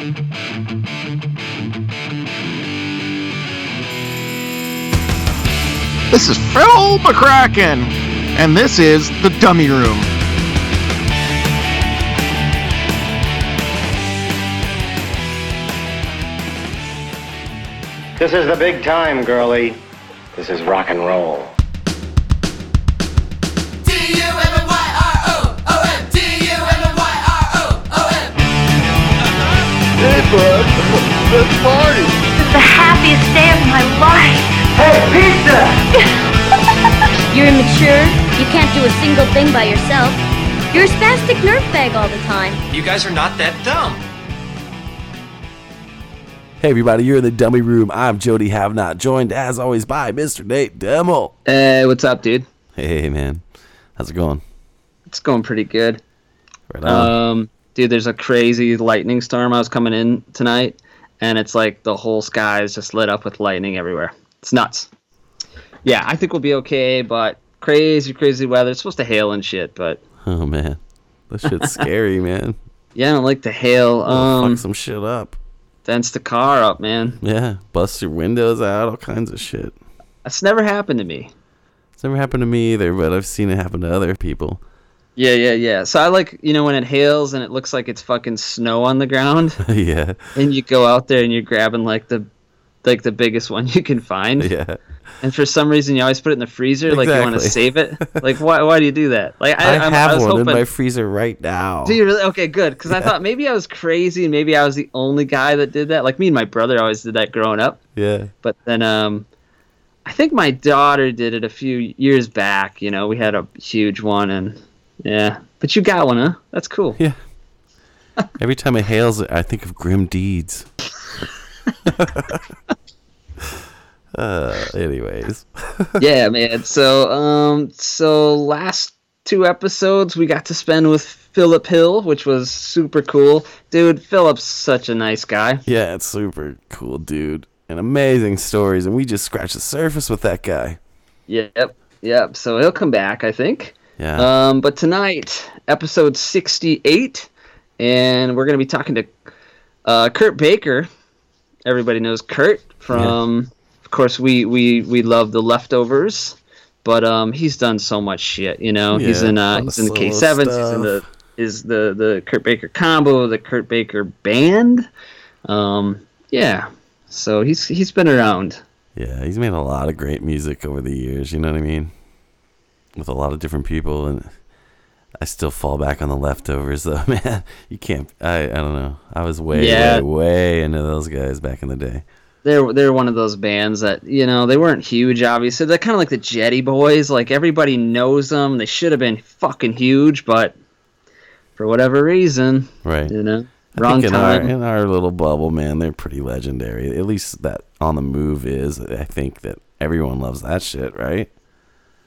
This is Phil McCracken, and this is the Dummy Room. This is the big time, girlie. This is rock and roll. Let's party. It's the happiest day of my life. Hey, pizza! You're immature. You can't do a single thing by yourself. You're a spastic nerve bag all the time. You guys are not that dumb. Hey everybody, you're in the dummy room. I'm Jody Have Not, joined as always by Mr. Nate Demo. Hey, what's up, dude? Hey man, how's it going? It's going pretty good. Right on. Um, dude, there's a crazy lightning storm I was coming in tonight, and it's like the whole sky is just lit up with lightning everywhere. It's nuts. Yeah, I think we'll be okay, but crazy, crazy weather. It's supposed to hail and shit, but oh man, this shit's scary, man. yeah, I don't like the hail. It'll Um, fuck some shit up. dents the car up, man. Yeah, bust your windows out, all kinds of shit. That's never happened to me. It's never happened to me either, but I've seen it happen to other people. Yeah, yeah, yeah. So I like, you know, when it hails and it looks like it's fucking snow on the ground, yeah, and you go out there and you're grabbing like the, like the biggest one you can find. yeah. And for some reason, you always put it in the freezer, like you want to save it. Like, why? Why do you do that? Like, I, I, have I one hoping. in my freezer right now. do you really? Okay, good. Because I thought maybe I was crazy, and maybe I was the only guy that did that. Like me and my brother always did that growing up. Yeah, But then, um, I think my daughter did it a few years back. You know, we had a huge one, and yeah. But you got one, huh? That's cool. yeah. Every time it hails, I think of grim deeds. uh, anyways, yeah, man. So, um, so last two episodes we got to spend with Philip Hill, which was super cool, dude. Philip's such a nice guy. yeah, it's super cool, dude, and amazing stories, and we just scratched the surface with that guy. Yep, yep. So he'll come back, I think. Yeah, Um, but tonight, episode sixty-eight, and we're gonna be talking to uh, Kurt Baker. Everybody knows Kurt from, of course, we we we love the leftovers. But um, he's done so much shit, you know. he's in uh, he's in the K solo sevens. He's in the is the the Kurt Baker combo, the Kurt Baker band. Um, yeah. So he's he's been around. yeah, he's made a lot of great music over the years. You know what I mean? With a lot of different people, and I still fall back on the leftovers, though, man. You can't. I I don't know. I was way Yeah. way way into those guys back in the day. they're they're one of those bands that you know they weren't huge obviously they're kind of like the jetty boys like everybody knows them they should have been fucking huge but for whatever reason Right. you know I wrong think in our time in our little bubble, man, they're pretty legendary. At least that on the move is. I think that everyone loves that shit, right?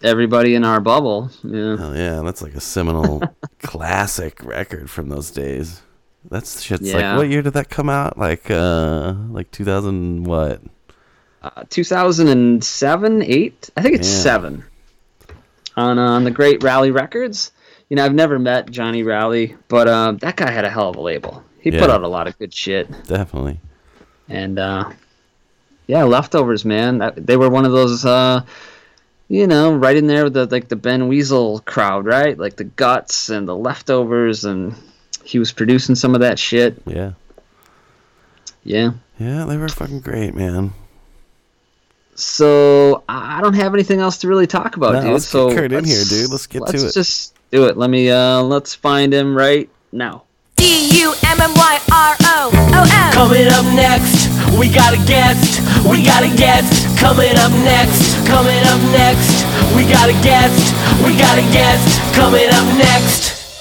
Everybody in our bubble yeah Oh yeah, that's like a seminal classic record from those days. That's shit's Yeah. like what year did that come out? Like uh like 2000 what? uh, 2007 8 i think it's Yeah. 7 on uh, on the great rally records you know i've never met johnny rally but uh, that guy had a hell of a label he put out a lot of good shit Definitely. and uh, yeah, leftovers, man. They were one of those, uh, you know, right in there with the like the Ben Weasel crowd, right? Like the guts and the leftovers, and he was producing some of that shit. Yeah. Yeah. Yeah, they were fucking great, man. So I I don't have anything else to really talk about, No, dude. let's get so Kurt in here, let's- dude. Let's get to let's it. just do it. Let me. Uh, let's find him right now. D U M M Y R O O M. Coming up next, we got a guest. We got a guest. Coming up next. Coming up next, we got a guest. We got a guest. Coming up next.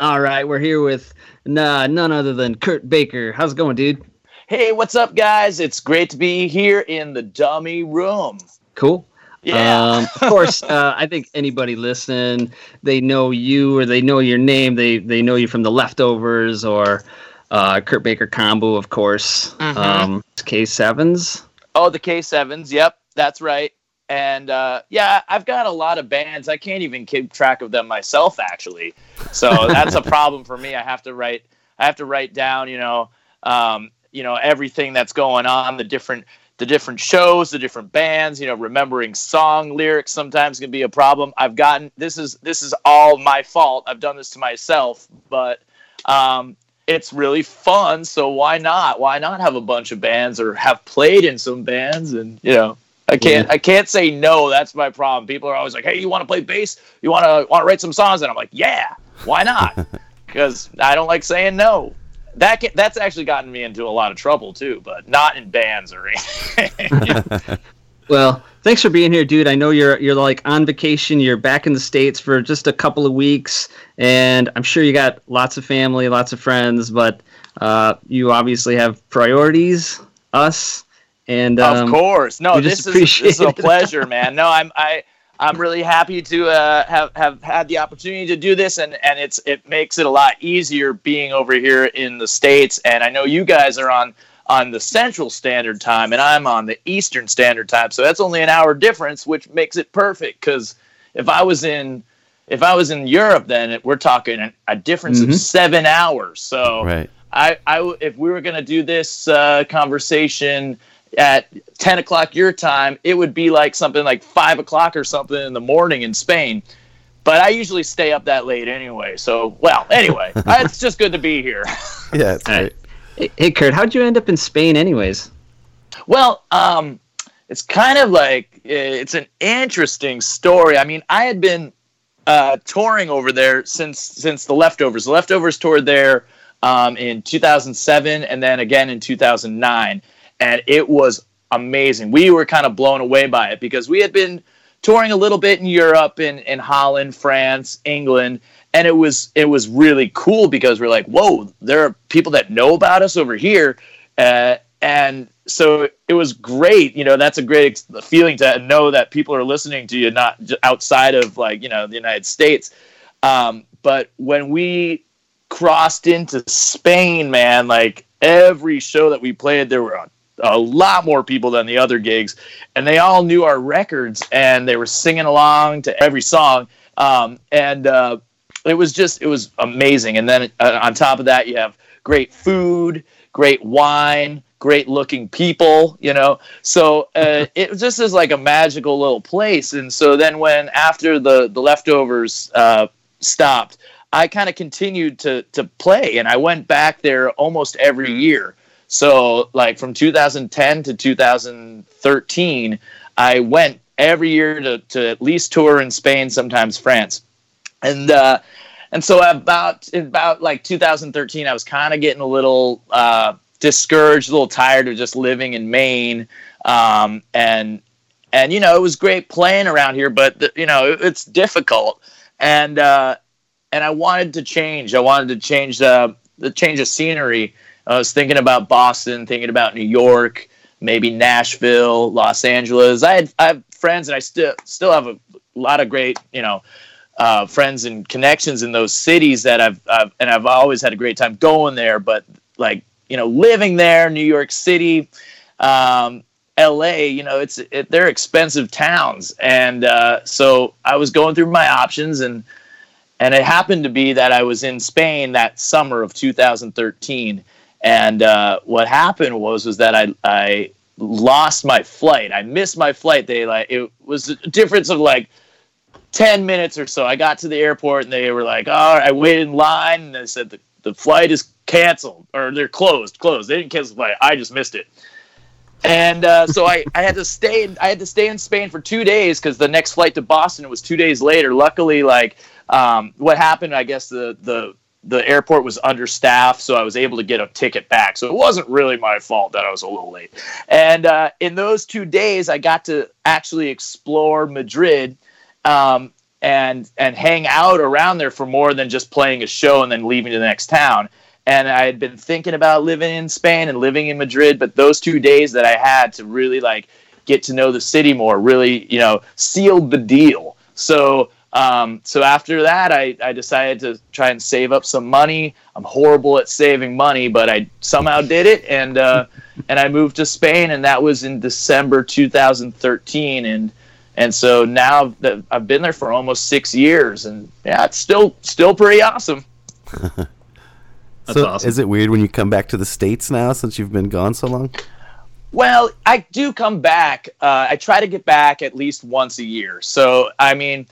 All right, we're here with nah, none other than Kurt Baker. How's it going, dude? Hey, what's up, guys? It's great to be here in the dummy room. Cool. Yeah. Um, of course, uh, I think anybody listening, they know you or they know your name. They they know you from the leftovers or uh, Kurt Baker combo, of course. Mhm. Um, K sevens. Oh, the K7s. Yep, that's right. And uh, yeah, I've got a lot of bands. I can't even keep track of them myself, actually. So that's a problem for me. I have to write I have to write down, you know, um, you know everything that's going on, the different the different shows, the different bands, you know, remembering song lyrics sometimes can be a problem. I've gotten this is this is all my fault. I've done this to myself, but um, it's really fun. So why not? Why not have a bunch of bands or have played in some bands? And you know, I can't I can't say no. That's my problem. People are always like, "Hey, you want to play bass? You want to want to write some songs?" And I'm like, "Yeah, why not?" Because I don't like saying no that can, that's actually gotten me into a lot of trouble too, but not in bands or anything. well, thanks for being here, dude. I know you're you're like on vacation. You're back in the states for just a couple of weeks, and I'm sure you got lots of family, lots of friends, but uh, you obviously have priorities. Us. And um, of course, no, this is, this is a pleasure, man. No, I'm I I'm really happy to uh, have have had the opportunity to do this, and and it's it makes it a lot easier being over here in the states. And I know you guys are on on the Central Standard Time, and I'm on the Eastern Standard Time, so that's only an hour difference, which makes it perfect. Because if I was in if I was in Europe, then we're talking a difference mm-hmm. of seven hours. So right. I, I if we were going to do this uh, conversation at 10 o'clock your time, it would be like something like 5 o'clock or something in the morning in Spain. But I usually stay up that late anyway. So, well, anyway, it's just good to be here. yeah, it's great. Hey, Kurt, how'd you end up in Spain, anyways? Well, um, it's kind of like it's an interesting story. I mean, I had been uh, touring over there since since the Leftovers. The Leftovers toured there um, in 2007 and then again in 2009 and it was amazing. We were kind of blown away by it because we had been touring a little bit in Europe, in in Holland, France, England, and it was it was really cool because we're like, whoa, there are people that know about us over here, uh, and so it was great. You know, that's a great feeling to know that people are listening to you, not outside of like you know the United States. Um, but when we crossed into Spain, man, like every show that we played, there were a lot more people than the other gigs, and they all knew our records and they were singing along to every song. Um, and uh, it was just it was amazing. And then uh, on top of that, you have great food, great wine, great looking people. You know, so uh, it just is like a magical little place. And so then when after the the leftovers uh, stopped. I kind of continued to to play, and I went back there almost every year. So, like from 2010 to 2013, I went every year to, to at least tour in Spain, sometimes France. And, uh, and so about about like 2013, I was kind of getting a little uh, discouraged, a little tired of just living in Maine, um, and and you know it was great playing around here, but the, you know it, it's difficult, and uh, and I wanted to change. I wanted to change the the change of scenery, I was thinking about Boston, thinking about New York, maybe Nashville, Los Angeles. I had I have friends, and I still still have a lot of great you know uh, friends and connections in those cities that I've, I've and I've always had a great time going there. But like you know, living there, New York City. Um, LA, you know, it's it, they're expensive towns, and uh, so I was going through my options, and and it happened to be that I was in Spain that summer of 2013, and uh, what happened was was that I I lost my flight. I missed my flight. They like it was a difference of like 10 minutes or so. I got to the airport and they were like, "All right, I waited in line and they said the, the flight is canceled or they're closed, closed. They didn't cancel the flight. I just missed it." And uh, so I, I had to stay in, I had to stay in Spain for two days because the next flight to Boston was two days later. Luckily, like um, what happened, I guess the the the airport was understaffed, so I was able to get a ticket back. So it wasn't really my fault that I was a little late. And uh, in those two days, I got to actually explore Madrid um, and and hang out around there for more than just playing a show and then leaving to the next town. And I had been thinking about living in Spain and living in Madrid, but those two days that I had to really like get to know the city more really, you know, sealed the deal. So um, so after that, I, I decided to try and save up some money. I'm horrible at saving money, but I somehow did it, and uh, and I moved to Spain, and that was in December 2013, and and so now that I've been there for almost six years, and yeah, it's still still pretty awesome. That's so awesome. is it weird when you come back to the states now since you've been gone so long? Well, I do come back. Uh, I try to get back at least once a year. So I mean,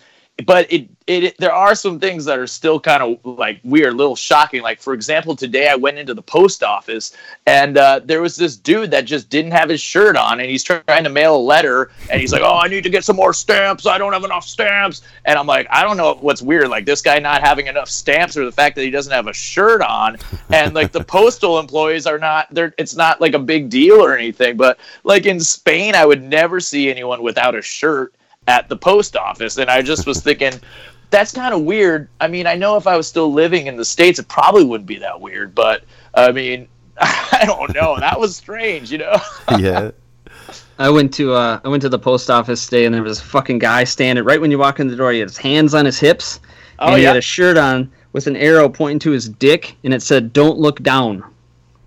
but it, it there are some things that are still kind of like weird, little shocking. Like for example, today I went into the post office and uh, there was this dude that just didn't have his shirt on, and he's trying to mail a letter, and he's like, "Oh, I need to get some more stamps. I don't have enough stamps." And I'm like, I don't know what's weird, like this guy not having enough stamps, or the fact that he doesn't have a shirt on, and like the postal employees are not. They're it's not like a big deal or anything, but like in Spain, I would never see anyone without a shirt at the post office. And I just was thinking, that's kind of weird. I mean, I know if I was still living in the States, it probably wouldn't be that weird. But I mean, I don't know. That was strange, you know? yeah. I went to uh, I went to the post office today, and there was a fucking guy standing right when you walk in the door. He had his hands on his hips, Oh, and he yeah. had a shirt on with an arrow pointing to his dick, and it said "Don't look down."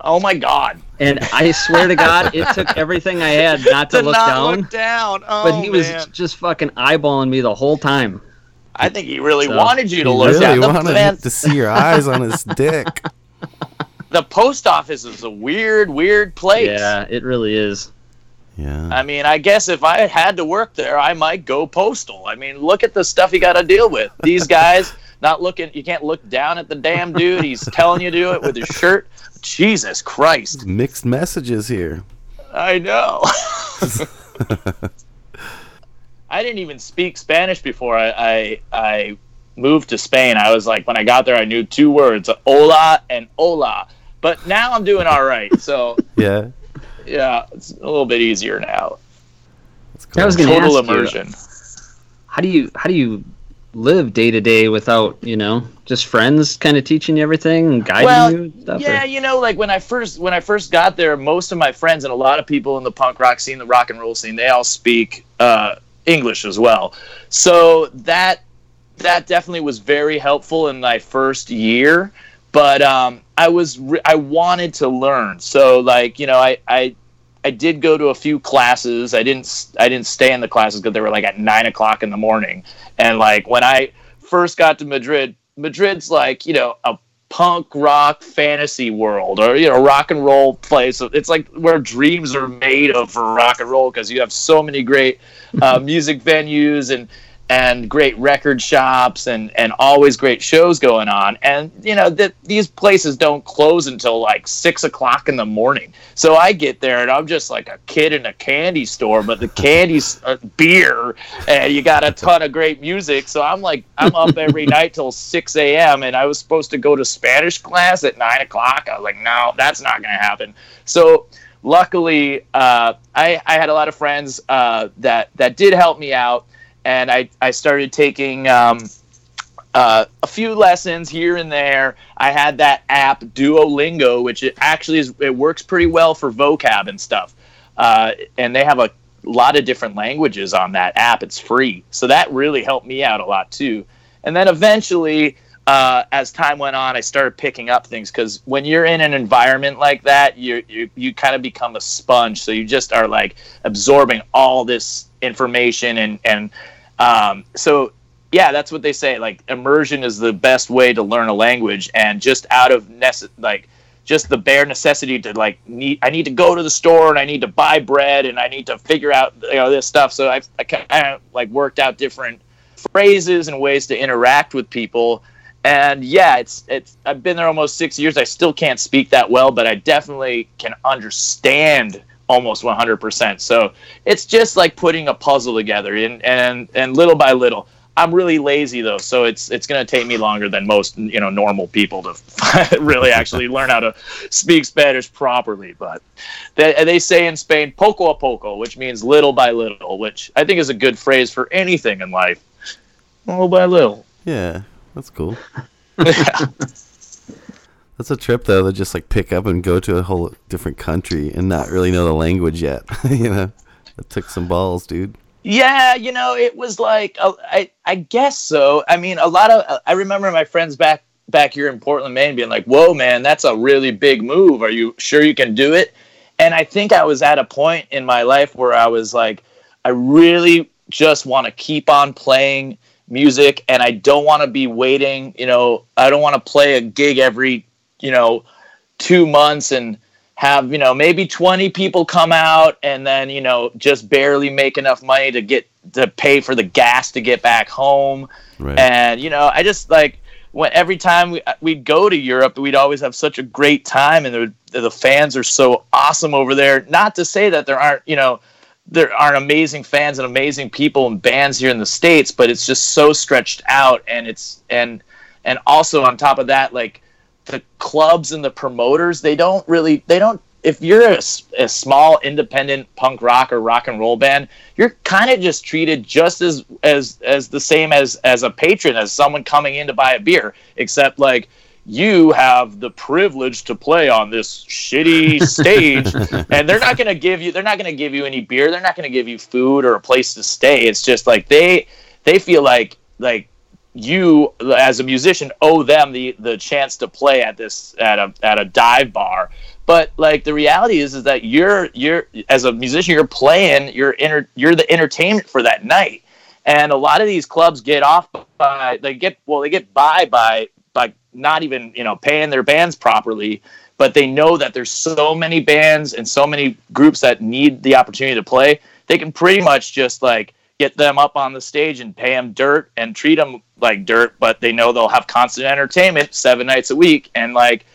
Oh my God. And I swear to God, it took everything I had not to, To look not down. look down. Oh, but he was man. just fucking eyeballing me the whole time. I think he really So, wanted you to He look really down. The, wanted man, to see your eyes on his dick. the post office is a weird, weird place. Yeah, it really is. Yeah. I mean, I guess if I had to work there, I might go postal. I mean, look at the stuff you got to deal with. These guys not looking. You can't look down at the damn dude. He's telling you to do it with his shirt. Jesus Christ! Mixed messages here. I know. I didn't even speak Spanish before I, I I moved to Spain. I was like, when I got there, I knew two words: "hola" and "hola." But now I'm doing all right. So Yeah. yeah, it's a little bit easier now. That's cool. I was gonna Total ask you, immersion. how do you how do you live day to day without you know just friends kind of teaching you everything and guiding Well, you and stuff? Yeah, or- you know, like when I first when I first got there, most of my friends and a lot of people in the punk rock scene, the rock and roll scene, they all speak uh, English as well. So that that definitely was very helpful in my first year. But um, I was re- I wanted to learn. So like you know, I I I did go to a few classes. I didn't I didn't stay in the classes because they were like at nine o'clock in the morning. And like when I first got to Madrid, Madrid's like you know a punk rock fantasy world or you know rock and roll place. It's like where dreams are made of for rock and roll because you have so many great uh, music venues and and great record shops and and always great shows going on. And you know that these places don't close until like six o'clock in the morning. So I get there and I'm just like a kid in a candy store, but the candy's uh, beer and you got a ton of great music. So I'm like I'm up every night till six a.m. and I was supposed to go to Spanish class at nine o'clock. I was like, no, that's not gonna happen. So luckily, uh, I, I had a lot of friends uh, that that did help me out, and I I started taking. Um, uh, a few lessons here and there. I had that app Duolingo, which it actually is it works pretty well for vocab and stuff. Uh, and they have a lot of different languages on that app. It's free, so that really helped me out a lot too. And then eventually, uh, as time went on, I started picking up things because when you're in an environment like that, you you you kind of become a sponge. So you just are like absorbing all this information and and um, so yeah, that's what they say. Like immersion is the best way to learn a language, and just out of nece- like just the bare necessity to like need I need to go to the store and I need to buy bread and I need to figure out you know this stuff. So I've I kind of like worked out different phrases and ways to interact with people. And yeah, it's it's I've been there almost six years. I still can't speak that well, but I definitely can understand almost 100%. So it's just like putting a puzzle together, and and and little by little. I'm really lazy though, so it's it's going to take me longer than most you know normal people to really actually learn how to speak Spanish properly. But they, they say in Spain "poco a poco," which means little by little, which I think is a good phrase for anything in life. Little by little. Yeah, that's cool. That's a trip though to just like pick up and go to a whole different country and not really know the language yet. you know, it took some balls, dude. Yeah, you know, it was like uh, I I guess so. I mean, a lot of I remember my friends back back here in Portland, Maine, being like, "Whoa, man, that's a really big move. Are you sure you can do it?" And I think I was at a point in my life where I was like, I really just want to keep on playing music, and I don't want to be waiting. You know, I don't want to play a gig every you know two months and have you know maybe 20 people come out and then you know just barely make enough money to get to pay for the gas to get back home Right. and you know i just like when every time we, uh, we'd go to europe we'd always have such a great time and the, the fans are so awesome over there not to say that there aren't you know there aren't amazing fans and amazing people and bands here in the states but it's just so stretched out and it's and and also on top of that like the clubs and the promoters they don't really they don't if you're a small independent punk rock or rock and roll band you're kind of just treated just as as as the same as as a patron as someone coming in to buy a beer except like you have the privilege to play on this shitty stage. And they're not going to give you they're not going to give you any beer. They're not going to give you food or a place to stay. It's just like they they feel like like you as a musician owe them the the chance to play at this at a at a dive bar. But like the reality is is that you're you're as a musician you're playing you're inter, you're the entertainment for that night. And a lot of these clubs get off by they get well they get by by by not even you know paying their bands properly but they know that there's so many bands and so many groups that need the opportunity to play they can pretty much just like get them up on the stage and pay them dirt and treat them like dirt but they know they'll have constant entertainment seven nights a week and like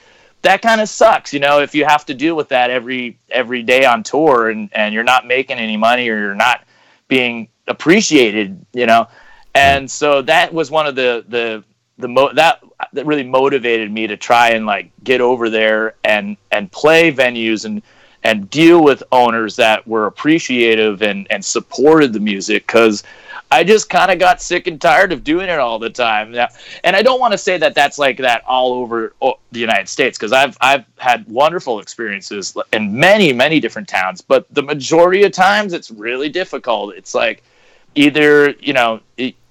that kind of sucks you know if you have to deal with that every every day on tour and and you're not making any money or you're not being appreciated you know? And so that was one of the the the mo- that that really motivated me to try and like get over there and and play venues and and deal with owners that were appreciative and and supported the music because I just kind of got sick and tired of doing it all the time. Now, and I don't want to say that that's like that all over oh, the United States because I've I've had wonderful experiences in many many different towns, but the majority of times it's really difficult. It's like either you know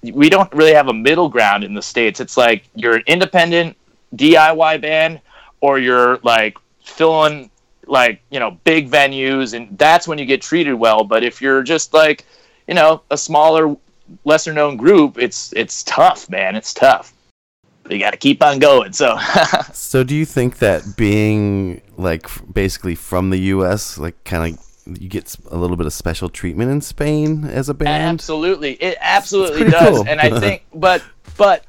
we don't really have a middle ground in the states. It's like you're an independent DIY band or you're like filling like you know big venues and that's when you get treated well but if you're just like you know a smaller lesser known group it's it's tough man it's tough you got to keep on going so So do you think that being like basically from the U.S. like kind of you get a little bit of special treatment in Spain as a band? Absolutely, it absolutely does, cool. and I think, but but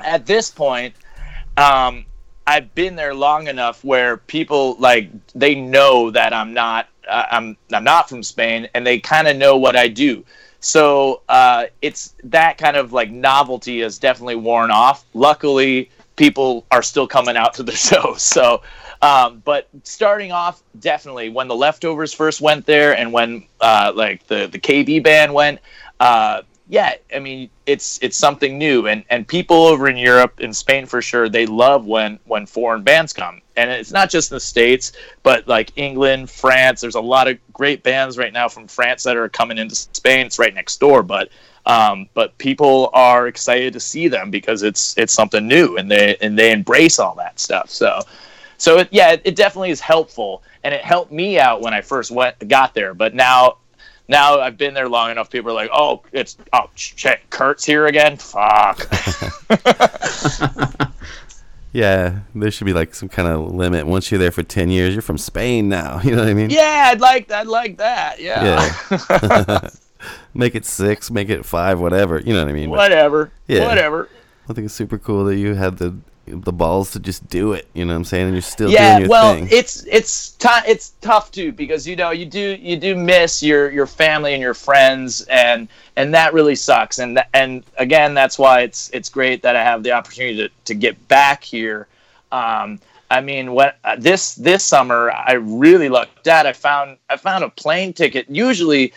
at this point, um, I've been there long enough where people like they know that I'm not uh, I'm I'm not from Spain, and they kind of know what I do. So uh, it's that kind of like novelty has definitely worn off. Luckily, people are still coming out to the shows. So, um, but starting off, definitely when the leftovers first went there, and when uh, like the the KB band went, uh, yeah, I mean it's it's something new, and and people over in Europe and Spain for sure they love when when foreign bands come, and it's not just in the states, but like England, France. There's a lot of great bands right now from France that are coming into Spain. It's right next door, but um, but people are excited to see them because it's it's something new, and they and they embrace all that stuff. So so it, yeah, it, it definitely is helpful, and it helped me out when I first went got there. But now, now I've been there long enough. People are like, "Oh, it's oh, shit, Kurt's here again." Fuck. Yeah, there should be like some kind of limit. Once you're there for ten years, you're from Spain now. You know what I mean? yeah, I'd like I'd like that. Yeah. Yeah. make it six, make it five, whatever. You know what I mean? But Whatever. Yeah. Whatever. I think it's super cool that you had the the balls to just do it. You know what I'm saying? And you're still yeah doing your well thing. it's it's ti it's tough too because you know you do you do miss your your family and your friends and and that really sucks and tha- and again that's why it's it's great that i have the opportunity to, to get back here um i mean when uh, this this summer i really lucked out i found i found a plane ticket usually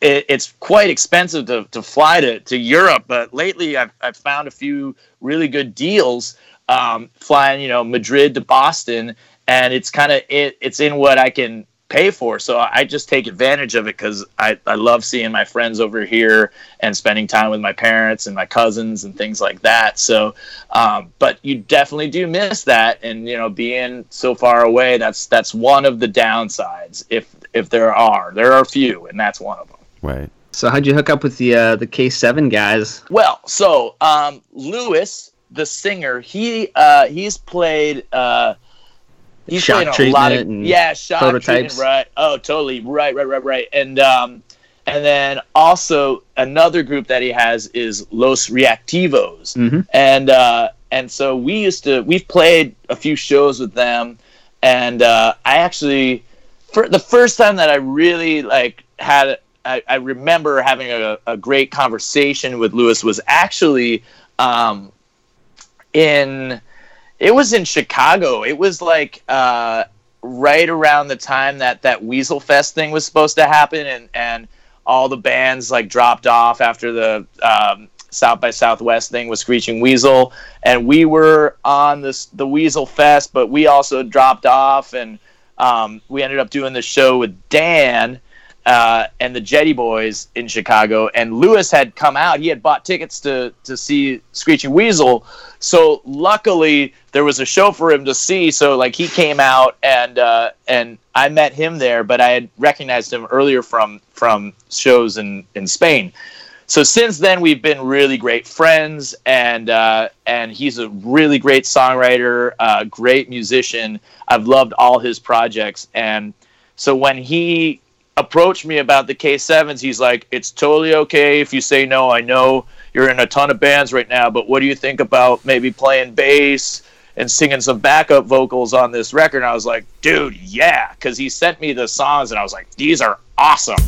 it, it's quite expensive to, to fly to, to europe but lately I've, I've found a few really good deals um, flying, you know, Madrid to Boston, and it's kind of it, it's in what I can pay for. So I just take advantage of it because I, I love seeing my friends over here and spending time with my parents and my cousins and things like that. So, um, but you definitely do miss that, and you know, being so far away, that's that's one of the downsides. If if there are, there are a few, and that's one of them. right. So how'd you hook up with the uh, the K7 guys? Well, so um, Lewis the singer, he uh, he's played. Uh, he's Shock played a lot of yeah, shock prototypes. treatment, right? Oh, totally, right, right, right, right. And um, and then also another group that he has is Los Reactivos, Mhm. and uh, and so we used to we've played a few shows with them, and uh, I actually for the first time that I really like had I, I remember having a, a great conversation with Lewis was actually um, in it was in Chicago. It was like uh, right around the time that that Weasel Fest thing was supposed to happen, and and all the bands like dropped off after the um, South by Southwest thing with Screeching Weasel, and we were on this the Weasel Fest, but we also dropped off, and um, we ended up doing the show with Dan. Uh, and the Jetty Boys in Chicago, and Lewis had come out. He had bought tickets to to see Screeching Weasel, so luckily there was a show for him to see. So like he came out and uh, and I met him there, but I had recognized him earlier from from shows in in Spain. So since then we've been really great friends, and uh, and he's a really great songwriter, uh, great musician. I've loved all his projects, and so when he approached me about the K7s, he's like, "It's totally okay if you say no. I know you're in a ton of bands right now, but what do you think about maybe playing bass and singing some backup vocals on this record?" And I was like, "Dude, yeah," because he sent me the songs, and I was like, "These are awesome."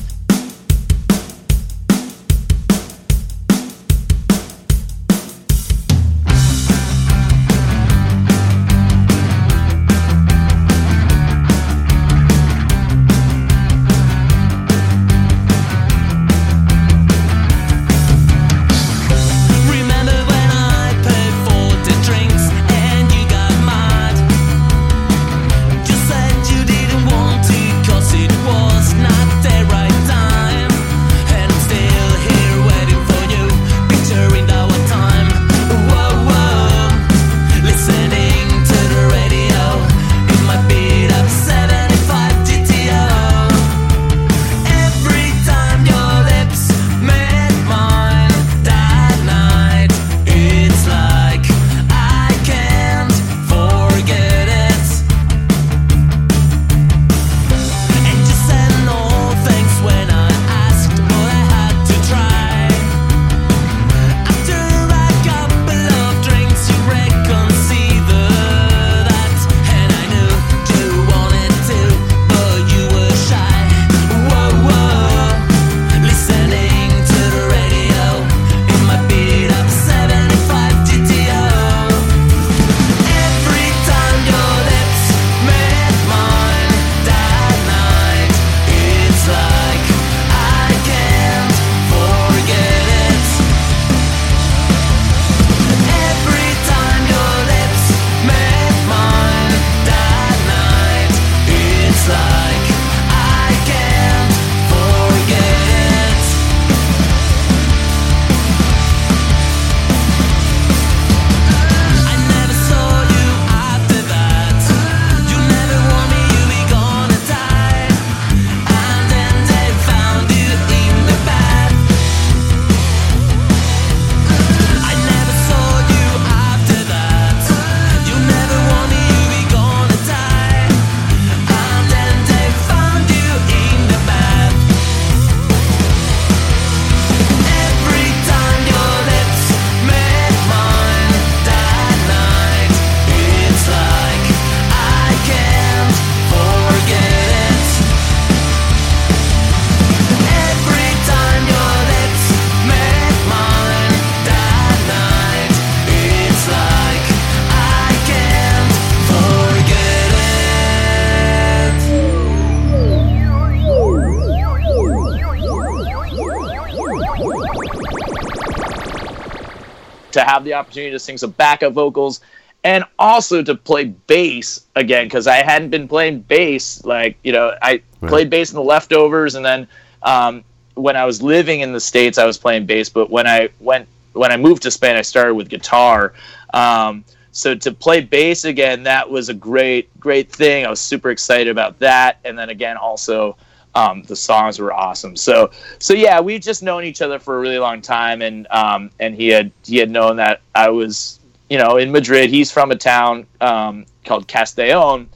Have the opportunity to sing some backup vocals and also to play bass again because I hadn't been playing bass like you know I played bass in the leftovers and then um, when I was living in the states I was playing bass but when I went when I moved to Spain I started with guitar. Um, so to play bass again that was a great great thing. I was super excited about that. And then again also um, the songs were awesome. So so yeah, we've just known each other for a really long time, and um, and he had he had known that I was you know, in Madrid. He's from a town um, called Castellon,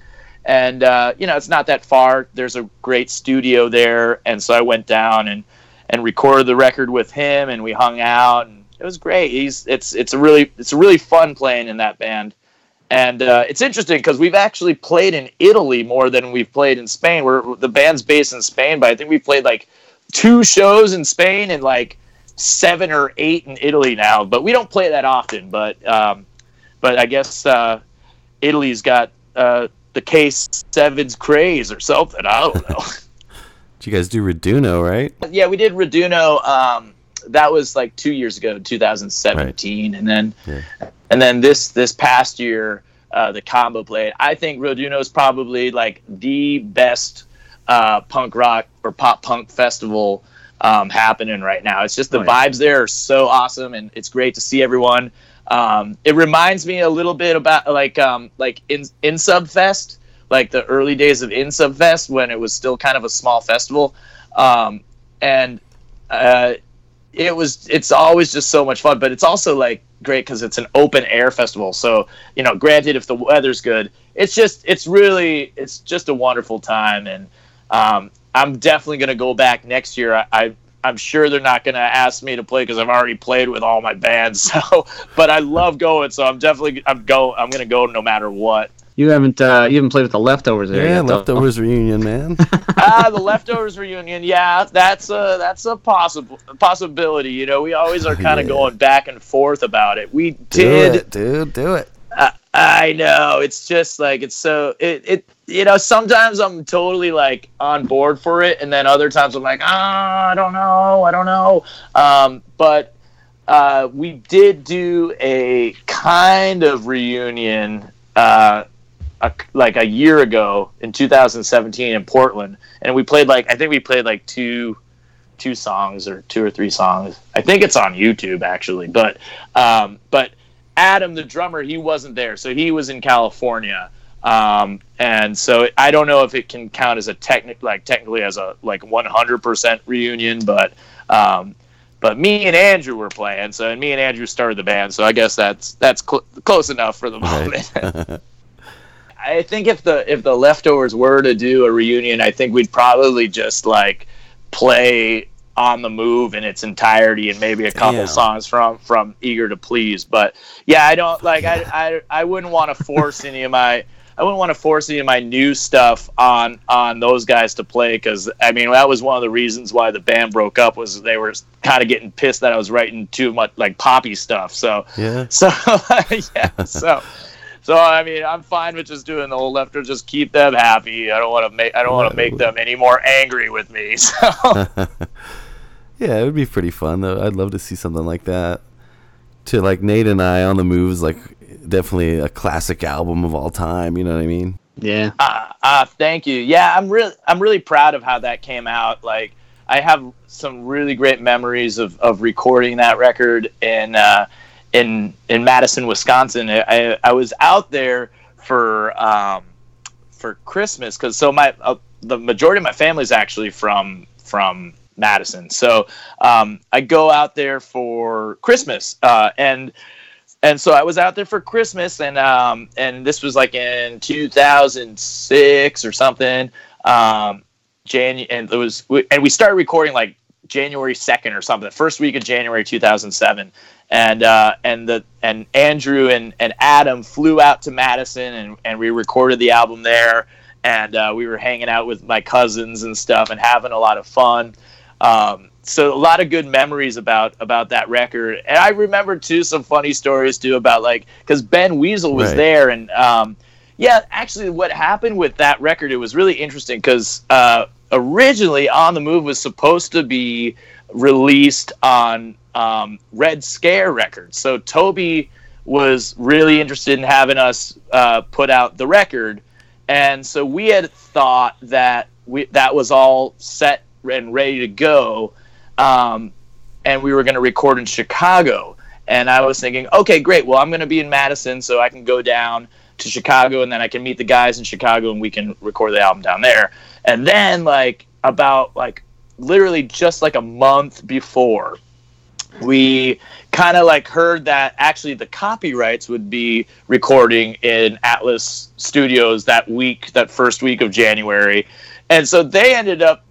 and uh, you know, it's not that far. There's a great studio there, and so I went down and and recorded the record with him, and we hung out, and it was great. He's it's it's a really it's a really fun playing in that band. And uh, it's interesting because we've actually played in Italy more than we've played in Spain. We're the band's based in Spain, but I think we've played like two shows in Spain and like seven or eight in Italy now. But we don't play that often. But um, but I guess uh, Italy's got uh, the Case Sevens craze or something. I don't know. Did you guys do Raduno, right? yeah, we did Raduno. Um, that was like two years ago, 2017, and then Yeah. And then this this past year, uh, the combo played. I think Raduno is probably like the best uh, punk rock or pop punk festival um, happening right now. It's just the Oh, yeah. vibes there are so awesome, and it's great to see everyone. Um, it reminds me a little bit about like um, like in Insubfest, like the early days of Insubfest when it was still kind of a small festival, um, and uh, it was it's always just so much fun. But it's also like great because it's an open air festival. So you know, granted, if the weather's good, it's just it's really it's just a wonderful time, and um, I'm definitely gonna go back next year. I, I I'm sure they're not gonna ask me to play because I've already played with all my bands. So, but I love going, so I'm definitely I'm go I'm gonna go no matter what. You haven't uh, you haven't played with the leftovers there Yeah, yet, though. leftovers reunion, man. ah, the leftovers reunion. Yeah, that's a that's a possible possibility. You know, we always are kind of Yeah. going back and forth about it. We do did. it, dude. Do it. I, I know. It's just like it's so it it you know sometimes I'm totally like on board for it, and then other times I'm like ah I don't know I don't know. Um, but uh, we did do a kind of reunion. Uh, a, like a year ago in 2017 in Portland, and we played like I think we played like two two songs or two or three songs. I think it's on YouTube actually, but um, but Adam, the drummer, he wasn't there, so he was in California, um, and so I don't know if it can count as a technic like technically as a like 100% reunion, but um, but me and Andrew were playing, so and me and Andrew started the band, so I guess that's that's cl- close enough for the moment. Right. I think if the if the leftovers were to do a reunion, I think we'd probably just like play on the move in its entirety and maybe a couple Damn. songs from from eager to please but yeah i don't like i i, I wouldn't want to force any of my i wouldn't want to force any of my new stuff on on those guys to play because i mean that was one of the reasons why the band broke up was they were kind of getting pissed that i was writing too much like poppy stuff so yeah. so yeah, so so I mean, I'm fine with just doing the whole left or just keep them happy. I don't want to make I don't want to make them any more angry with me. So Yeah, it would be pretty fun though. I'd love to see something like that. To like Nate and I on the move is like definitely a classic album of all time. You know what I mean? Yeah. uh, uh, thank you. Yeah, I'm really I'm really proud of how that came out. Like I have some really great memories of, of recording that record in uh, in in Madison, Wisconsin. I, I, was out there for um, for Christmas because so my uh, the majority of my family is actually from from Madison. So um, I go out there for Christmas uh, and and so I was out there for Christmas, and um, and this was like in 2006 or something. Um, Jan and it was and we started recording like January 2nd or something, the first week of January 2007. And uh, and the and Andrew and, and Adam flew out to Madison, and, and we recorded the album there. And uh, we were hanging out with my cousins and stuff, and having a lot of fun. Um, so a lot of good memories about about that record, and I remember too some funny stories too about like because Ben Weasel was Right. there, and um, yeah, actually, what happened with that record it was really interesting because uh, originally On the Move was supposed to be released on um, Red Scare Records, so Toby was really interested in having us uh, put out the record, and so we had thought that we that was all set and ready to go, um, and we were going to record in Chicago. And I was thinking, okay, great. Well, I'm going to be in Madison, so I can go down to Chicago, and then I can meet the guys in Chicago, and we can record the album down there. And then, like about like literally just like a month before, we kind of like heard that actually the copyrights would be recording in Atlas Studios that week, that first week of January, and so they ended up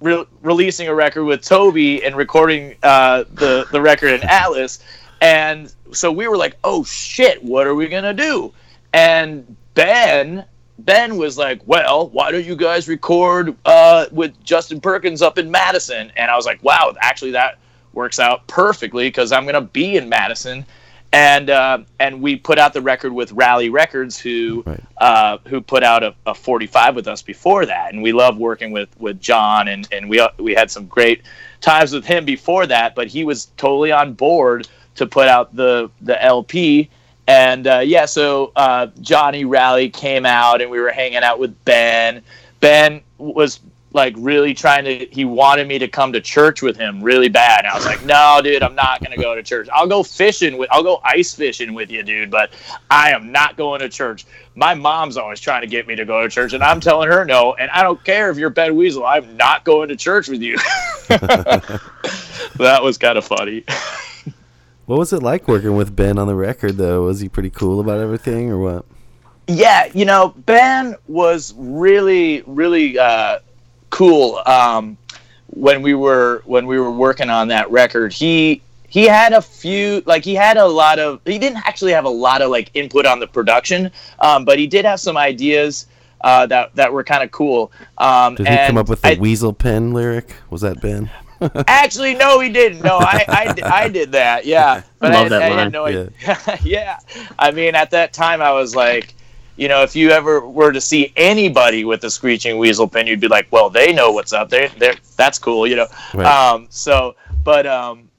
re- releasing a record with Toby and recording uh, the the record in Atlas, and so we were like, oh shit, what are we gonna do? And Ben Ben was like, well, why don't you guys record uh, with Justin Perkins up in Madison? And I was like, wow, actually that works out perfectly because I'm gonna be in Madison. And uh, and we put out the record with Rally Records, who Right. uh, who put out a, a 45 with us before that, and we love working with with John, and and we we had some great times with him before that. But he was totally on board to put out the the LP, and uh, yeah, so uh, Johnny Rally came out, and we were hanging out with Ben. Ben was like really trying to he wanted me to come to church with him really bad. And I was like, "No, dude, I'm not going to go to church. I'll go fishing with I'll go ice fishing with you, dude, but I am not going to church." My mom's always trying to get me to go to church and I'm telling her no, and I don't care if you're Ben Weasel. I'm not going to church with you. that was kind of funny. What was it like working with Ben on the record, though? Was he pretty cool about everything, or what? yeah, you know, Ben was really, really uh, cool um, when we were when we were working on that record. He he had a few like he had a lot of he didn't actually have a lot of like input on the production, um, but he did have some ideas uh, that that were kind of cool. Um, Did he come up with the I- Weasel Pen lyric? Was that Ben? Actually, no, he didn't. No, I, I, I did that. Yeah, but Love I, that I line. had no idea. yeah, I mean, at that time, I was like, you know, if you ever were to see anybody with a screeching weasel pin, you'd be like, well, they know what's up. They, they, that's cool, you know. Right. Um, so, but um,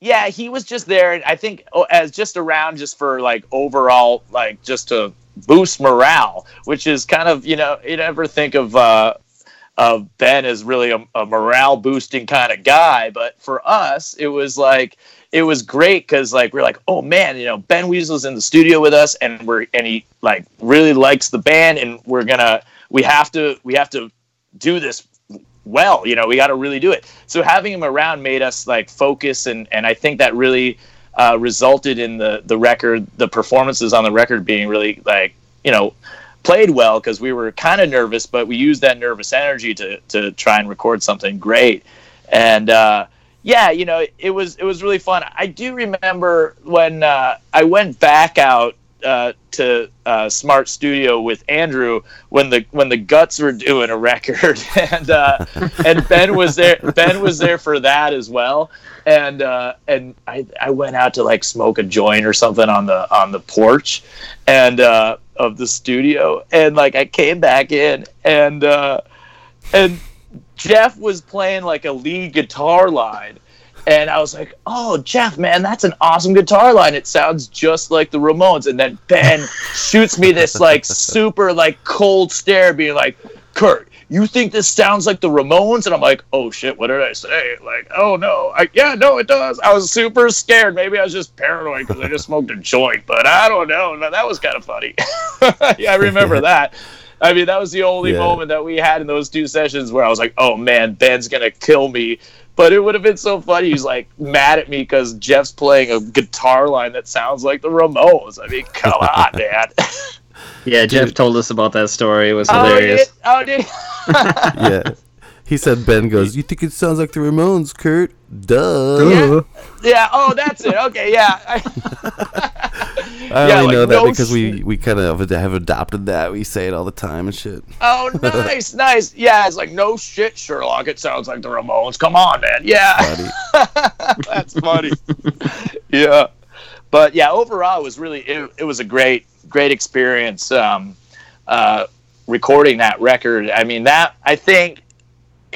yeah, he was just there, and I think oh, as just around just for like overall, like just to boost morale, which is kind of you know, you never think of. Uh, of Ben is really a, a morale boosting kind of guy. But for us, it was like it was great because like we're like, oh man, you know, Ben Weasel's in the studio with us, and we're and he like really likes the band, and we're gonna we have to we have to do this well. You know, we got to really do it. So having him around made us like focus, and and I think that really. Uh, resulted in the the record, the performances on the record being really like you know played well because we were kind of nervous, but we used that nervous energy to to try and record something great. And uh, yeah, you know, it was it was really fun. I do remember when uh, I went back out uh, to uh, Smart Studio with Andrew when the when the Guts were doing a record, and uh, and Ben was there. Ben was there for that as well. And uh, and I, I went out to like smoke a joint or something on the on the porch, and uh, of the studio, and like I came back in, and uh, and Jeff was playing like a lead guitar line. And I was like, "Oh, Jeff, man, that's an awesome guitar line. It sounds just like the Ramones." And then Ben shoots me this like super like cold stare, being like, "Kurt, you think this sounds like the Ramones?" And I'm like, "Oh shit, what did I say?" Like, "Oh no, I, yeah, no, it does." I was super scared. Maybe I was just paranoid because I just smoked a joint, but I don't know. No, that was kind of funny. yeah, I remember that. I mean, that was the only Yeah. moment that we had in those two sessions where I was like, "Oh man, Ben's gonna kill me." But it would have been so funny. He's like mad at me because Jeff's playing a guitar line that sounds like the Ramones. I mean, come on, man. Yeah, Jeff told us about that story. It was oh, hilarious. oh, did. yeah. He said Ben goes, You think it sounds like the Ramones, Kurt? Duh. Yeah. yeah. Oh, that's it. Okay. Yeah. I, I Yeah, only like, know that no because we, we kind of have adopted that. We say it all the time and shit. oh, nice, nice. Yeah. It's like no shit, Sherlock. It sounds like the Ramones. Come on, man. Yeah. Buddy. That's funny. yeah. But yeah, overall, it was really it, it was a great great experience um, uh, recording that record. I mean, that I think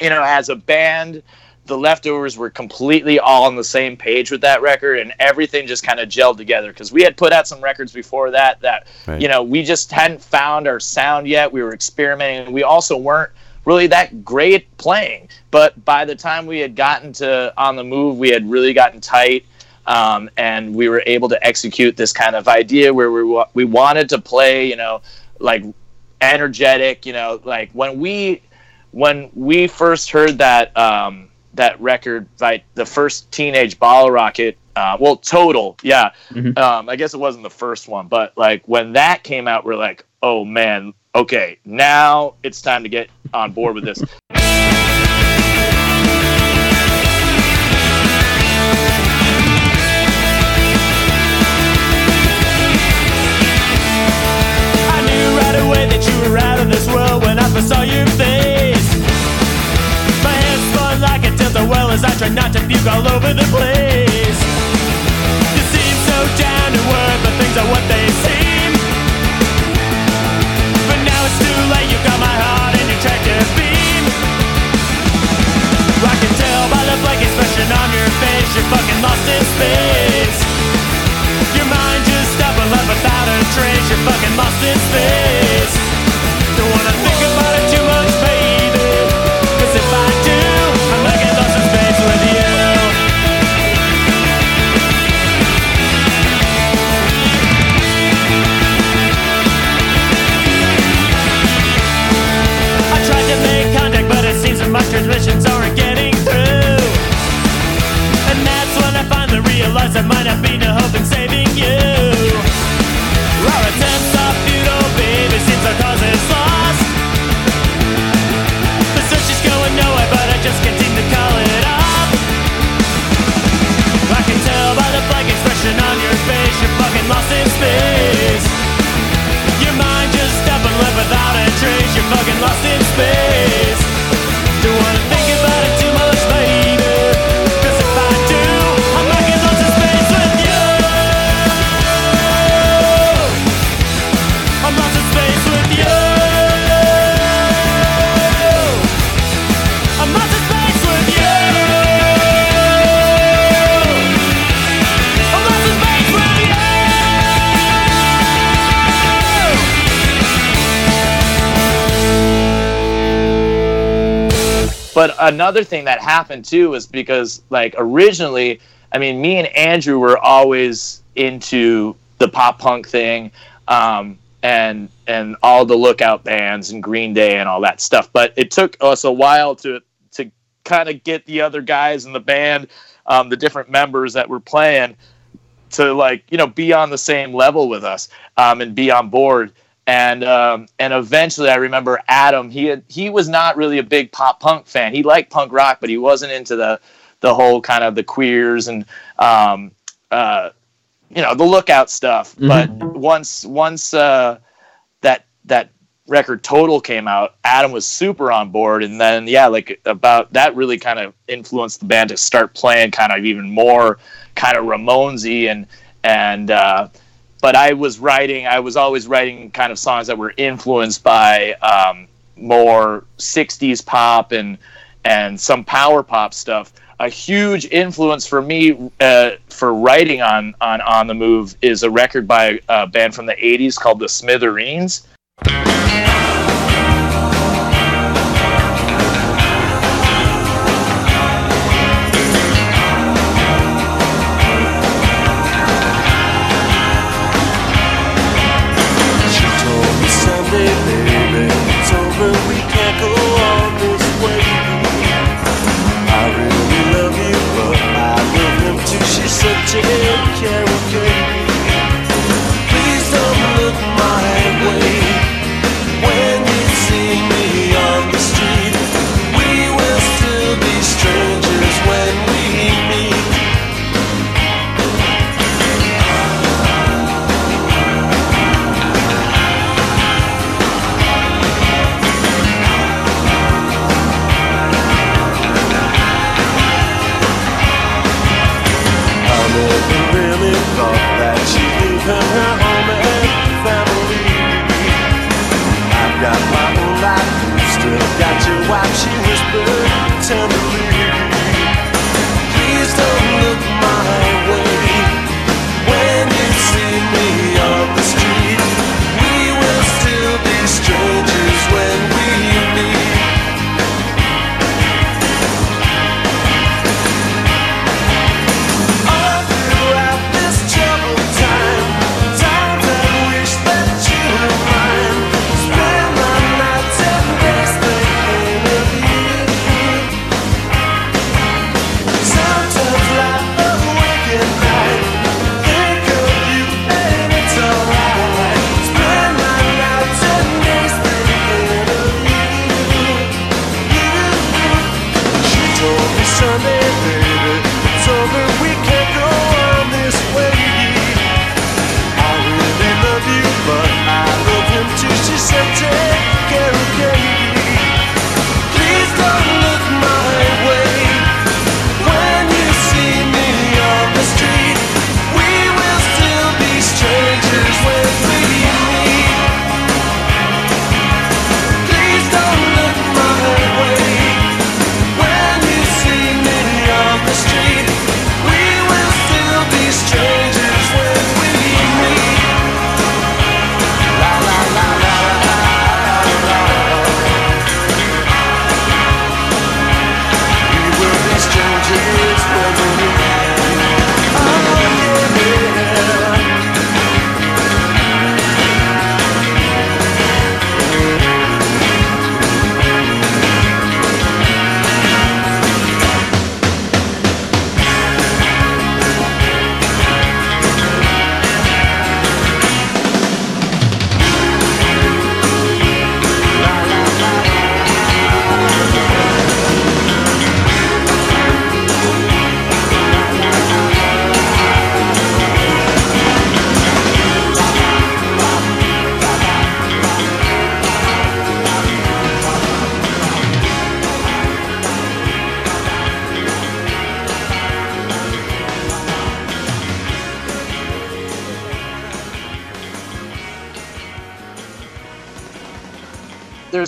you know as a band, the leftovers were completely all on the same page with that record, and everything just kind of gelled together because we had put out some records before that that Right. you know we just hadn't found our sound yet. We were experimenting. We also weren't really that great playing, but by the time we had gotten to on the move, we had really gotten tight. Um, and we were able to execute this kind of idea where we wa- we wanted to play, you know, like energetic, you know, like when we when we first heard that um, that record by the first Teenage Bottlerocket. Uh, well, Total, yeah. Um, I guess it wasn't the first one, but like when that came out, we're like, oh man, okay, now it's time to get on board with this. world I saw your face. My hands spun like a tilt well as I tried not to puke all over the place. You seem so down to earth, but things are what they seem. But now it's too late, you got my heart and in your tractor beam. I can tell by the blank expression on your face, you're fucking lost in space. Your mind just up and left without a trace. You're fucking lost in space. Another thing that happened too was because like originally, I mean, me and Andrew were always into the pop punk thing, um, and and all the lookout bands and Green Day and all that stuff. But it took us a while to to kind of get the other guys in the band, um, the different members that were playing, to like you know be on the same level with us um, and be on board and um, and eventually I remember Adam he had, he was not really a big pop punk fan. He liked punk rock but he wasn't into the the whole kind of the queers and um, uh, you know the lookout stuff. But once once uh, that that record total came out Adam was super on board. And then yeah like about that really kind of influenced the band to start playing kind of even more kind of Ramonesy and and uh, but I was writing I was always writing kind of songs that were influenced by um, more 60s pop and and some power pop stuff. A huge influence for me uh, for writing on on on the move is a record by a band from the 80s called the Smithereens she whispered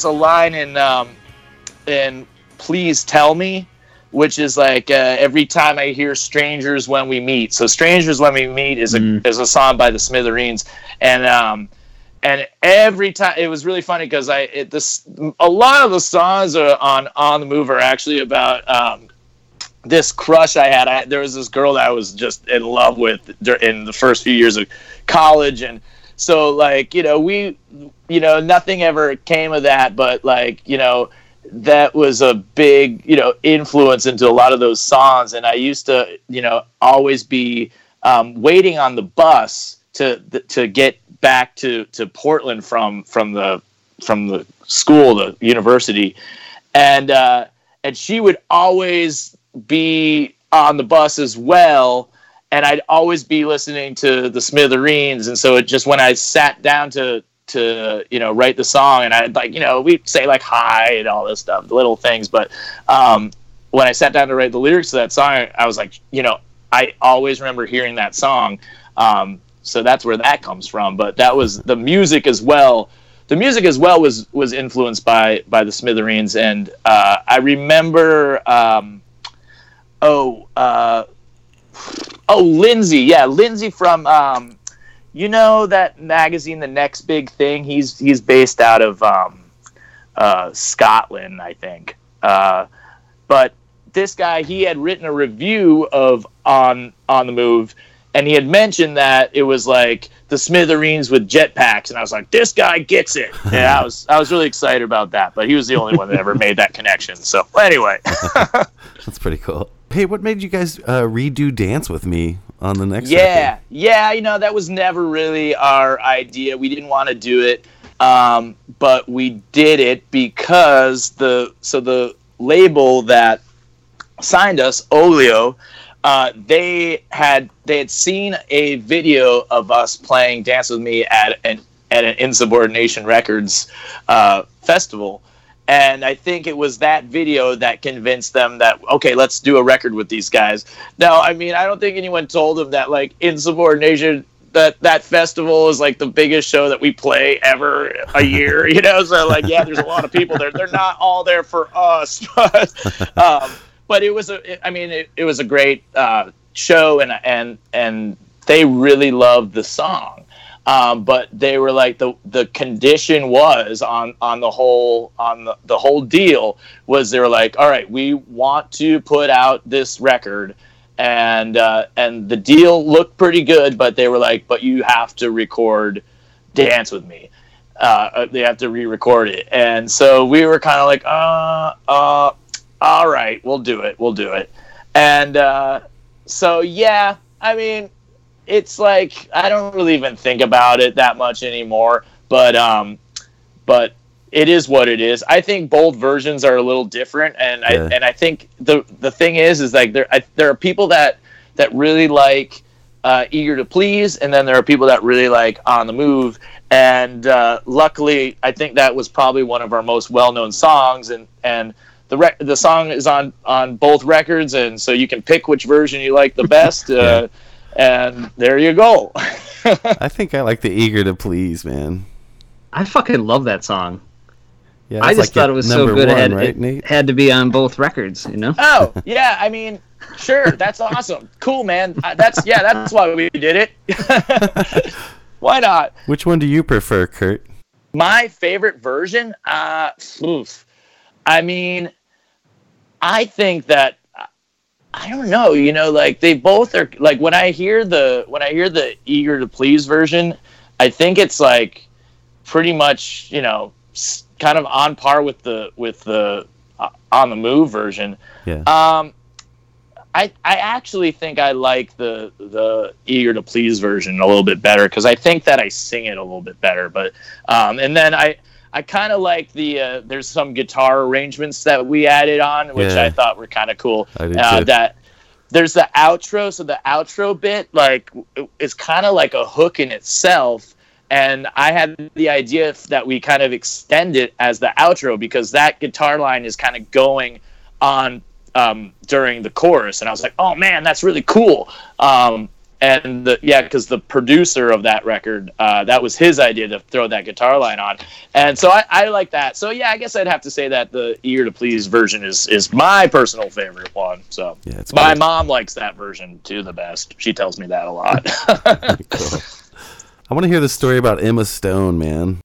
there's a line in um, in Please Tell Me, which is like uh, every time I hear Strangers When We Meet. So Strangers When We Meet is a Mm. is a song by the Smithereens, and um, and every time it was really funny because I it, this a lot of the songs are on on the move are actually about um, this crush I had. I, there was this girl that I was just in love with in the first few years of college, and so like you know we you know nothing ever came of that, but like you know that was a big you know influence into a lot of those songs, and I used to you know always be um, waiting on the bus to to get back to to Portland from from the from the school, the university, and uh, and she would always be on the bus as well. And I'd always be listening to the Smithereens, and so it just when I sat down to to you know write the song, and I'd like you know we'd say like hi and all this stuff, the little things. But um, when I sat down to write the lyrics to that song, I was like, you know, I always remember hearing that song. Um, so that's where that comes from. But that was the music as well. The music as well was was influenced by by the Smithereens, and uh, I remember. Um, oh, uh, oh, Lindsay, yeah, Lindsay from. You know that magazine, The Next Big Thing. He's he's based out of um, uh, Scotland, I think. Uh, but this guy, he had written a review of on on the move, and he had mentioned that it was like the Smithereens with jetpacks, and I was like, this guy gets it. Yeah, I was I was really excited about that, but he was the only one that ever made that connection. So anyway, That's pretty cool. Hey, what made you guys uh, redo Dance with Me on the next? yeah, record? yeah, you know that was never really our idea. We didn't want to do it, um, but we did it because the so the label that signed us, Oglio, uh, they had they had seen a video of us playing Dance with Me at an at an Insubordination Records uh, festival. And I think it was that video that convinced them that okay, let's do a record with these guys. Now, I mean, I don't think anyone told them that like Insubordination that that festival is like the biggest show that we play ever a year. You know, so like yeah, there's a lot of people there. They're not all there for us, but um, but it was a. I mean, it, it was a great uh, show, and and and they really loved the song. Um, but they were like the the condition was on on the whole on the, the whole deal was they were like all right we want to put out this record. And uh, and the deal looked pretty good but they were like but you have to record dance with me. Uh, they have to re-record it. And so we were kind of like uh uh all right we'll do it we'll do it. And uh, so yeah i mean it's like I don't really even think about it that much anymore. But um, but it is what it is. I think both versions are a little different, and Yeah. I and I think the the thing is is like there I, there are people that that really like uh, eager to please, and then there are people that really like on the move. And uh, luckily, I think that was probably one of our most well known songs, and and. The, rec- the song is on, on both records, and so you can pick which version you like the best. Uh, and there you go. I think I like the eager to please, man. I fucking love that song. Yeah, I just like thought it was so number good. it had, right, it had to be on both records, you know? oh yeah, I mean, sure, that's awesome, cool, man. Uh, That's yeah, that's why we did it. why not? Which one do you prefer, Kurt? My favorite version, uh, oof. I mean, I think that I don't know. You know, like they both are like when I hear the when I hear the eager to please version, I think it's like pretty much you know kind of on par with the with the uh, on the move version. Yeah. Um, I I actually think I like the the eager to please version a little bit better because I think that I sing it a little bit better. But um, and then I I kind of like the uh, there's some guitar arrangements that we added on, which Yeah. I thought were kind of cool. Uh, that there's the outro, so the outro bit like it's kind of like a hook in itself. And I had the idea that we kind of extend it as the outro because that guitar line is kind of going on um, during the chorus, and I was like, "Oh man, that's really cool." Um, and the, yeah, because the producer of that record, uh, that was his idea to throw that guitar line on, and so I, I like that. So yeah, I guess I'd have to say that the Eager to Please" version is is my personal favorite one. So Yeah, it's my great. mom likes that version too the best. She tells me that a lot. Cool. I want to hear the story about Emma Stone, man.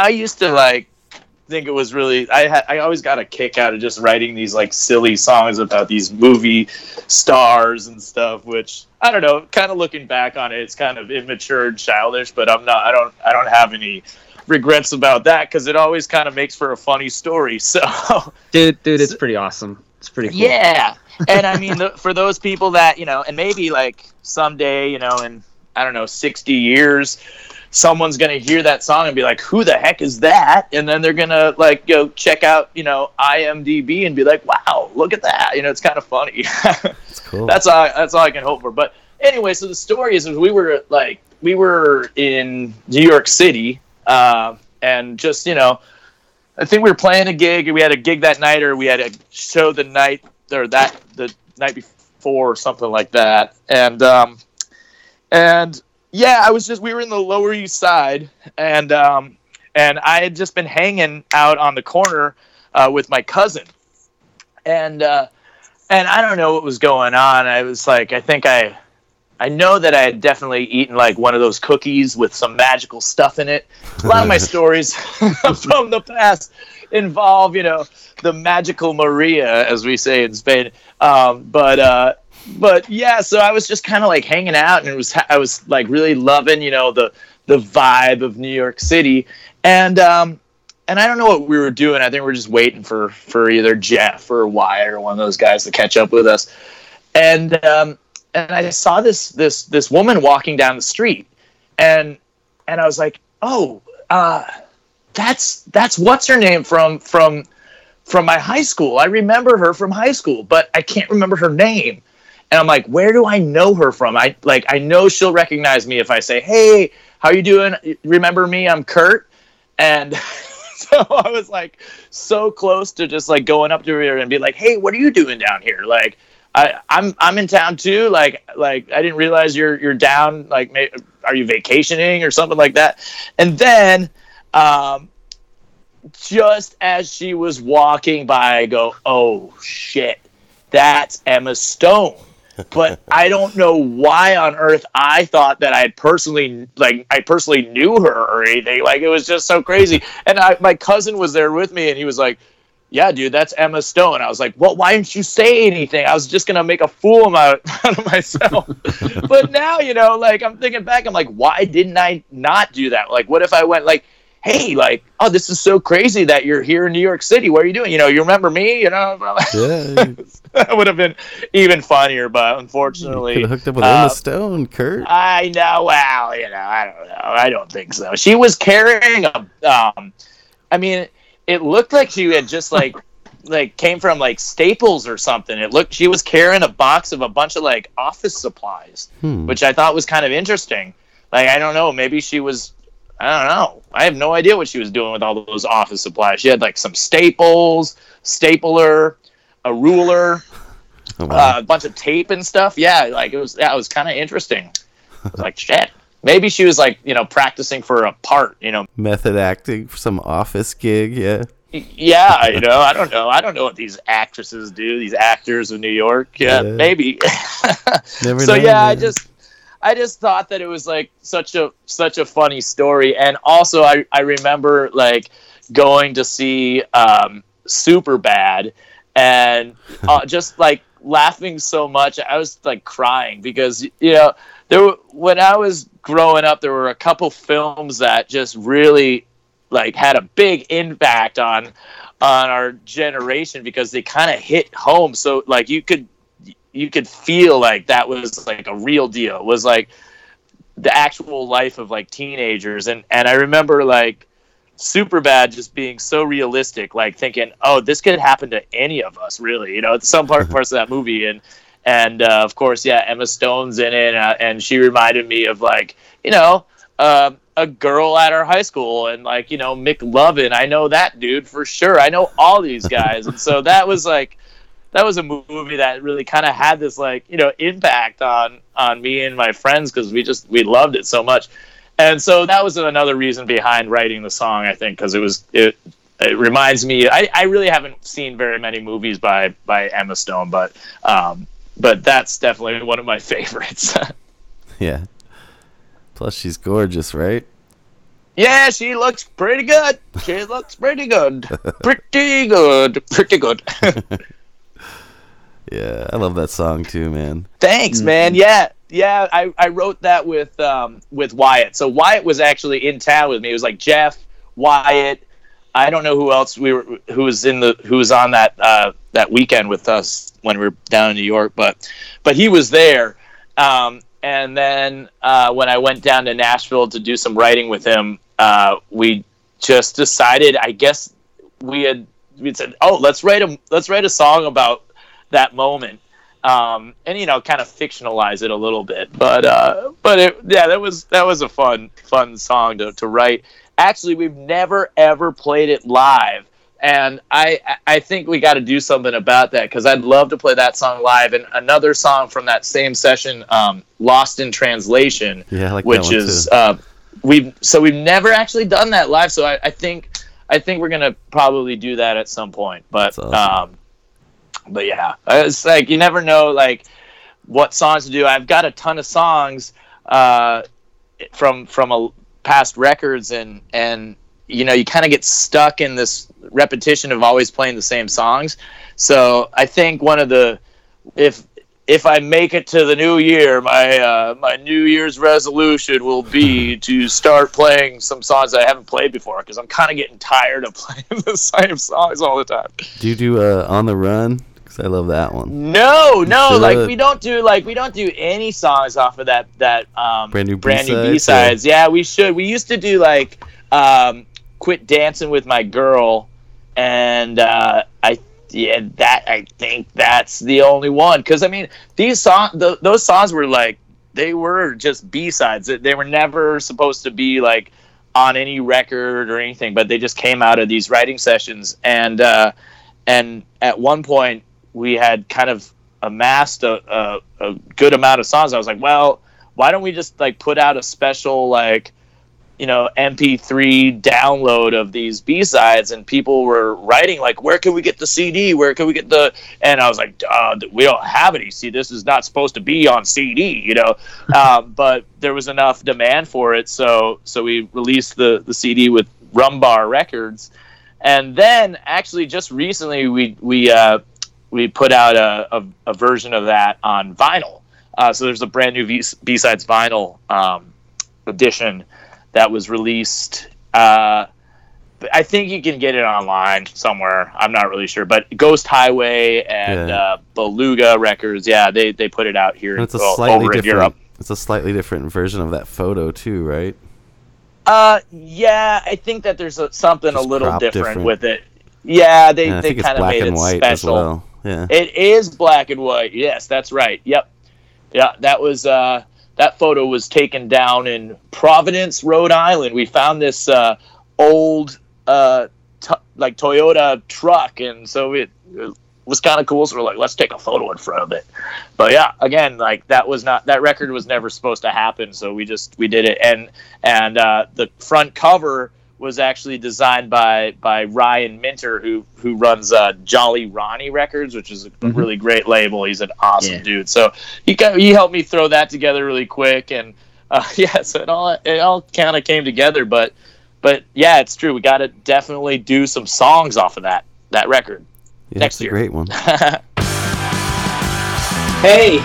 I used to like think it was really I had I always got a kick out of just writing these like silly songs about these movie stars and stuff, which I don't know, kind of looking back on it, it's kind of immature and childish, but I'm not I don't I don't have any regrets about that cuz it always kind of makes for a funny story. So Dude, dude, it's pretty awesome. It's pretty cool. yeah, and I mean, the, for those people that you know, and maybe like someday, you know, in I don't know, sixty years, someone's gonna hear that song and be like, "Who the heck is that?" And then they're gonna like go check out, you know, IMDb and be like, "Wow, look at that!" You know, it's kind of funny. It's cool. that's all. That's all I can hope for. But anyway, so the story is, is we were like, we were in New York City, uh, and just you know, I think we were playing a gig. We had a gig that night, or we had a show the night or that the night before, or something like that. And um, and yeah, I was just we were in the Lower East Side, and um, and I had just been hanging out on the corner uh, with my cousin, and uh, and I don't know what was going on. I was like, I think I. I know that I had definitely eaten like one of those cookies with some magical stuff in it. A lot of my stories from the past involve, you know, the magical Maria, as we say in Spain. Um, but uh, but yeah, so I was just kind of like hanging out, and it was I was like really loving, you know, the the vibe of New York City, and um, and I don't know what we were doing. I think we are just waiting for for either Jeff or Wyatt or one of those guys to catch up with us, and um, and I saw this this this woman walking down the street, and and I was like, oh, uh, that's that's what's her name from from from my high school. I remember her from high school, but I can't remember her name. And I'm like, where do I know her from? I like I know she'll recognize me if I say, "Hey, how you doing? Remember me? I'm Kurt." And so I was like so close to just like going up to her and be like, "Hey, what are you doing down here?" Like I, I'm I'm in town too. Like like I didn't realize you're you're down. Like, may, are you vacationing or something like that? And then, um, just as she was walking by, I go, "Oh shit, that's Emma Stone." But I don't know why on earth I thought that I personally like I personally knew her or anything. Like it was just so crazy. And I, my cousin was there with me, and he was like yeah, dude, that's Emma Stone. I was like, well, why didn't you say anything? I was just gonna make a fool out of myself. but now, you know, like I'm thinking back, I'm like, why didn't I not do that? Like, what if I went like, hey, like, oh, this is so crazy that you're here in New York City. What are you doing? You know, you remember me? You know, Yeah, that would have been even funnier. But unfortunately, could have hooked up with uh, Emma Stone, Kurt. I know. Well, you know, I don't know. I don't think so. She was carrying a. Um, I mean, it looked like she had just like like came from like Staples or something. It looked she was carrying a box of a bunch of like office supplies, Hmm. which I thought was kind of interesting. Like I don't know, maybe she was. I don't know. I have no idea what she was doing with all those office supplies. She had like some staples, stapler, a ruler, Oh, wow. uh, a bunch of tape and stuff. Yeah, like it was. That was kind of interesting. I was like, shit. Maybe she was like, you know, practicing for a part. You know, Method acting for some office gig. Yeah. Yeah. You know, I don't know. I don't know what these actresses do. These actors of New York. Yeah, Yeah. maybe. Never so know, yeah, I just. I just thought that it was like such a such a funny story, and also I I remember like going to see um, Superbad, and uh, just like laughing so much, I was like crying because you know there were, when I was growing up, there were a couple films that just really like had a big impact on on our generation because they kind of hit home. So like you could you could feel like that was like a real deal. It was like the actual life of like teenagers. And and I remember like Superbad just being so realistic like thinking oh this could happen to any of us really you know some part parts of that movie. And and uh, of course yeah Emma Stone's in it uh, and she reminded me of like you know um a girl at our high school and like you know mick McLovin I know that dude for sure. I know all these guys. And so that was like that was a movie that really kind of had this like you know impact on on me and my friends because we just we loved it so much. And so that was another reason behind writing the song i think because it was it it reminds me I, I really haven't seen very many movies by by emma stone but um but that's definitely one of my favorites. Yeah. Plus, she's gorgeous, right? yeah she looks pretty good. She looks pretty good. Pretty good. Pretty good Yeah, I love that song too, man. Thanks, man. Yeah, yeah. I, I wrote that with um with Wyatt. So Wyatt was actually in town with me. It was like Jeff, Wyatt. I don't know who else we were who was in the who was on that uh, that weekend with us when we were down in New York, but but he was there. Um, and then uh, when I went down to Nashville to do some writing with him, uh, we just decided. I guess we had we said, "Oh, let's write a let's write a song about that moment." um, and you know, kind of fictionalize it a little bit. But uh, but it, yeah, that was that was a fun fun song to, to write. Actually, we've never ever played it live, and I I think we got to do something about that because I'd love to play that song live. And another song from that same session, um, "Lost in Translation," Yeah, like which is uh, we've so we've never actually done that live. So I, I think I think we're gonna probably do that at some point. But awesome. um, but yeah, it's like you never know like what songs to do. I've got a ton of songs uh, from from a past records, and and you know you kind of get stuck in this repetition of always playing the same songs. So I think one of the if if I make it to the new year, my uh, my New Year's resolution will be to start playing some songs I haven't played before because I'm kind of getting tired of playing the same songs all the time. Do you do uh, on the run? I love that one. No, no, should. like we don't do like we don't do any songs off of that that um Brand new brand new B-sides, B sides. Yeah. we should. We used to do like um quit dancing with my girl, and uh, I yeah that I think that's the only one because I mean these song th- those songs were like they were just B sides. They were never supposed to be like on any record or anything, but they just came out of these writing sessions and uh, and at one point we had kind of amassed a, a, a good amount of songs. I was like, well, why don't we just like put out a special like you know MP3 download of these B sides, and people were writing like, where can we get the CD? Where can we get the? And I was like, uh, we don't have any. See, this is not supposed to be on CD, you know. um, but there was enough demand for it, so so we released the the CD with Rum Bar Records, and then actually just recently we we uh, we put out a, a, a version of that on vinyl. Uh, so there's a brand new B sides vinyl um, edition that was released. Uh, I think you can get it online somewhere. I'm not really sure, but Ghost Highway and Yeah. uh, Beluga Records, yeah, they, they put it out here And it's a well, slightly different. Europe. It's a slightly different version of that photo too, right? Uh, yeah, I think that there's a, something Just a little different, different. with it. Yeah, they I they kind of made it special. well. Yeah. It is black and white. Yes, that's right. Yep. Yeah, that was uh that photo was taken down in Providence, Rhode Island. We found this uh old uh t- like Toyota truck and so it, it was kind of cool so we're like let's take a photo in front of it. But yeah, again, like that was not that record was never supposed to happen, so we just we did it and and uh the front cover was actually designed by by Ryan Minter, who who runs uh, Jolly Ronnie Records, which is a really great label. He's an awesome Yeah. dude. So he got, he helped me throw that together really quick, and uh, yeah, so it all it all kind of came together. But but yeah, it's true. We got to definitely do some songs off of that that record. Yeah, next it's a year. great one. Hey,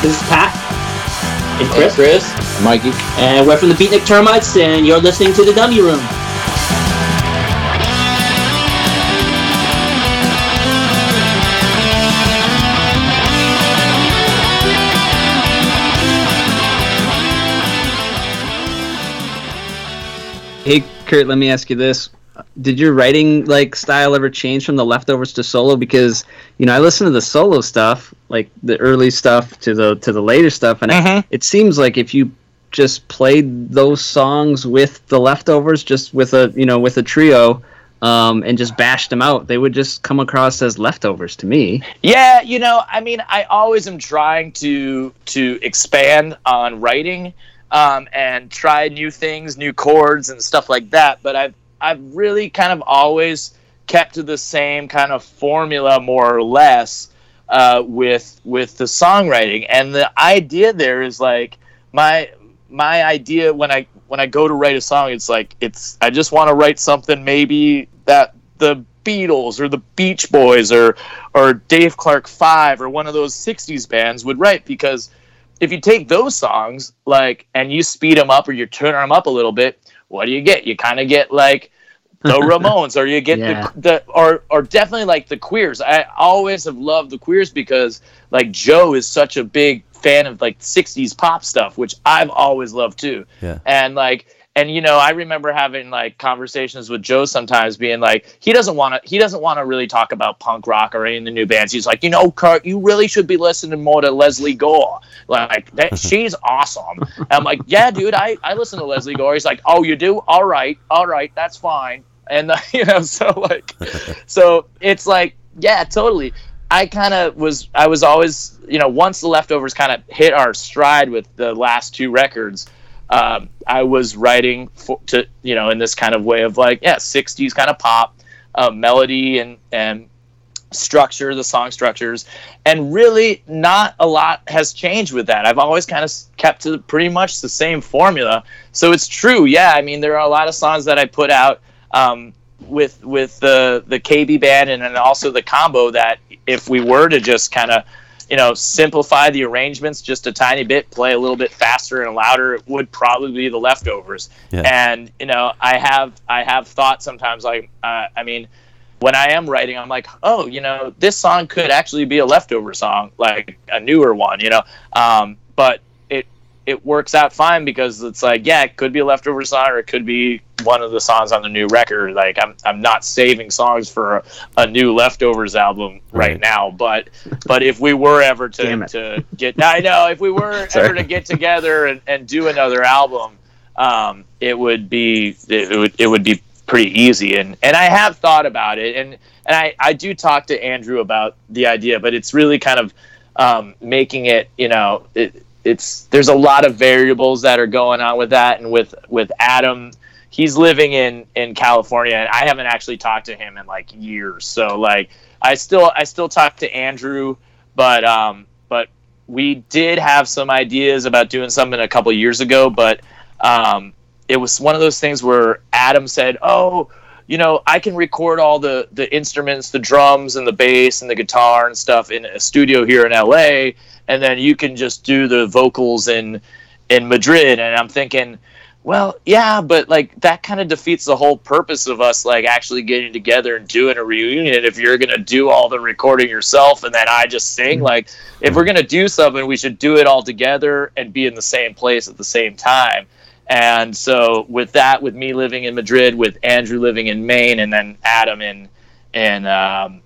this is Pat and Chris, Chris, Mikey. and we're from the Beatnik Termites, and you're listening to the Dummy Room. Hey, Kurt, let me ask you this. Did your writing like style ever change from the leftovers to solo? Because you know, I listen to the solo stuff, like the early stuff to the to the later stuff, and Mhm. it, it seems like if you just played those songs with the leftovers, just with a you know with a trio, um, and just bashed them out, they would just come across as leftovers to me. Yeah, you know, I mean, I always am trying to to expand on writing um, and try new things, new chords and stuff like that. But I've I've really kind of always kept to the same kind of formula, more or less, uh, with with the songwriting. And the idea there is like my my idea when I when I go to write a song, it's like it's I just want to write something maybe that the Beatles or the Beach Boys or or Dave Clark Five or one of those '60s bands would write because if you take those songs like and you speed them up or you turn them up a little bit, what do you get? You kind of get like the Ramones, or you get Yeah. the, the or or definitely like the Queers. I always have loved the Queers because like Joe is such a big fan of like '60s pop stuff, which I've always loved too. Yeah. And like and you know, I remember having like conversations with Joe sometimes being like, he doesn't want to, he doesn't want to really talk about punk rock or any of the new bands. He's like, you know, Kurt, you really should be listening more to Lesley Gore. Like that, she's awesome. And I'm like, yeah, dude, I, I listen to Lesley Gore. He's like, oh, you do? All right, all right, that's fine. And you know, so like, so it's like, yeah, totally. I kind of was, I was always, you know, once the leftovers kind of hit our stride with the last two records um, I was writing for, to you know in this kind of way of like yeah 60s kind of pop uh, melody and and structure the song structures. And really not a lot has changed with that. I've always kind of kept to pretty much the same formula. So it's true yeah i mean there are a lot of songs that i put out um, with with the the kb band and then also the combo that if we were to just kind of you know simplify the arrangements just a tiny bit play a little bit faster and louder it would probably be the leftovers Yeah. and you know i have i have thought sometimes like uh, i mean when I am writing, I'm like, oh, you know, this song could actually be a leftover song, like a newer one, you know. Um, but it works out fine because it's like, yeah, it could be a leftover song or it could be one of the songs on the new record. Like I'm I'm not saving songs for a, a new leftovers album right, Right. now, but but if we were ever to, to get I know if we were ever to get together and, and do another album, um, it would be it would it would be pretty easy and and I have thought about it and and I I do talk to Andrew about the idea but it's really kind of um, making it you know it, it's there's a lot of variables that are going on with that and with with Adam. He's living in in California and I haven't actually talked to him in like years. So like I still I still talk to Andrew but um but we did have some ideas about doing something a couple years ago but um it was one of those things where Adam said, "Oh, you know, I can record all the the instruments, the drums and the bass and the guitar and stuff in a studio here in LA, and then you can just do the vocals in in Madrid." And I'm thinking, well, yeah, but like that kind of defeats the whole purpose of us like actually getting together and doing a reunion if you're gonna do all the recording yourself and then I just sing. Like, if we're gonna do something, we should do it all together and be in the same place at the same time. And so with that, with me living in Madrid, with Andrew living in Maine, and then Adam in in um,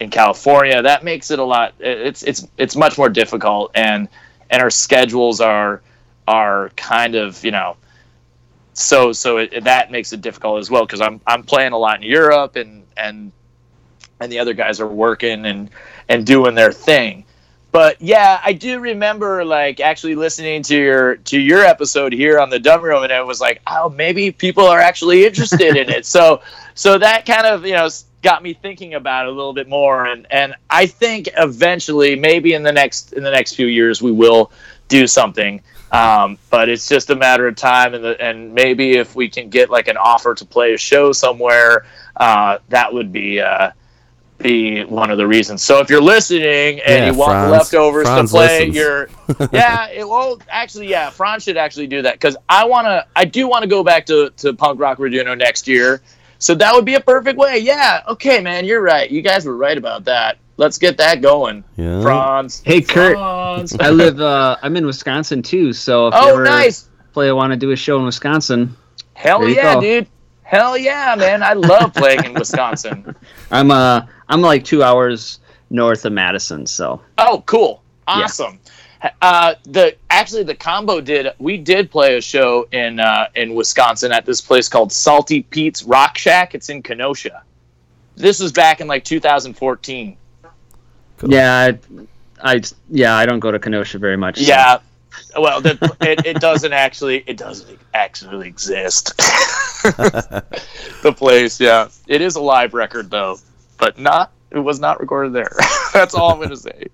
in California, that makes it a lot. It's it's it's much more difficult, and and our schedules are are kind of you know so so it, that makes it difficult as well because I'm I'm playing a lot in Europe and and and the other guys are working and and doing their thing. But yeah, I do remember like actually listening to your to your episode here on the Dummy Room, and it was like, oh, maybe people are actually interested in it. So so that kind of you know got me thinking about it a little bit more, and and I think eventually, maybe in the next in the next few years, we will do something. Um, but it's just a matter of time, and the, and maybe if we can get like an offer to play a show somewhere, uh, that would be. Uh, be one of the reasons. So if you're listening and Yeah, you want Franz- leftovers Franz to play, listens. you're yeah. It, well, actually, yeah, Franz should actually do that because I wanna, I do want to go back to to punk rock Raduno next year. So that would be a perfect way. Yeah. Okay, man, you're right. You guys were right about that. Let's get that going, Yeah. Franz. Hey, Kurt. Franz. I live. Uh, I'm in Wisconsin too. So if you oh, ever nice. play, I want to do a show in Wisconsin, Hell yeah, go. dude. Hell yeah, man. I love playing in Wisconsin. I'm uh I'm like two hours north of Madison. So Oh, cool. Awesome. Uh, the actually the combo did we did play a show in uh, in Wisconsin at this place called Salty Pete's Rock Shack. It's in Kenosha. This was back in like 2014. Cool. yeah, I, I yeah I don't go to Kenosha very much. so- Yeah. Well, the, it, it doesn't actually it doesn't actually exist. the place, yeah, it is a live record though, but not it was not recorded there. That's all I'm gonna say.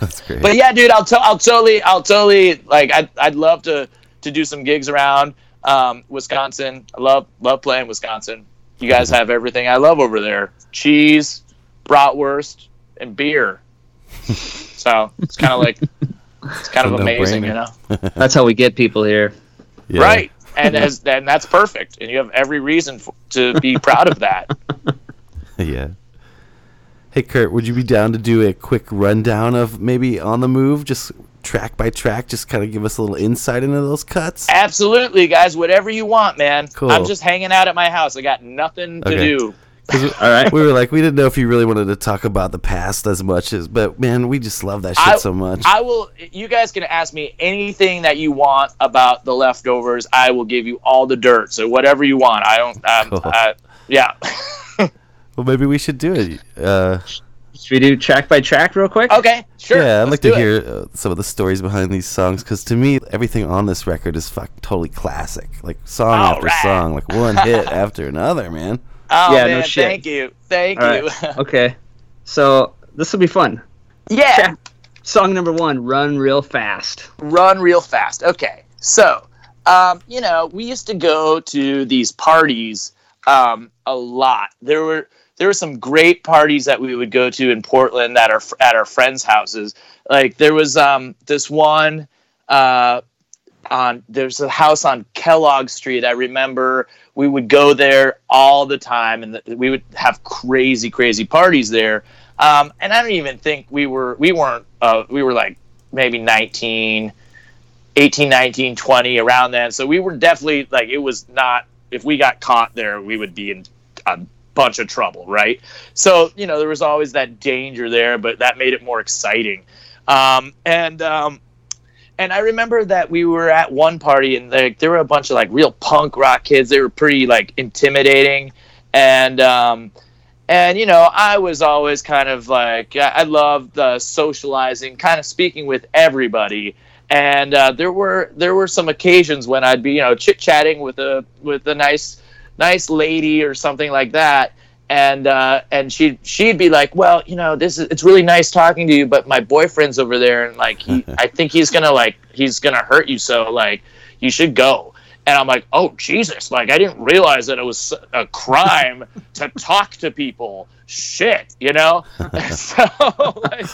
That's great. But yeah, dude, I'll to- I'll totally I'll totally like I'd I'd love to to do some gigs around um, Wisconsin. I love love playing Wisconsin. You guys have everything I love over there: cheese, bratwurst, and beer. So it's kind of like it's kind It's of a amazing, you no-brainer. know? that's how we get people here. Yeah. Right. And as and that's perfect, and you have every reason f to be proud of that. Yeah. Hey Kurt, would you be down to do a quick rundown of maybe on the move, just track by track, just kind of give us a little insight into those cuts? Absolutely, guys. Whatever you want, man. Cool. I'm just hanging out at my house. I got nothing to do. Okay. do. 'Cause we- All right. We were like, we didn't know if you really wanted to talk about the past as much as, but man, we just love that shit I- so much. I will. You guys can ask me anything that you want about the leftovers. I will give you all the dirt. So whatever you want. I don't. Um, Cool. I, yeah. well, maybe we should do it. Uh, Should we do track by track real quick? Okay, sure. yeah, I'd let's like to it. hear uh, some of the stories behind these songs because to me, everything on this record is fuck totally classic, like song All after right. song, like one hit after another, man. Oh Yeah, no man, shit. thank you, thank All you. right. Okay. So this will be fun. yeah, Track- Song number one, "Run Real Fast." run real fast. Okay, so um, you know, we used to go to these parties um, a lot. There were there were some great parties that we would go to in Portland at our at our friends' houses. Like there was um, this one uh, on there's a house on Kellogg Street. I remember we would go there all the time, and th- we would have crazy, crazy parties there. Um, and I don't even think we were we weren't uh, we were like maybe 19, 18, 19, 20 around then. So we were definitely like it was not if we got caught there, we would be in a bunch of trouble, right? So you know there was always that danger there, but that made it more exciting. Um, and um, and I remember that we were at one party and like there were a bunch of like real punk rock kids. They were pretty like intimidating, and um, and you know I was always kind of like I I loved uh, socializing, kind of speaking with everybody. And uh, there were there were some occasions when I'd be you know chit chatting with a with a nice nice lady or something like that and uh, and she she'd be like, well, you know, this is it's really nice talking to you, but my boyfriend's over there, and like he, I think he's gonna like he's gonna hurt you, so like you should go. And I'm like, oh Jesus! Like I didn't realize that it was a crime to talk to people. Shit, you know. so like,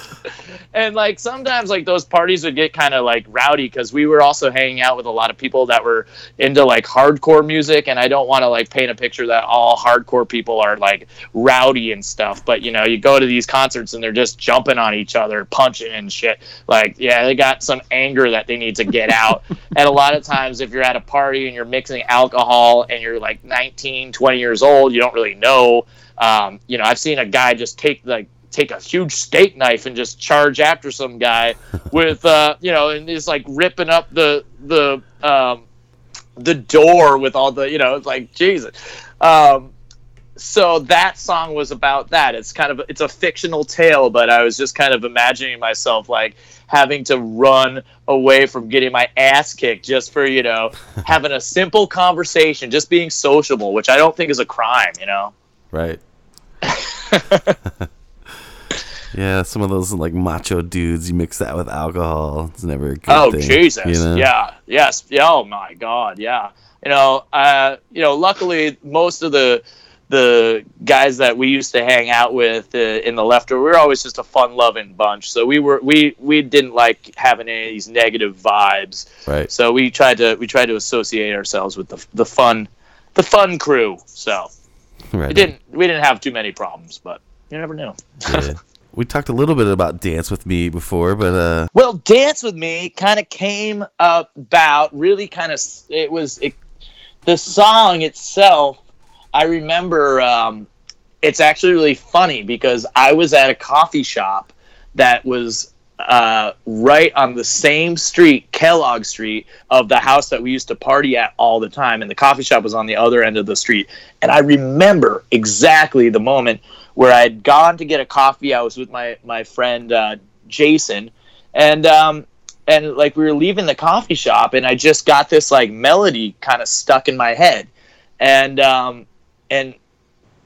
and like sometimes like those parties would get kind of like rowdy because we were also hanging out with a lot of people that were into like hardcore music, and I don't want to like paint a picture that all hardcore people are like rowdy and stuff. But you know, you go to these concerts and they're just jumping on each other, punching and shit. Like, yeah, they got some anger that they need to get out. and a lot of times, if you're at a party and you're mixing alcohol and you're like 19, 20 years old, you don't really know. Um, you know, I've seen a guy just take like take a huge steak knife and just charge after some guy with uh, you know, and he's like ripping up the the um, the door with all the you know, it's like Jesus. Um, so that song was about that. It's kind of it's a fictional tale, but I was just kind of imagining myself like having to run away from getting my ass kicked just for you know having a simple conversation, just being sociable, which I don't think is a crime. You know. Right. yeah, some of those like macho dudes, you mix that with alcohol, it's never a good Oh thing. Jesus! you know? Yeah. Yes. Yeah. Oh my God. Yeah. You know. Uh. You know. Luckily, most of the the guys that we used to hang out with uh, in the leftover, we were always just a fun-loving bunch. So we were we we didn't like having any of these negative vibes. Right. So we tried to we tried to associate ourselves with the the fun the fun crew. So Right. it didn't we didn't have too many problems, but you never know. Yeah. we talked a little bit about Dance with Me before, but uh, Well, Dance with Me kind of came about really kind of it was it, the song itself. I remember um, it's actually really funny because I was at a coffee shop that was uh, right on the same street, Kellogg Street, of the house that we used to party at all the time, and the coffee shop was on the other end of the street. And I remember exactly the moment where I had gone to get a coffee. I was with my my friend uh, Jason, and um, and like we were leaving the coffee shop, and I just got this like melody kind of stuck in my head, and um, and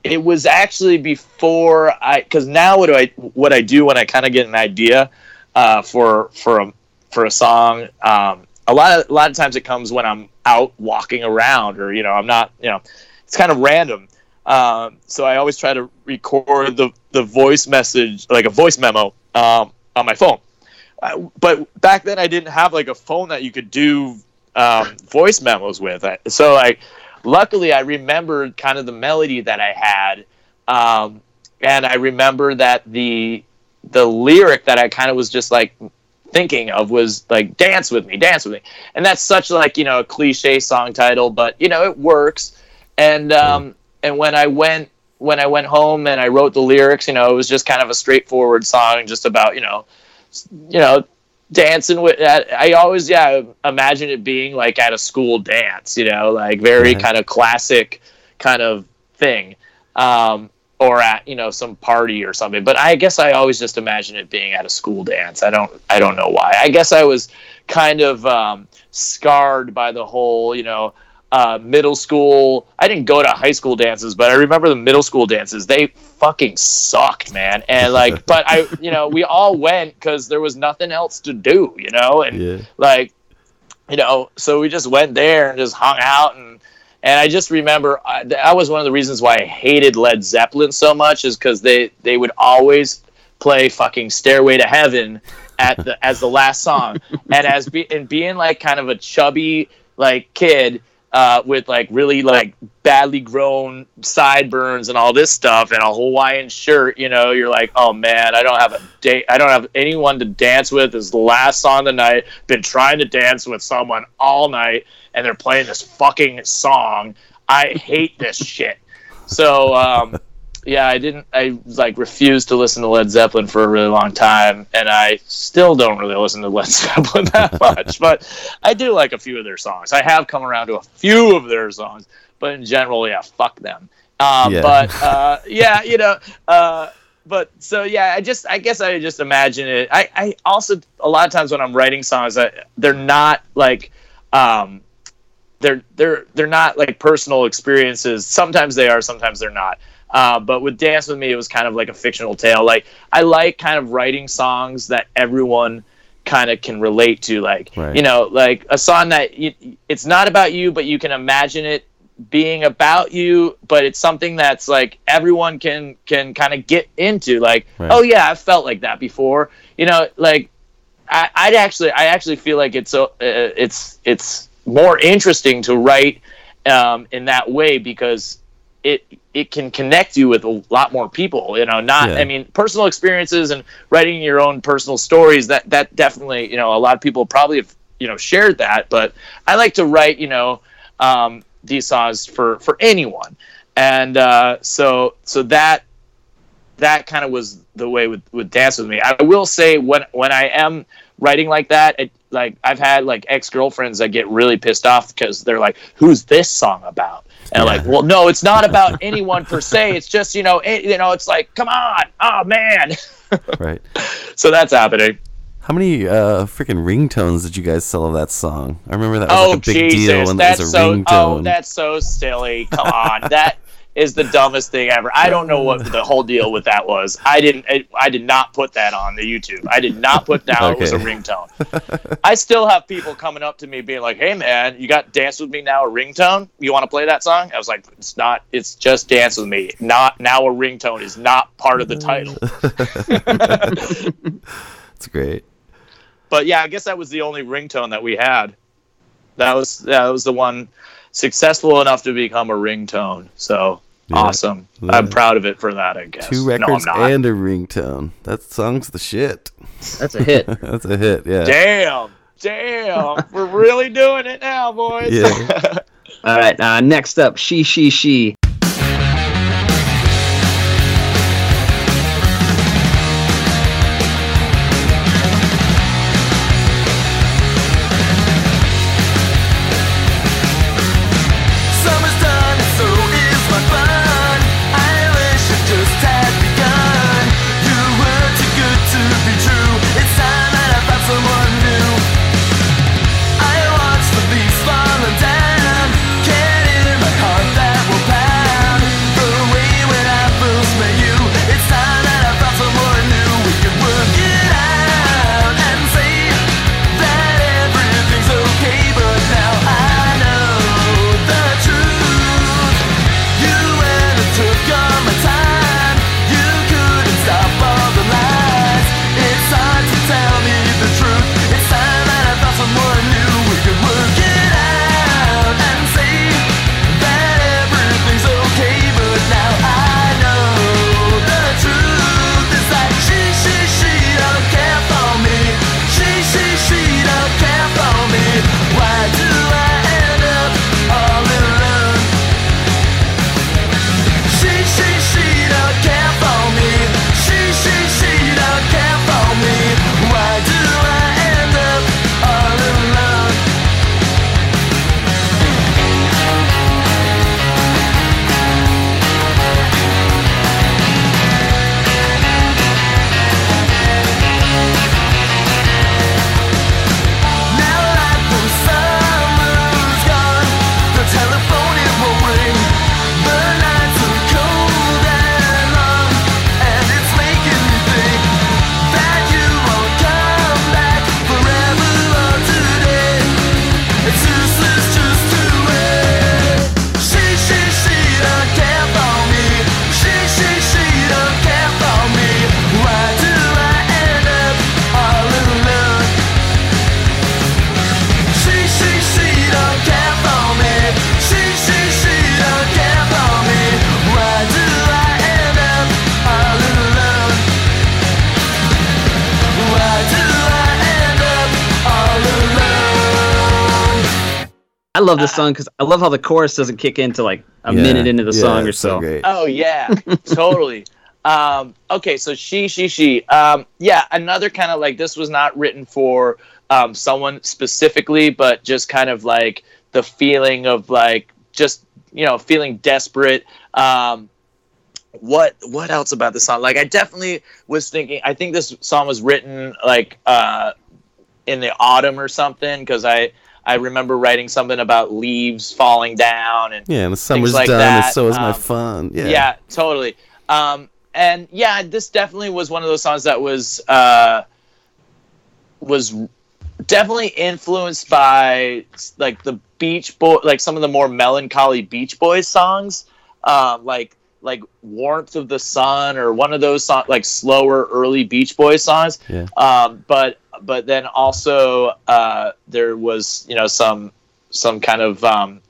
it was actually before I because now what do I what I do when I kind of get an idea uh, for for a for a song. Um, a lot of a lot of times it comes when I'm out walking around or you know I'm not you know it's kind of random. Um, so I always try to record the the voice message like a voice memo um, on my phone. Uh, but back then I didn't have like a phone that you could do um, voice memos with. I, so like luckily I remembered kind of the melody that I had, um, and I remember that the the lyric that I kind of was just like thinking of was like "Dance with me, dance with me," and that's such like you know a cliche song title, but you know it works. And um, and when I went when I went home and I wrote the lyrics, you know, it was just kind of a straightforward song, just about you know, you know, dancing with. I always yeah imagine it being like at a school dance, you know, like very kind of classic kind of thing. Um, or at you know some party or something. But I guess I always just imagine it being at a school dance. I don't I don't know why. I guess I was kind of um, scarred by the whole you know uh, middle school. I didn't go to high school dances, but I remember the middle school dances. They fucking sucked, man. And like, but I, you know, we all went because there was nothing else to do, you know, and Yeah. like, you know, so we just went there and just hung out and. And I just remember uh, that was one of the reasons why I hated Led Zeppelin so much is because they, they would always play fucking Stairway to Heaven at the as the last song, and as be, and being like kind of a chubby like kid uh, with like really like badly grown sideburns and all this stuff and a Hawaiian shirt, you know, you're like, oh man, I don't have a date, I don't have anyone to dance with. This is the last song of the night. Been trying to dance with someone all night, and they're playing this fucking song. I hate this shit. So um, yeah, I didn't. I like refused to listen to Led Zeppelin for a really long time, and I still don't really listen to Led Zeppelin that much. but I do like a few of their songs. I have come around to a few of their songs, but in general, yeah, fuck them. Um, Yeah. But uh, yeah, you know. Uh, but so yeah, I just I guess I just imagine it. I, I also a lot of times when I'm writing songs, I, they're not like um, they're they're they're not like personal experiences. Sometimes they are, sometimes they're not. Uh, but with Dance with Me, it was kind of like a fictional tale. Like I like kind of writing songs that everyone kind of can relate to. Like Right. you know, like a song that you, it's not about you, but you can imagine it being about you. But it's something that's like everyone can can kind of get into. Like Right. oh yeah, I've felt like that before. You know, like I, I'd actually, I actually feel like it's a, uh, it's it's more interesting to write um, in that way because it it can connect you with a lot more people. You know, not Yeah. I mean, personal experiences and writing your own personal stories. That that definitely, you know, a lot of people probably have you know shared that. But I like to write, you know, um, these songs for for anyone, and uh, so so that that kind of was the way with, with dance with me i will say when when i am writing like that it, like i've had like ex-girlfriends that get really pissed off because they're like who's this song about? And I'm like well no it's not about anyone per se. It's just you know it, you know it's like come on. Oh man. Right. so that's happening. How many uh freaking ringtones did you guys sell of that song? I remember that was oh like a big jesus. deal when there was a so ringtone. oh that's so silly. Come on. That is the dumbest thing ever. I don't know what the whole deal with that was. I didn't i, I did not put that on the youtube. I did not put down it was a ringtone. I still have people coming up to me being like hey man you got dance with me now a ringtone? You want to play that song? I was like it's not it's just dance with me. Not now a ringtone is not part of the title. It's great. but yeah, I guess that was the only ringtone that we had. That was that was the one successful enough to become a ringtone. So Yeah. awesome. Yeah. I'm proud of it for that. I guess. Two records not. and a ringtone. That song's the shit. That's a hit. That's a hit. Yeah. Damn, damn, we're really doing it now, boys. Yeah. All right. Uh, next up, she, she, she. Love this song because I love how the chorus doesn't kick into like a Yeah, minute into the yeah, song or so so. Oh yeah, totally. Um, okay, so she, she, she. Um, yeah, another kind of like this was not written for um, someone specifically, but just kind of like the feeling of like just you know feeling desperate. Um, what what else about the song? Like I definitely was thinking. I think this song was written like uh, in the autumn or something because I I remember writing something about leaves falling down and Yeah, and the summer's like done, that, and so is my um, fun. Yeah. yeah, totally. Um, and yeah, this definitely was one of those songs that was uh, was definitely influenced by like the Beach Boy, like some of the more melancholy Beach Boys songs, um, like like Warmth of the Sun or one of those songs, like slower early Beach Boys songs. Yeah. Um, but but then also uh, there was you know some some kind of um,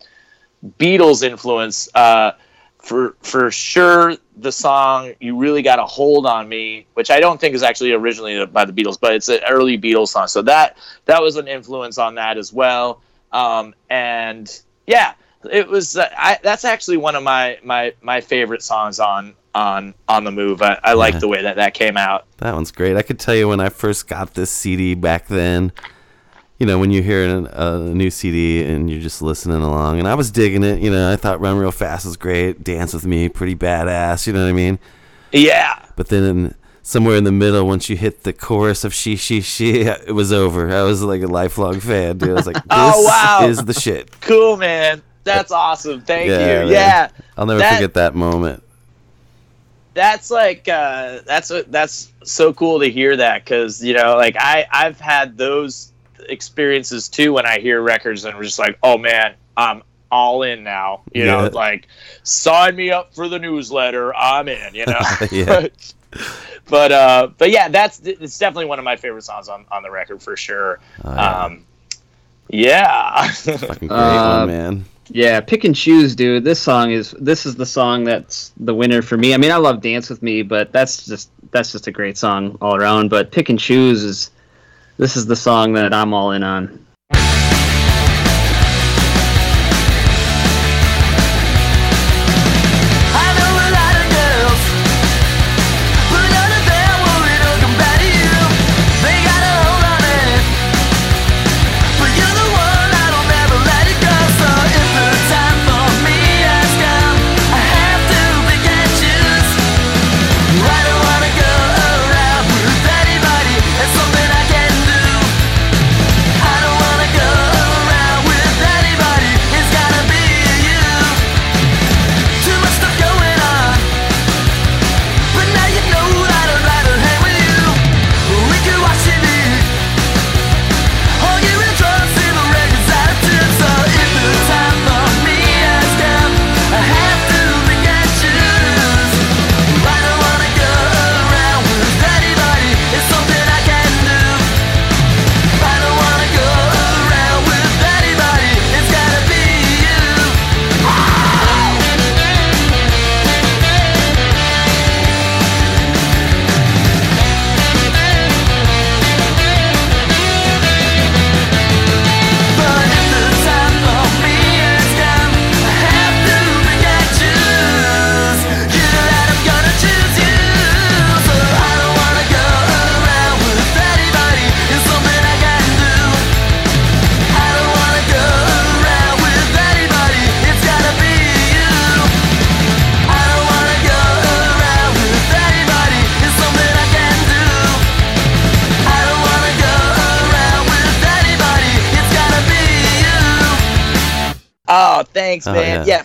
Beatles influence. Uh, for for sure, the song "You Really Got a Hold on Me," which I don't think is actually originally by the Beatles, but it's an early Beatles song. So that that was an influence on that as well. Um, and yeah, it was. Uh, I, that's actually one of my my my favorite songs on on on the move. I, I like Yeah. the way that that came out. That one's great. I could tell you when I first got this CD back then. You know, when you hear an, a new CD and you're just listening along, and I was digging it. You know, I thought "Run Real Fast" was great. "Dance with Me," pretty badass. You know what I mean? Yeah, But then in, somewhere in the middle, once you hit the chorus of "She She She," it was over. I was like a lifelong fan, dude. I was like, oh, "This Oh, wow. is the shit." cool, man. That's awesome. Thank Yeah, you. man. Yeah. I'll never That- forget that moment. That's like uh that's that's so cool to hear that because you know like i i've had those experiences too when i hear records and we're just like oh man i'm all in now you know like sign me up for the newsletter i'm in you know Yeah. but uh but yeah that's it's definitely one of my favorite songs on on the record for sure Oh, yeah. um yeah Fucking great Uh, one, man. Yeah, pick and choose, dude. This song is this is the song that's the winner for me. I mean, I love Dance with Me, but that's just that's just a great song all around. But pick and choose is this is the song that I'm all in on.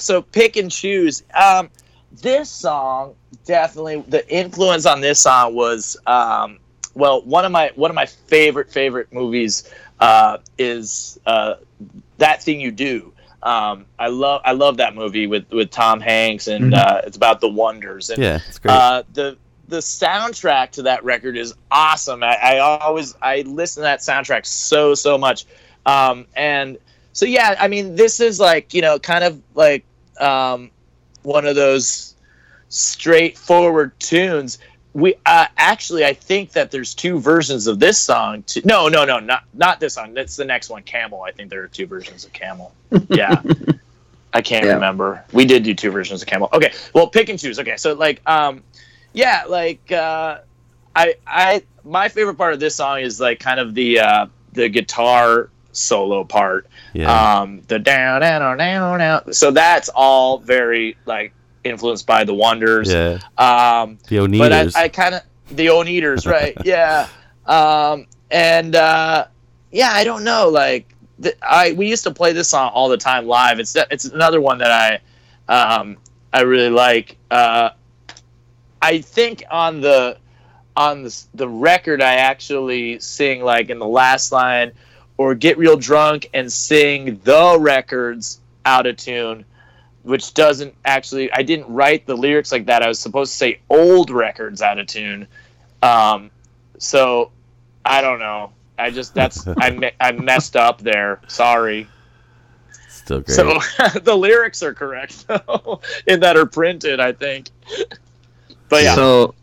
So pick and choose. Um, this song definitely the influence on this song was um, well one of my one of my favorite favorite movies uh, is uh, that thing you do. Um, I love I love that movie with with Tom Hanks and uh, it's about the wonders and Yeah, it's great. uh, the the soundtrack to that record is awesome. I, I always I listen to that soundtrack so so much, um, and so yeah, I mean this is like you know kind of like um, one of those straightforward tunes, we uh, actually I think that there's two versions of this song. To, no, no, no, not not this song. That's the next one, Camel. I think there are two versions of Camel. Yeah. I can't Yeah. remember. We did do two versions of Camel. Okay, well, pick and choose. Okay, so like, um, yeah, like, uh, I, I, my favorite part of this song is like kind of the uh, the guitar solo part. Yeah. Um, the down, down, down, down. So that's all very like influenced by the Wonders. yeah. Um, The but I, I kind of the Oneders, right? yeah. Um, and uh, yeah, I don't know. Like, th- I we used to play this song all the time live. It's it's another one that I um, I really like. Uh, I think on the on the, the record, I actually sing like in the last line, or get real drunk and sing the records out of tune which doesn't actually I didn't write the lyrics like that. I was supposed to say old records out of tune. Um, so I don't know. I just that's I me- I messed up there. Sorry. Still great. So the lyrics are correct though, in that are printed. I think. But yeah, So,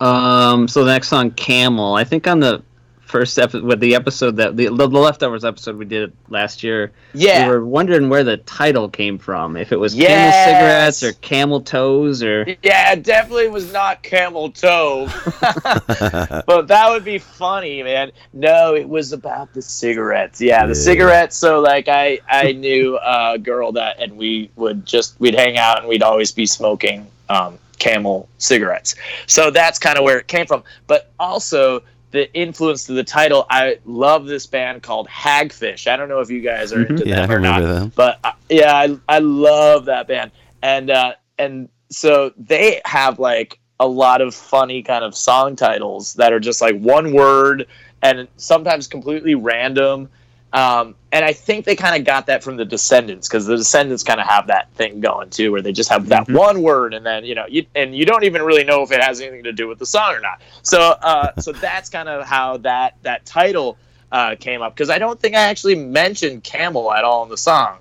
um, so the next song, Camel. I think on the first episode, with the episode that the, the leftovers episode we did last year, yeah. we were wondering where the title came from. If it was Yes. Camel cigarettes or Camel toes or Yeah, it definitely was not camel toe. but that would be funny, man. No, it was about the cigarettes. Yeah, the Yeah. cigarettes. So like I I knew a girl that and we would just we'd hang out and we'd always be smoking um, camel cigarettes. So that's kind of where it came from. But also the influence to the title, I love this band called Hagfish. I don't know if you guys are into yeah, them or not them. but uh, yeah, I, I love that band, and uh, and so they have like a lot of funny kind of song titles that are just like one word and sometimes completely random. Um, and I think they kind of got that from the Descendents because the Descendents kind of have that thing going too, where they just have that one word, and then you know, you and you don't even really know if it has anything to do with the song or not. So, uh, so that's kind of how that that title uh, came up because I don't think I actually mentioned camel at all in the song.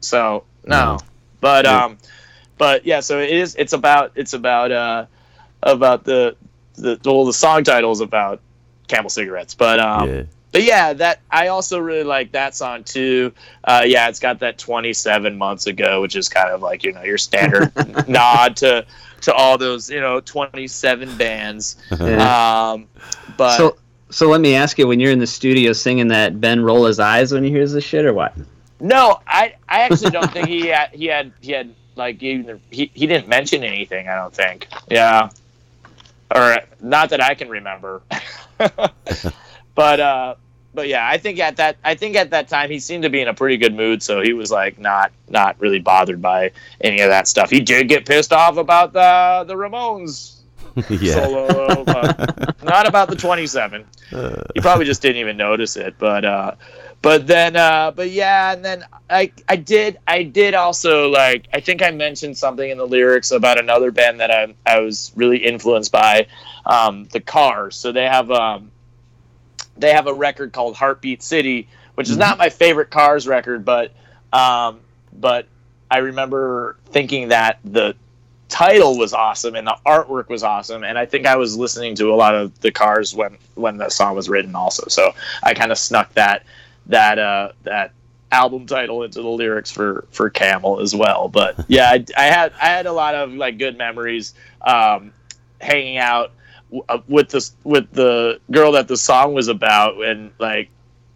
So no, No. but um, but yeah, so it is. It's about it's about uh about the the well the song title is about camel cigarettes, but um. yeah. But yeah, that I also really like that song too. Uh, yeah, it's got that 27 months ago, which is kind of like you know your standard nod to to all those you know 27 bands. Yeah. Um, but so. So let me ask you: When you're in the studio singing that, Ben roll his eyes when he hears this shit, or what? no, I I actually don't think he had he had he had like even he he didn't mention anything. I don't think. Yeah, or not that I can remember. but uh, but yeah, I think at that I think at that time he seemed to be in a pretty good mood, so he was like not not really bothered by any of that stuff. He did get pissed off about the the Ramones yeah. solo, not about the 27. He probably just didn't even notice it, but uh, but then uh, but yeah, and then I I did I did also like I think I mentioned something in the lyrics about another band that I I was really influenced by, um, the Cars. So they have um they have a record called Heartbeat City, which is not my favorite Cars record, but um, but I remember thinking that the title was awesome and the artwork was awesome, and I think I was listening to a lot of the Cars when when the song was written also. So I kind of snuck that that uh, that album title into the lyrics for for Camel as well. But yeah, I, I had I had a lot of like good memories um, hanging out with this with the girl that the song was about, and like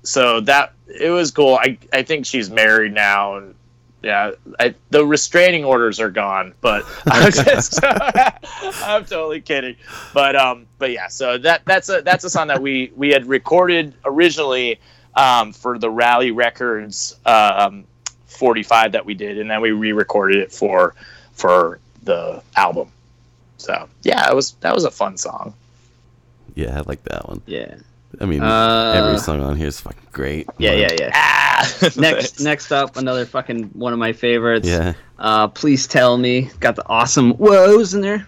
so that it was cool. I I think she's married now, and yeah, I, the restraining orders are gone. But I'm just I'm totally kidding. But um, but yeah, so that that's a that's a song that we we had recorded originally um, for the Rally Records um, 45 that we did, and then we re-recorded it for for the album. So yeah, it was that was a fun song. Yeah, I like that one. Yeah. I mean, Uh, every song on here is fucking great. Yeah, but- yeah, yeah. Ah, Next, next up, another fucking one of my favorites. Yeah. Uh, please tell me, got the awesome woes in there.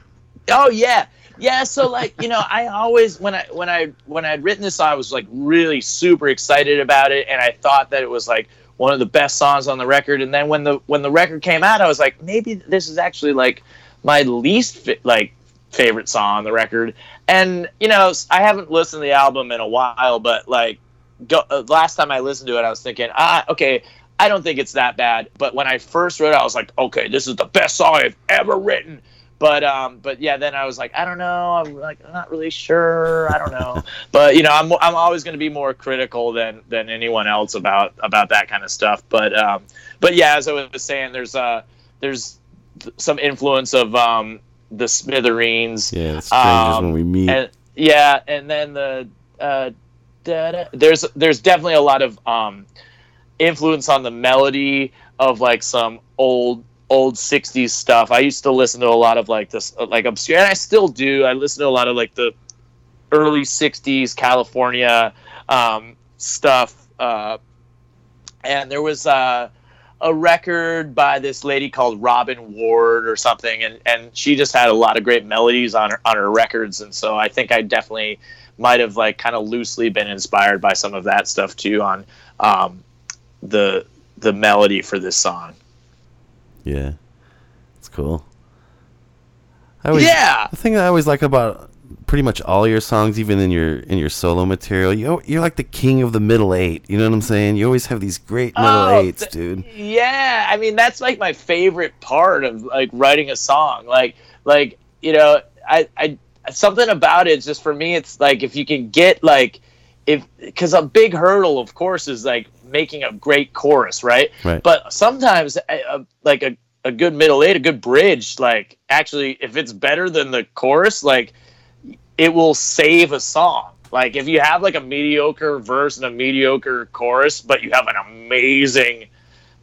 Oh yeah, yeah. So like you know, I always when I when I when I'd written this song, I was like really super excited about it, and I thought that it was like one of the best songs on the record. And then when the when the record came out, I was like, maybe this is actually like my least like favorite song on the record. And you know, I haven't listened to the album in a while, but like, go, uh, last time I listened to it, I was thinking, ah, okay, I don't think it's that bad. But when I first wrote it, I was like, okay, this is the best song I've ever written. But um, but yeah, then I was like, I don't know, I'm like I'm not really sure, I don't know. but you know, I'm I'm always going to be more critical than than anyone else about about that kind of stuff. But um, but yeah, as I was saying, there's uh there's th- some influence of um the Smithereens. Yeah, strangers Um, when we meet. And yeah, and then the uh, da-da, there's there's definitely a lot of um, influence on the melody of like some old old 60s stuff. I used to listen to a lot of like this uh, like obscure and I still do. I listen to a lot of like the early 60s California um, stuff uh, and there was uh, a record by this lady called Robin Ward or something, and, and she just had a lot of great melodies on her on her records, and so I think I definitely might have like kind of loosely been inspired by some of that stuff too on um, the the melody for this song. Yeah, it's cool. I always, Yeah. The thing that I always like about pretty much all your songs, even in your in your solo material, you you're like the king of the middle eight. You know what I'm saying? You always have these great middle Oh, eights, th- dude. Yeah, I mean that's like my favorite part of like writing a song. Like like you know, I I something about it just for me it's like if you can get like if because a big hurdle of course is like making a great chorus, right? Right. But sometimes a, a, like a a good middle eight, a good bridge, like actually if it's better than the chorus, like it will save a song. Like if you have like a mediocre verse and a mediocre chorus, but you have an amazing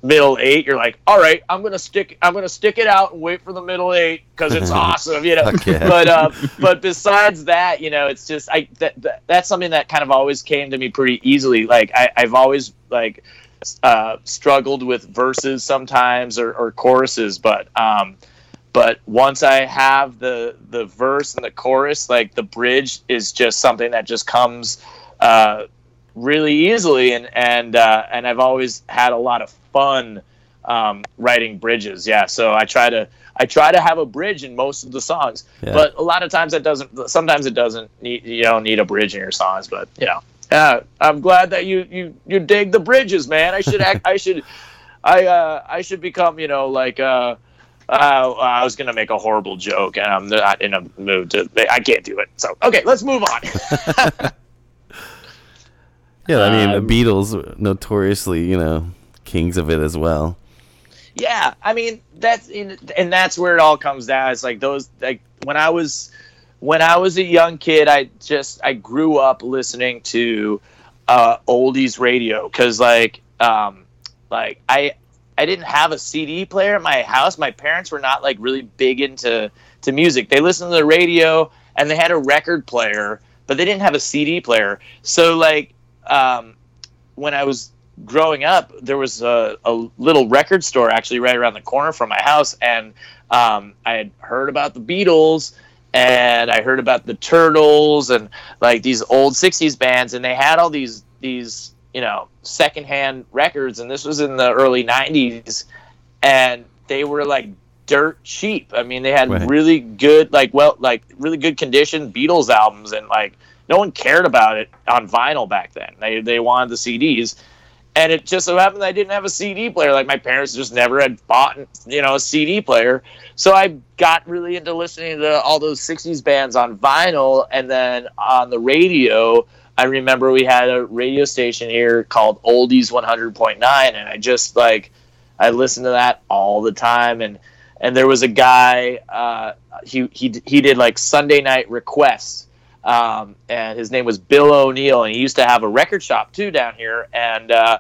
middle eight, you're like, all right, I'm gonna stick, I'm gonna stick it out and wait for the middle eight because it's awesome, you know. But uh, but besides that, you know, it's just I that, that that's something that kind of always came to me pretty easily. Like I, I've always like uh, struggled with verses sometimes or, or choruses, but um, but once I have the the verse and the chorus, like the bridge is just something that just comes uh, really easily, and and uh, and I've always had a lot of fun um, writing bridges. Yeah, so I try to I try to have a bridge in most of the songs, Yeah. but a lot of times it doesn't. Sometimes it doesn't need you don't need a bridge in your songs, but you know. Yeah, I'm glad that you you you dig the bridges, man. I should act. I should. I uh I should become you know like uh. Uh, I was gonna make a horrible joke, and I'm not in a mood to. I can't do it. So okay, let's move on. Yeah, I mean Um, the Beatles notoriously, you know, kings of it as well. yeah, I mean that's in, and that's where it all comes down. It's like those like when I was when I was a young kid, I just I grew up listening to uh, oldies radio because like um, like I I didn't have a CD player at my house. My parents were not like really big into to music. They listened to the radio and they had a record player, but they didn't have a CD player. So like um, when I was growing up, there was a, a little record store actually right around the corner from my house, and um, I had heard about the Beatles and I heard about the Turtles and like these old '60s bands, and they had all these these you know secondhand records, and this was in the early '90s, and they were like dirt cheap. I mean, they had Right. really good like well like really good condition Beatles albums, and like no one cared about it on vinyl back then. They they wanted the CDs. And it just so happened that I didn't have a CD player. Like my parents just never had bought, you know, a CD player. So I got really into listening to all those '60s bands on vinyl, and then on the radio. I remember we had a radio station here called Oldies 100.9, and I just like I listened to that all the time. And and there was a guy uh, he he he did like Sunday night requests um, and his name was Bill O'Neill, and he used to have a record shop too down here, and uh,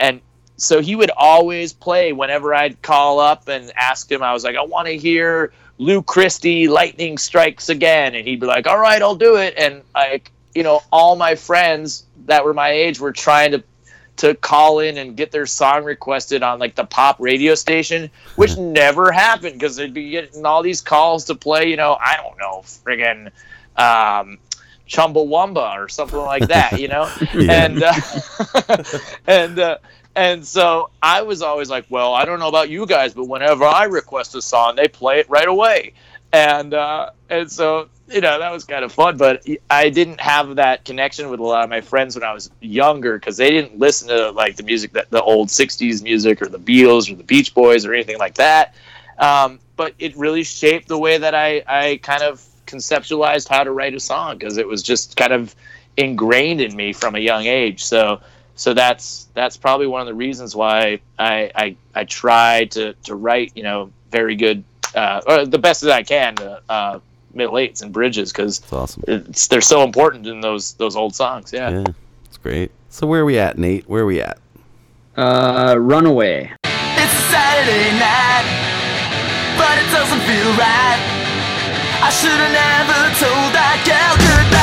and so he would always play whenever I'd call up and ask him. I was like, I want to hear Lou Christie, "Lightning Strikes Again," and he'd be like, All right, I'll do it. And like, you know, all my friends that were my age were trying to to call in and get their song requested on like the pop radio station, which never happened because they'd be getting all these calls to play, you know, I don't know, friggin' um, Chumbawamba or something like that, you know, Yeah. and uh, and uh, and so I was always like, well, I don't know about you guys, but whenever I request a song, they play it right away. and uh, and so you know that was kind of fun. But I didn't have that connection with a lot of my friends when I was younger because they didn't listen to like the music that the old '60s music or the Beatles or the Beach Boys or anything like that. Um, but it really shaped the way that I I kind of conceptualized how to write a song because it was just kind of ingrained in me from a young age. So so that's that's probably one of the reasons why I I, I try to to write you know very good uh, or the best that I can uh, uh, middle eights and bridges because It's awesome. it's they're so important in those those old songs. Yeah. Yeah, it's great. So where are we at, Nate? Where are we at? Uh, Runaway. It's a Saturday night, but it doesn't feel right. I should have never told that girl goodbye, goodbye,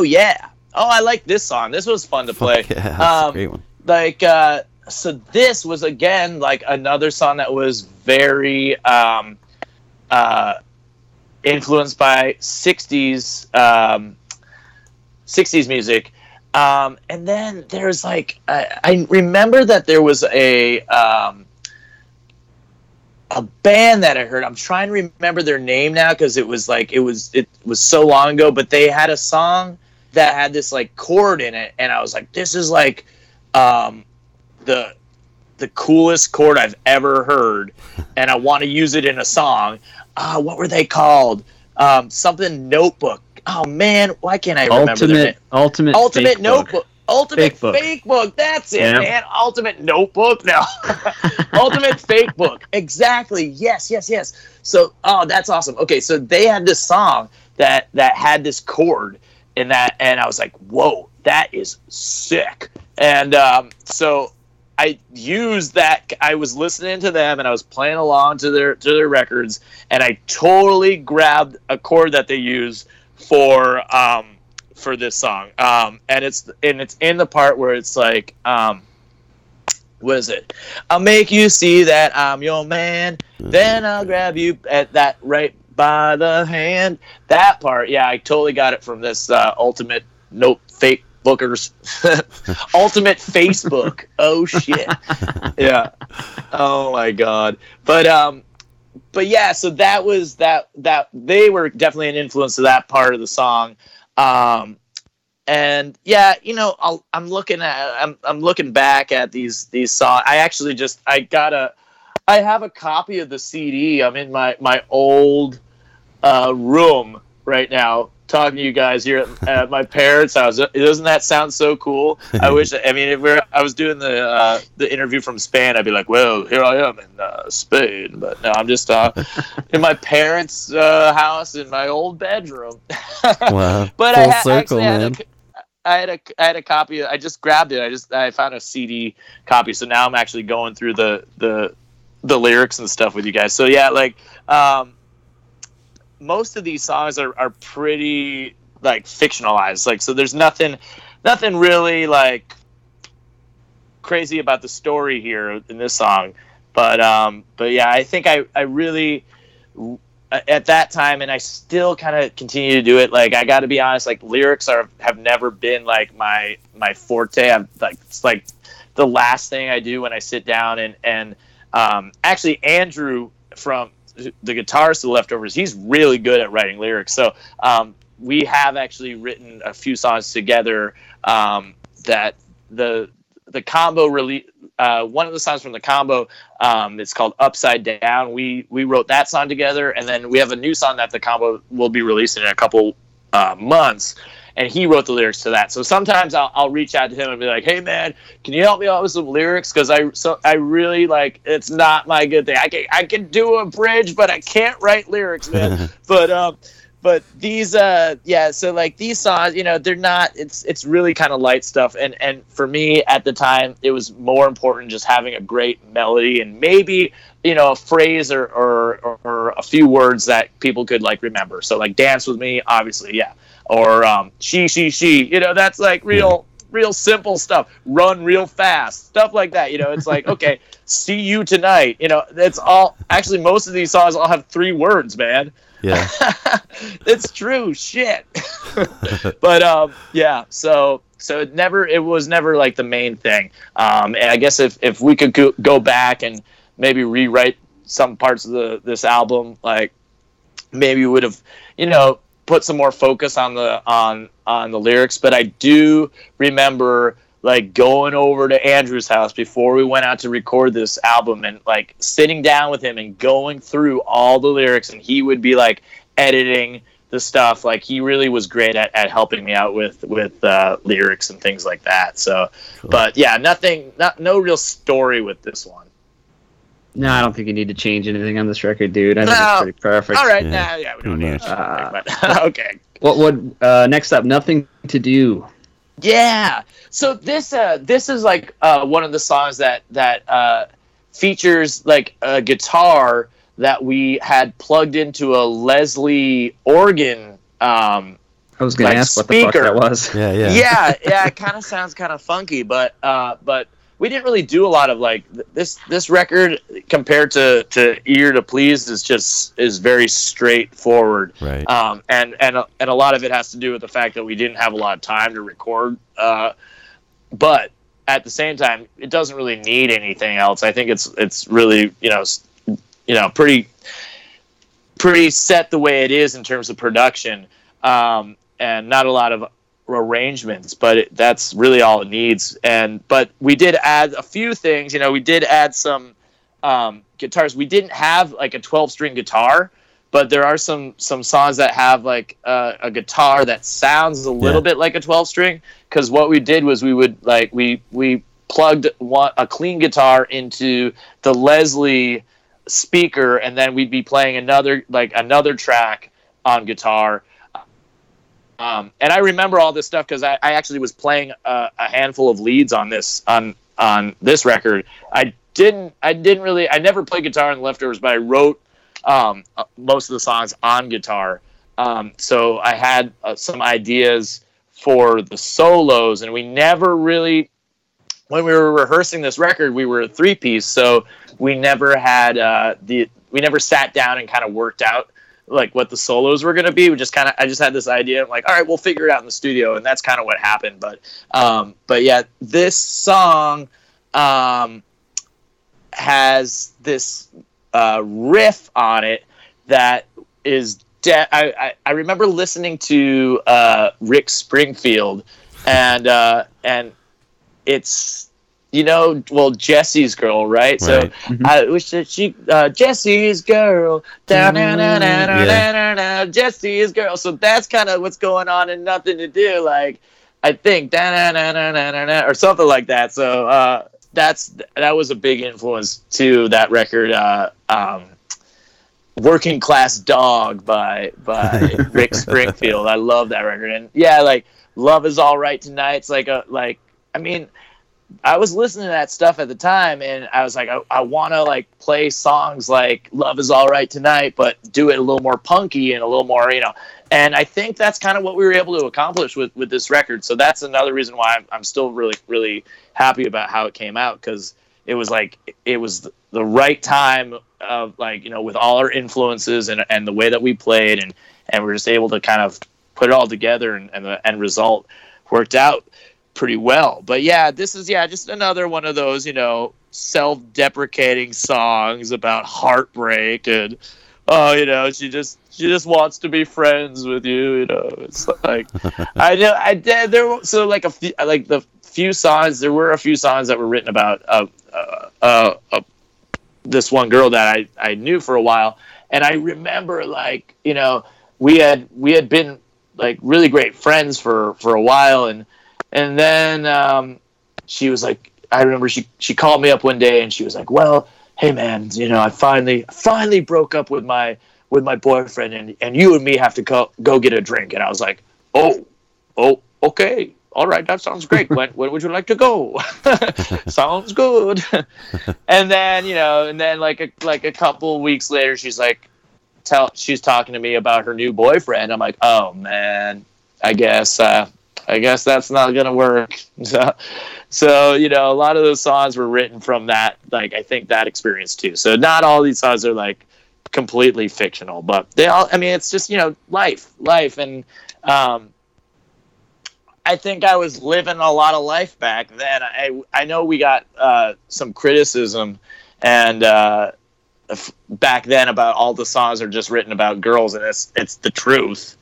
Oh yeah. Oh, I like this song. This was fun to play. Yeah, that's Um, a great one. like uh so this was again like another song that was very um uh influenced by 60s um 60s music um and then there's like I, I remember that there was a um a band that I heard. I'm trying to remember their name now because it was like it was it was so long ago. But they had a song that had this like chord in it, and I was like, this is like um, the the coolest chord I've ever heard, and I want to use it in a song. Uh, what were they called? Um, something Notebook. Oh man, why can't I remember their name? Ultimate, ultimate, Ultimate book. Notebook. Ultimate Fake book. fake book. That's it, Yeah. man. Ultimate notebook. No. Ultimate fake book. Exactly. Yes, yes, yes. So, oh, that's awesome. Okay, so they had this song that that had this chord in that, and I was like, whoa, that is sick. And um, so I used that. I was listening to them, and I was playing along to their to their records, and I totally grabbed a chord that they use for um, for this song. Um, and it's and it's in the part where it's like, um, what is it? I'll make you see that I'm your man. Then I'll grab you at that right by the hand. That part, yeah, I totally got it from this uh, ultimate note fake bookers, ultimate Facebook. Oh shit, yeah. Oh my god. But um, but yeah. So that was that that they were definitely an influence to that part of the song. Um, and yeah, you know, I'll, I'm looking at I'm I'm looking back at these these songs. I actually just I got a I have a copy of the CD. I'm in my my old uh, room right now talking to you guys here at, at my parents' house. Doesn't that sound so cool? I wish. I mean, if we're I was doing the uh, the interview from Spain, I'd be like, well, here I am in uh, Spain, but no, I'm just uh, in my parents' uh, house in my old bedroom. Wow. but Full I ha- circle, actually had a, I had a I had a copy. I just grabbed it. I just I found a CD copy. So now I'm actually going through the the the lyrics and stuff with you guys. So yeah, like um, most of these songs are are pretty like fictionalized. Like so, there's nothing nothing really like crazy about the story here in this song. But um, but yeah, I think I I really at that time, and I still kind of continue to do it. Like I got to be honest, like lyrics are have never been like my my forte. I'm like it's like the last thing I do when I sit down and and um, actually Andrew from the guitarist of the leftovers, he's really good at writing lyrics. So um, we have actually written a few songs together um, that the the combo really uh, one of the songs from the combo um, it's called upside down we we wrote that song together and then we have a new song that the combo will be releasing in a couple uh, months and he wrote the lyrics to that. So sometimes I'll, I'll reach out to him and be like hey man can you help me out with some lyrics? Because i so i really like it's not my good thing. I can i can do a bridge but i can't write lyrics man. But um but these uh yeah so like these songs you know they're not it's it's really kind of light stuff. And and for me at the time it was more important just having a great melody and maybe you know a phrase or or, or, or a few words that people could like remember. So like dance with me obviously yeah or um she she she you know that's like real real simple stuff. Run real fast. Stuff like that you know it's like okay see you tonight. You know it's all actually most of these songs all have three words man. Yeah. it's true shit. But um yeah so so it never it was never like the main thing. Um and i guess if if we could go, go back and maybe rewrite some parts of the this album like maybe we would have you know put some more focus on the on on the lyrics but i do remember like going over to andrew's house before we went out to record this album and like sitting down with him and going through all the lyrics and he would be like editing the stuff. Like he really was great at, at helping me out with with uh, lyrics and things like that. So but yeah nothing not no real story with this one No, I don't think you need to change anything on this record, dude. I think No. it's pretty perfect. all right Yeah, now yeah we don't pretty need much. to but okay What what uh next up, nothing to do. Yeah. So this uh this is like uh one of the songs that that uh features like a guitar that we had plugged into a Leslie organ um I was gonna Like ask what the fuck speaker. that was. Yeah, yeah. yeah, yeah, it kind of sounds kind of funky, but uh, but we didn't really do a lot of like this. This record compared to to Eager to Please is just is very straightforward. Right. Um, and and a- and a lot of it has to do with the fact that we didn't have a lot of time to record. Uh, but at the same time, it doesn't really need anything else. I think it's it's really you know you know pretty pretty set the way it is in terms of production, um, and not a lot of arrangements. But it, that's really all it needs. And but we did add a few things. You know, we did add some um, guitars. We didn't have like a 12 string guitar. But there are some some songs that have like uh, a guitar that sounds a little Yeah. bit like a 12 string. Because what we did was we would like we we plugged one, a clean guitar into the Leslie speaker, and then we'd be playing another like another track on guitar. Um, and I remember all this stuff because I, I actually was playing a, a handful of leads on this on on this record. I didn't I didn't really I never played guitar in the leftovers, but I wrote um, uh, most of the songs on guitar. Um, so I had uh, some ideas for the solos, and we never really when we were rehearsing this record, we were a three piece, so we never had uh, the we never sat down and kind of worked out like what the solos were going to be. We just kind of I just had this idea. I'm like, all right, we'll figure it out in the studio, and that's kind of what happened. But um, but yeah, this song um, has this uh, riff on it that is. De- I, I I remember listening to uh, Rick Springfield, and uh, and it's you know, well, Jesse's girl, right? right. So mm-hmm. I wish that she, uh, Jesse's girl, da Jesse's girl. So that's kind of what's going on and nothing to do, like I think da or something like that. So uh, that's that was a big influence to that record. Uh, um, Working Class Dog by by Rick Springfield. I love that record, and yeah, like Love Is All Right Tonight's like a like. I mean I was listening to that stuff at the time and I was like, I, I wanna like play songs like Love is All Right Tonight, but do it a little more punky and a little more, you know. And I think that's kind of what we were able to accomplish with, with this record. So that's another reason why I'm, I'm still really, really happy about how it came out because it was like it was the right time of like you know with all our influences and and the way that we played and and we are just able to kind of put it all together and, and the end result worked out pretty well. But yeah, this is yeah just another one of those you know self-deprecating songs about heartbreak and oh you know she just she just wants to be friends with you you know. It's like I know I did there were so like a few like the few songs there were a few songs that were written about uh uh, uh, uh this one girl that I I knew for a while. And I remember like you know we had we had been like really great friends for for a while. And and then um she was like I remember she she called me up one day and she was like, "Well, hey man, you know, I finally finally broke up with my with my boyfriend and and you and me have to go go get a drink." And I was like, "Oh, oh, okay." All right, that sounds great. when when would you like to go? sounds good. and then, you know, and then like a like a couple weeks later she's like tell she's talking to me about her new boyfriend. I'm like, "Oh man, I guess uh I guess that's not gonna work. So, so you know, a lot of those songs were written from that, like I think that experience too. So not all these songs are like completely fictional, but they all. I mean, it's just you know, life, life, and um, I think I was living a lot of life back then. I I know we got uh, some criticism, and uh, back then about all the songs are just written about girls, and it's it's the truth.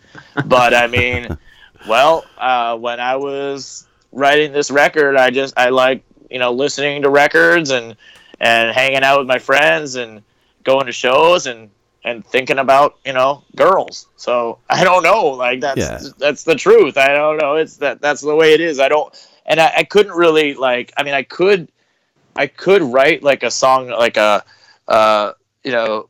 But I mean well, uh, when I was writing this record, I just I like you know listening to records and and hanging out with my friends and going to shows and and thinking about you know girls. So I don't know, like that's Yeah. that's the truth. I don't know. It's that that's the way it is. I don't, and I, I couldn't really like. I mean, I could I could write like a song like a uh, you know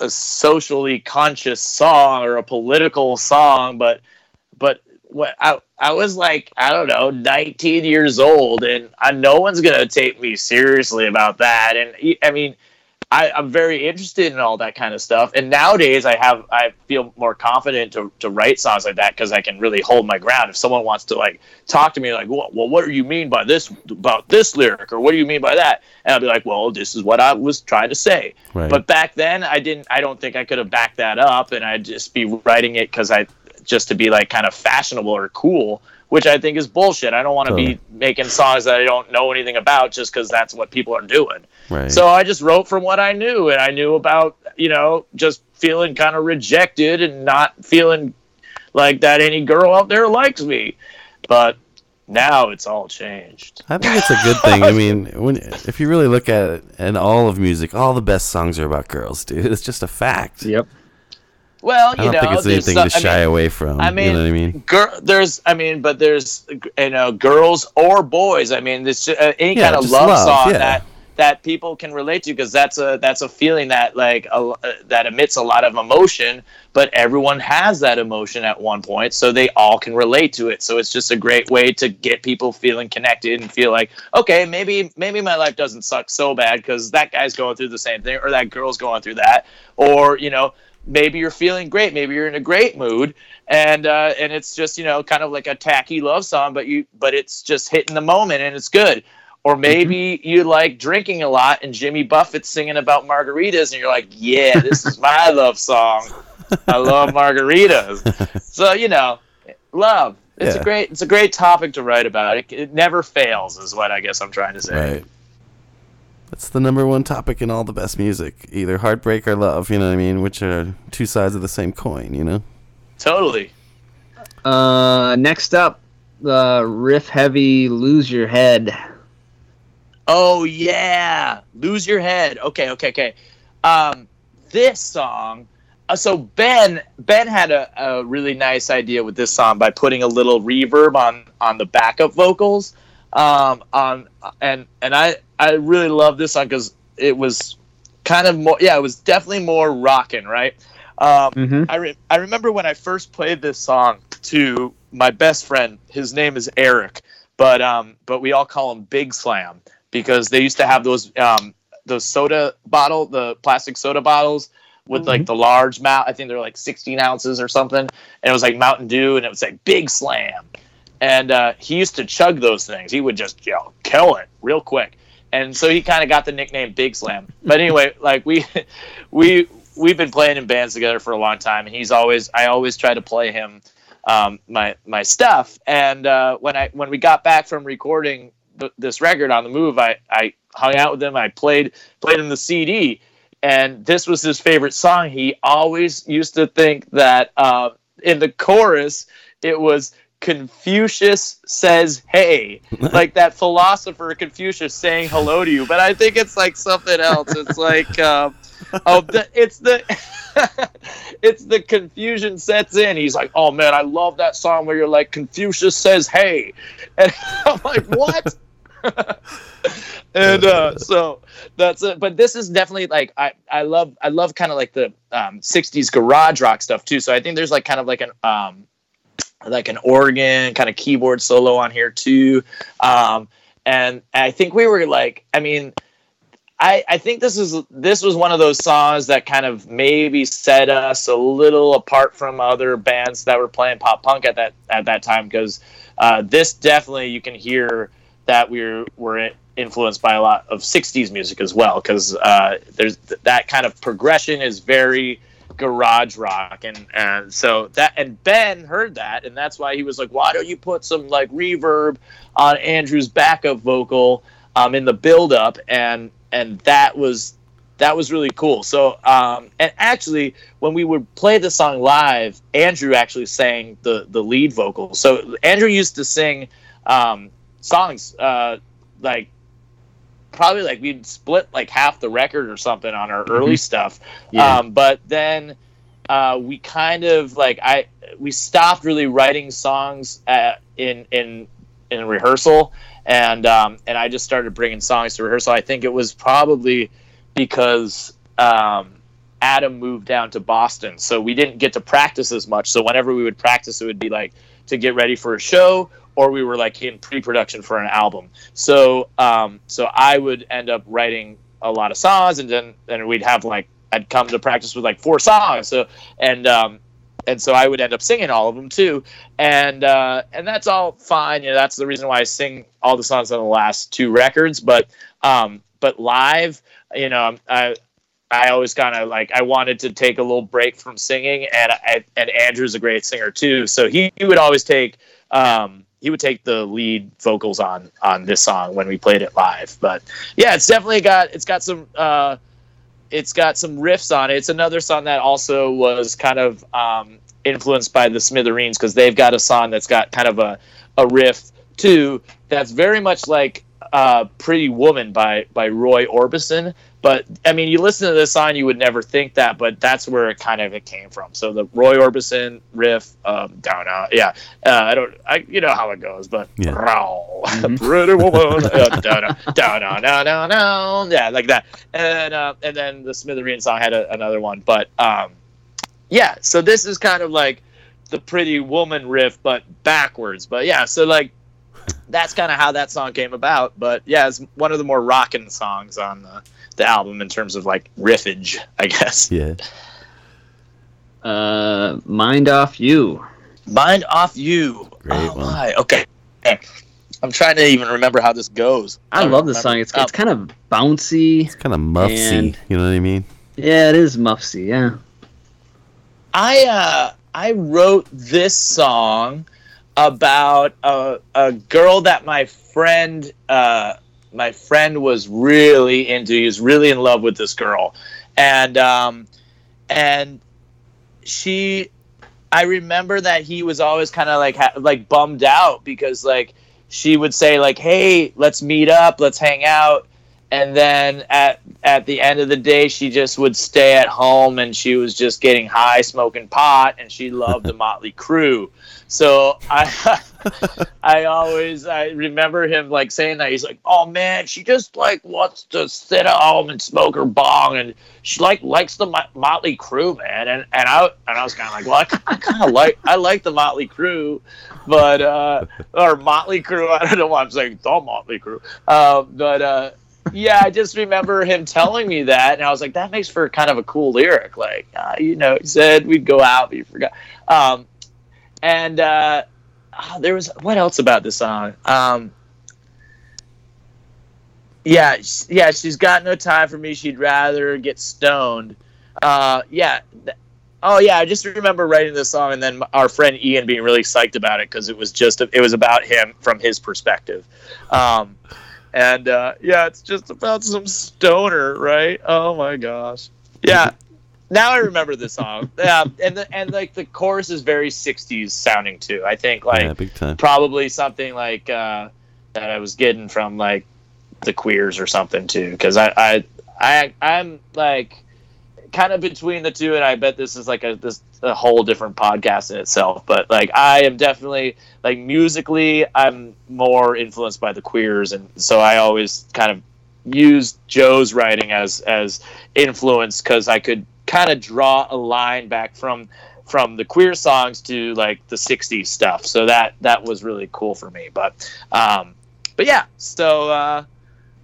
a socially conscious song or a political song, but but what I I was like I don't know 19 years old and I, no one's gonna take me seriously about that. And I mean I, I'm very interested in all that kind of stuff. And nowadays I have I feel more confident to, to write songs like that because I can really hold my ground. If someone wants to like talk to me like well, well what do you mean by this about this lyric or what do you mean by that? And I'll be like well this is what I was trying to say. Right. but back then I didn't I don't think I could have backed that up and I'd just be writing it because I just to be like kind of fashionable or cool, which I think is bullshit. I don't want to Totally. be making songs that I don't know anything about just because that's what people are doing. Right. So I just wrote from what I knew, and I knew about you know just feeling kind of rejected and not feeling like that any girl out there likes me. But now it's all changed. I think it's a good thing. I mean, when if you really look at it, and all of music, all the best songs are about girls, dude. It's just a fact. Yep. Well, you I don't know, think it's anything to some- I shy mean, away from. I mean, you know what I mean? Girl, there's, I mean, but there's, you know, girls or boys. I mean, this uh, any Yeah, kind of love, love, song yeah. that that people can relate to because that's a that's a feeling that like a, uh, that emits a lot of emotion. But everyone has that emotion at one point, so they all can relate to it. So it's just a great way to get people feeling connected and feel like, okay, maybe maybe my life doesn't suck so bad because that guy's going through the same thing or that girl's going through that, or you know maybe you're feeling great maybe you're in a great mood and uh, and it's just you know kind of like a tacky love song but you but it's just hitting the moment and it's good. Or maybe you like drinking a lot and jimmy buffett's singing about margaritas and you're like yeah this is my love song. I love margaritas. So you know love it's Yeah. a great it's a great topic to write about. It, it never fails is what i guess i'm trying to say. Right. That's the number one topic in all the best music. Either heartbreak or love, you know what I mean? Which are two sides of the same coin, you know? totally Uh, next up, the riff heavy "Lose Your Head." Oh yeah, lose your head. Okay, okay, okay. Um, this song. Uh, so Ben Ben had a, a really nice idea with this song by putting a little reverb on on the backup vocals. Um, on and and I I really love this song because it was kind of more yeah it was definitely more rocking right. Um, Mm-hmm. I, re- I remember when I first played this song to my best friend. His name is Eric, but um, but we all call him Big Slam because they used to have those um, those soda bottle, the plastic soda bottles with like the large mount. I think they're like 16 ounces or something, and it was like Mountain Dew, and it was like Big Slam. And uh, he used to chug those things. He would just know kill it real quick. and so he kind of got the nickname Big Slam. But anyway, like we we we've been playing in bands together for a long time, and he's always I always try to play him um, my my stuff. And uh, when I when we got back from recording th- this record on the move, I I hung out with him. I played played him the CD, and this was his favorite song. He always used to think that uh, in the chorus it was Confucius says hey, like that philosopher Confucius saying hello to you. But I think it's like something else. It's like um, oh, the, it's the it's the confusion sets in. He's like, oh man, I love that song where you're like Confucius says hey, and I'm like what? and uh, so that's it. But this is definitely like I, I love I love kind of like the um, '60s garage rock stuff too. So I think there's like kind of like an um, like an organ kind of keyboard solo on here too. Um, and I think we were like, I mean, I, I think this is this was one of those songs that kind of maybe set us a little apart from other bands that were playing pop punk at that at that time because uh, this definitely you can hear that we're we're influenced by a lot of 60s music as well because uh, there's that kind of progression is very garage rock and and so that and Ben heard that and that's why he was like why don't you put some like reverb on Andrew's backup vocal um, in the build up and and that was that was really cool. So um, and actually when we would play the song live Andrew actually sang the the lead vocal. So Andrew used to sing um, songs uh, like probably like we'd split like half the record or something on our early stuff Yeah. um, but then uh, we kind of like I we stopped really writing songs at, in in in rehearsal and um, and I just started bringing songs to rehearsal. I think it was probably because um, Adam moved down to Boston, so we didn't get to practice as much. So whenever we would practice, it would be like to get ready for a show, or we were like in pre-production for an album. So um, so I would end up writing a lot of songs, and then then we'd have like I'd come to practice with like four songs. So and um, and so I would end up singing all of them too, and uh, and that's all fine. You know, that's the reason why I sing all the songs on the last two records. But um, but live, you know, I I always kind of like I wanted to take a little break from singing, and I, and Andrew's a great singer too, so he, he would always take um, he would take the lead vocals on on this song when we played it live. But yeah, it's definitely got it's got some. Uh, it's got some riffs on it. It's another song that also was kind of um, influenced by the Smithereens because they've got a song that's got kind of a, a riff too that's very much like uh, "Pretty Woman" by by Roy Orbison. But I mean, you listen to this song, you would never think that, but that's where it kind of it came from. So the Roy Orbison riff, um, down out, yeah. Uh, I don't, I you know how it goes, but Yeah. Row, pretty woman, uh, down, out, down, out, down, down, down, yeah, like that. And uh, and then the Smithereen song had a, another one, but um, yeah. So this is kind of like the Pretty Woman riff, but backwards. But yeah, so like that's kind of how that song came about. But yeah, it's one of the more rocking songs on the, the album in terms of like riffage, I guess. Yeah. Uh, mind off you. Mind off you. Great oh one. my. Okay. I'm trying to even remember how this goes. I don't love this song. It's it's kind of bouncy. It's kind of muffsy. And- You know what I mean? Yeah, it is muffsy. Yeah. I uh, I wrote this song about a, a girl that my friend uh, my friend was really into. He was really in love with this girl, and um, and she. I remember that he was always kind of like ha- like bummed out because like she would say like, "Hey, let's meet up, let's hang out," and then at at the end of the day she just would stay at home and she was just getting high smoking pot and she loved the Mötley Crüe so i i always i remember him like saying that he's like oh man she just like wants to sit at home and smoke her bong and she like likes the Mo- Mötley Crüe man and and i and i was kind of like well i, I kind of like i like the Mötley Crüe but uh or Mötley Crüe i don't know why i'm saying the Mötley Crüe uh, but uh yeah, I just remember him telling me that, and I was like, that makes for kind of a cool lyric. Like, uh, you know, he said we'd go out, but you forgot. Um, and uh, oh, there was what else about the song? Um, yeah, yeah, she's got no time for me. She'd rather get stoned. Uh, yeah. Oh yeah, I just remember writing this song and then our friend Ian being really psyched about it because it was just it was about him from his perspective, um, and uh, yeah, it's just about some stoner, right? Oh my gosh, yeah. Now I remember the song. Yeah, and the, and like the chorus is very '60s sounding too. I think like yeah, probably something like uh, that I was getting from like the queers or something too. Because I, I I I'm like kind of between the two, and I bet this is like a this a whole different podcast in itself. But like I am definitely like musically, I'm more influenced by the queers, and so I always kind of use Joe's writing as as influence because I could kind of draw a line back from from the queer songs to like the 60s stuff so that that was really cool for me but um but yeah so uh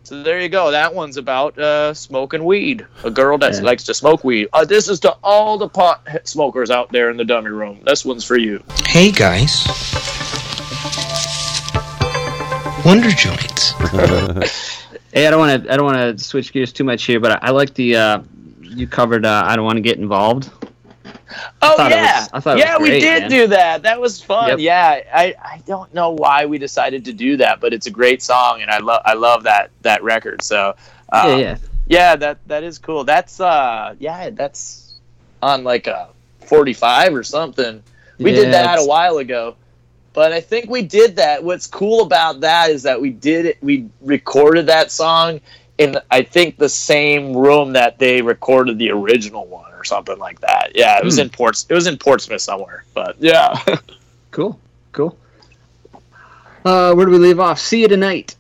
so there you go that one's about uh smoking weed a girl that Yeah. likes to smoke weed uh, this is to all the pot smokers out there in the dummy room this one's for you Hey guys. Wonder Joints. Hey, I don't want to. I don't want to switch gears too much here, but I, I like the. Uh, you covered. Uh, I don't want to get involved. Oh yeah, was- I thought it yeah, was we did man. do that. That was fun. Yep. Yeah, I, I don't know why we decided to do that, but it's a great song, and I love I love that that record. So uh, yeah, yeah. yeah, that that is cool. That's uh yeah, that's on like a forty five or something. We Yeah, did that a while ago. But I think we did that. What's cool about that is that we did it we recorded that song in I think the same room that they recorded the original one or something like that. Yeah, it was Hmm. in Ports it was in Portsmouth somewhere. But yeah. Cool. Cool. Uh, where do we leave off? See you tonight.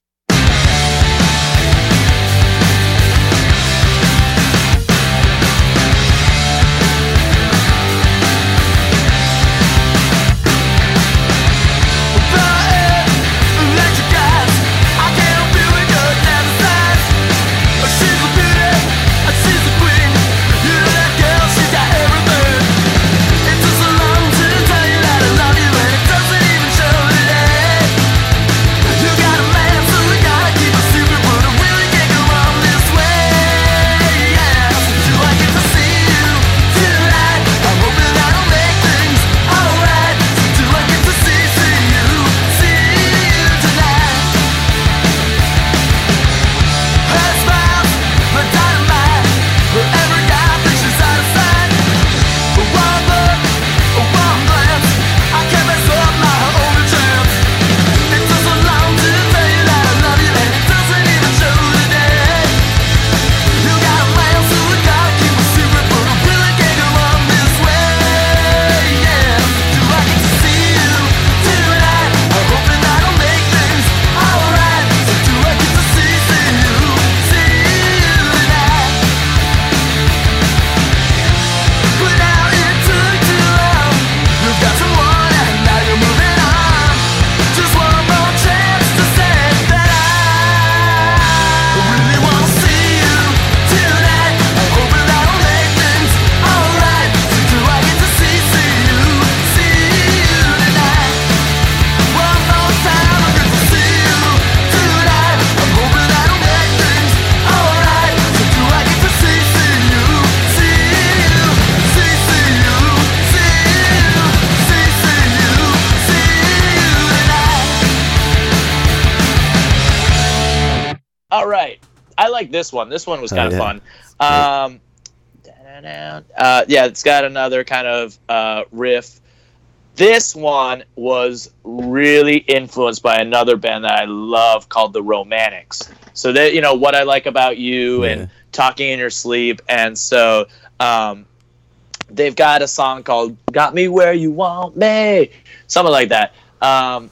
Like this one. This one was Oh, kind of yeah. fun. Um, uh, yeah, it's got another kind of uh, riff. This one was really influenced by another band that I love called the Romantics. So that you know what I like about you Yeah. and talking in your sleep, and so um, they've got a song called "Got Me Where You Want Me," something like that. Um,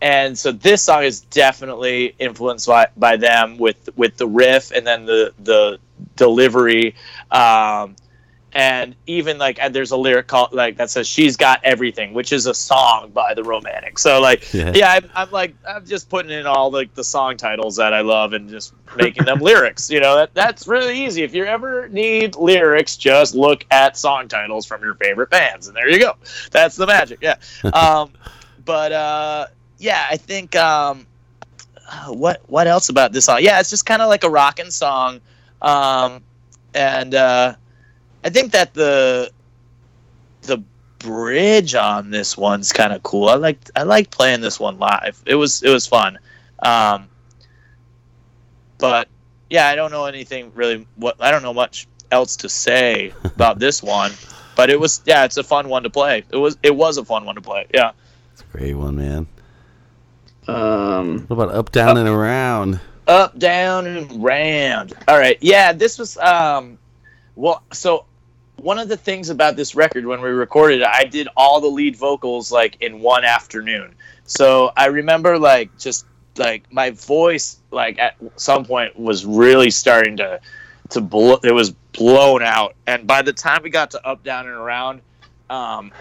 and so this song is definitely influenced by, by them with with the riff and then the the delivery um and even like there's a lyric called like that says she's got everything which is a song by the romantic so like Yeah. yeah, I'm, I'm like i'm just putting in all like the song titles that i love and just making them lyrics you know? That that's really easy. If you ever need lyrics just look at song titles from your favorite bands and there you go. That's the magic yeah. Um but uh yeah, I think um, what what else about this song? Yeah, it's just kind of like a rocking song, um, and uh, I think that the the bridge on this one's kind of cool. I like I like playing this one live. It was it was fun, um, but yeah, I don't know anything really. What I don't know much else to say about this one, but it was yeah, it's a fun one to play. It was it was a fun one to play. Yeah. It's a great one, man. Um, What about up, down, and around? up down and round. All right. Yeah this was um well so one of the things about this record when we recorded it i did all the lead vocals like in one afternoon. So i remember like just like my voice like at some point was really starting to to blow it was blown out. And by the time we got to up down and around um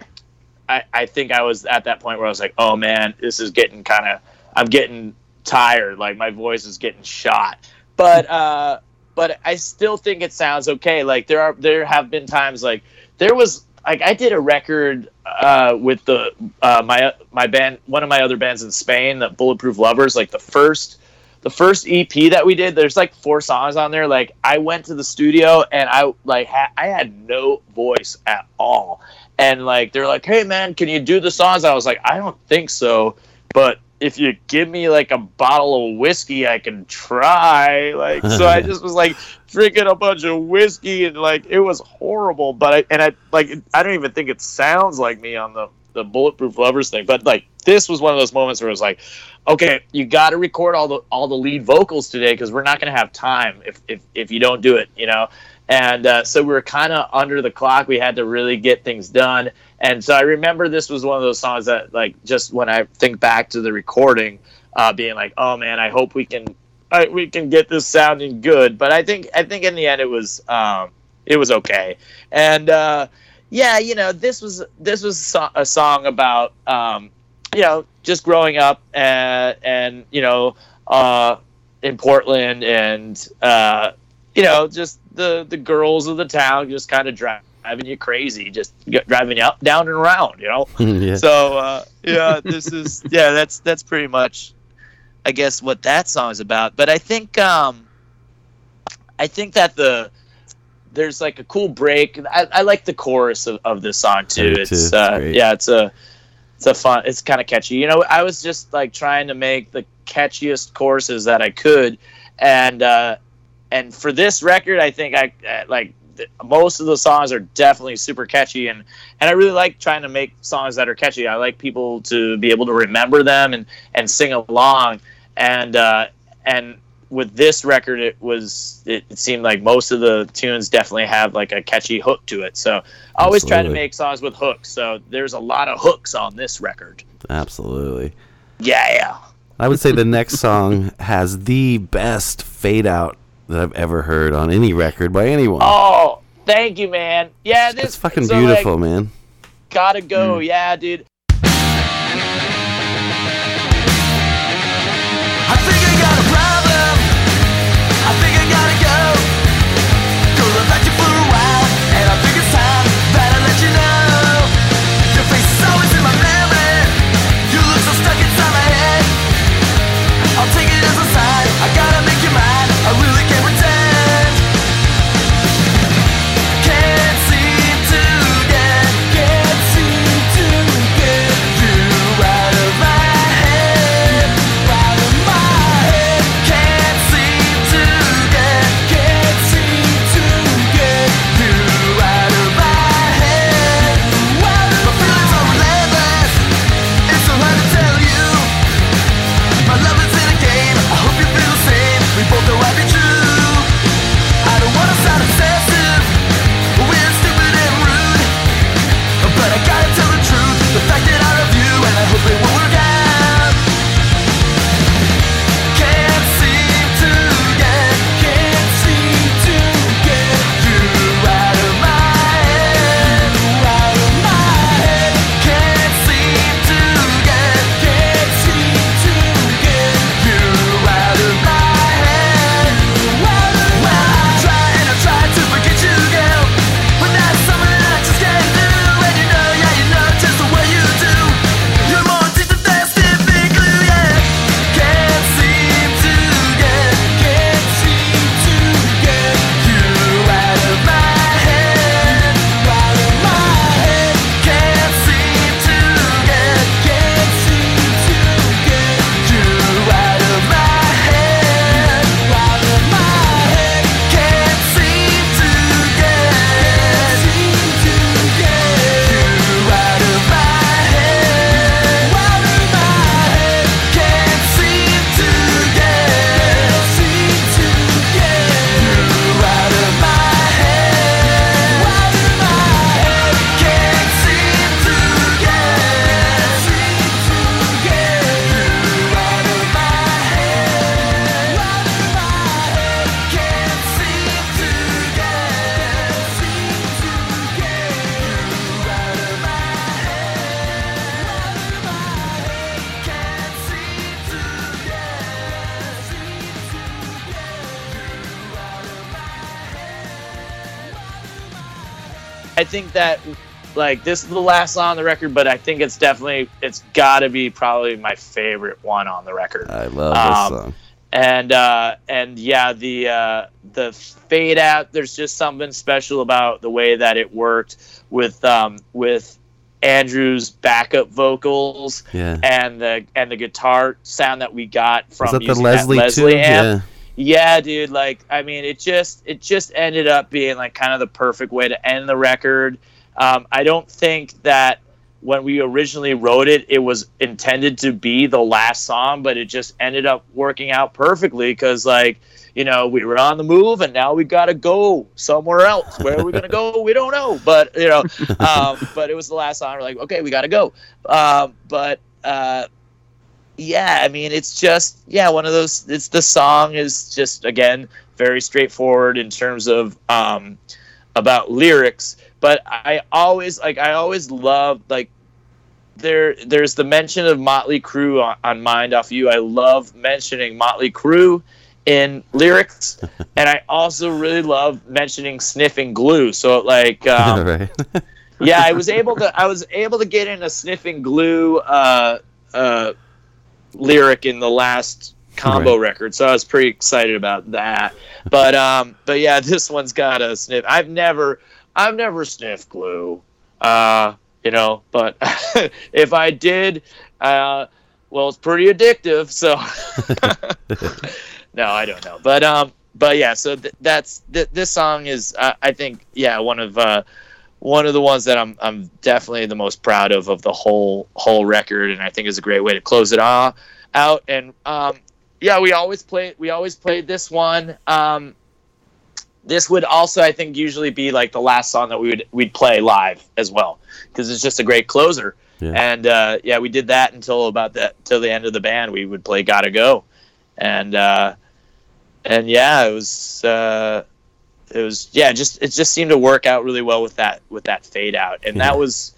i i think i was at that point where i was like oh man this is getting kind of i'm getting tired. Like my voice is getting shot. But uh but i still think it sounds okay. Like there are there have been times like there was like i did a record uh with the uh my my band one of my other bands in spain the bulletproof lovers like the first the first ep that we did there's like four songs on there. Like i went to the studio and i like ha- i had no voice at all. And like they're like hey man can you do the songs? I was like i don't think so. But if you give me like a bottle of whiskey, I can try. Like, so I just was like drinking a bunch of whiskey, and like it was horrible. But I and I like I don't even think it sounds like me on the the bulletproof lovers thing. But like this was one of those moments where it was like, okay, you got to record all the all the lead vocals today because we're not going to have time if if if you don't do it, you know. And uh, so we were kind of under the clock. We had to really get things done. And so I remember this was one of those songs that, like, just when I think back to the recording, uh, being like, "Oh man, I hope we can, I, we can get this sounding good." But I think, I think in the end, it was, um, it was okay. And uh, yeah, you know, this was this was so- a song about, um, you know, just growing up and and you know, uh, in Portland and uh, you know, just the the girls of the town just kind of driving you crazy, just g- driving you up, down, and around. You know. yeah. So uh, yeah, this is yeah, that's that's pretty much, I guess, what that song is about. But I think um, I think that the there's like a cool break. I, I like the chorus of, of this song too. I do It's too. It's uh, great. yeah, it's a it's a fun. It's kind of catchy. You know, I was just like trying to make the catchiest choruses that I could, and uh, and for this record, I think I uh, like most of the songs are definitely super catchy, and and I really like trying to make songs that are catchy. I like people to be able to remember them and and sing along, and uh, and with this record, it was it, it seemed like most of the tunes definitely have like a catchy hook to it. So I always try to make songs with hooks. So there's a lot of hooks on this record. Absolutely. Yeah. I would say the next song has the best fade out that I've ever heard on any record by anyone. Oh, thank you, man. Yeah, this it's fucking so, like, beautiful, man. gotta go. Mm. Yeah, dude. I think that like this is the last song on the record, but I think it's definitely it's got to be probably my favorite one on the record. I love Um, this song. and uh, and yeah, the uh, the fade out. There's just something special about the way that it worked with um, with Andrew's backup vocals Yeah. and the and the guitar sound that we got from Was that the Leslie, Leslie too? amp. Yeah. Yeah, dude. Like, I mean, it just it just ended up being like kind of the perfect way to end the record. Um, I don't think that when we originally wrote it, it was intended to be the last song, but it just ended up working out perfectly because, like, you know, we were on the move and now we got to go somewhere else. Where are we gonna go? We don't know. But you know, um, but it was the last song. We're like, okay, we got to go. Um, but uh, yeah, I mean, it's just yeah, one of those. It's the song is just again very straightforward in terms of um, about lyrics, but I always like I always love like there there's the mention of Mötley Crüe on, on Mind Off You. I love mentioning Mötley Crüe in lyrics, and I also really love mentioning sniffing glue. So like um, yeah, I was able to I was able to get in a sniffing glue uh, uh, lyric in the last combo Right. record, so I was pretty excited about that. But um, but yeah, this one's got a sniff. I've never I've never sniffed glue, uh, you know, but if I did, uh, well, it's pretty addictive. So no, I don't know, but um, but yeah, so th- that's th- this song is uh, I think yeah one of uh one of the ones that I'm I'm definitely the most proud of of the whole whole record, and I think is a great way to close it all out. And um, yeah, we always play we always played this one. Um, this would also I think usually be like the last song that we would we'd play live as well because it's just a great closer. Yeah. And uh, yeah, we did that until about that till the end of the band. We would play "Gotta Go," and uh, and yeah, it was uh, it was yeah, just it just seemed to work out really well with that with that fade out, and that was.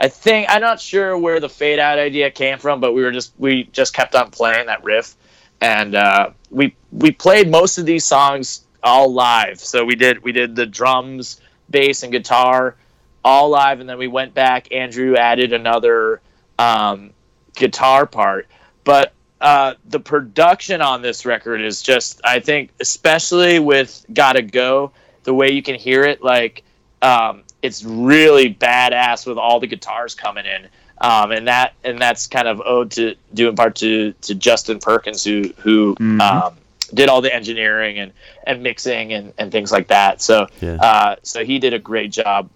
I think I'm not sure where the fade out idea came from, but we were just we just kept on playing that riff, and uh, we we played most of these songs all live. So we did we did the drums, bass, and guitar all live, and then we went back. Andrew added another um, guitar part, but uh, the production on this record is just I think especially with "Gotta Go," the way you can hear it, like um, it's really badass with all the guitars coming in. Um, and that and that's kind of owed to due in part to to Justin Perkins who who Mhm. um, did all the engineering and, and mixing and, and things like that. So Yeah. uh, so he did a great job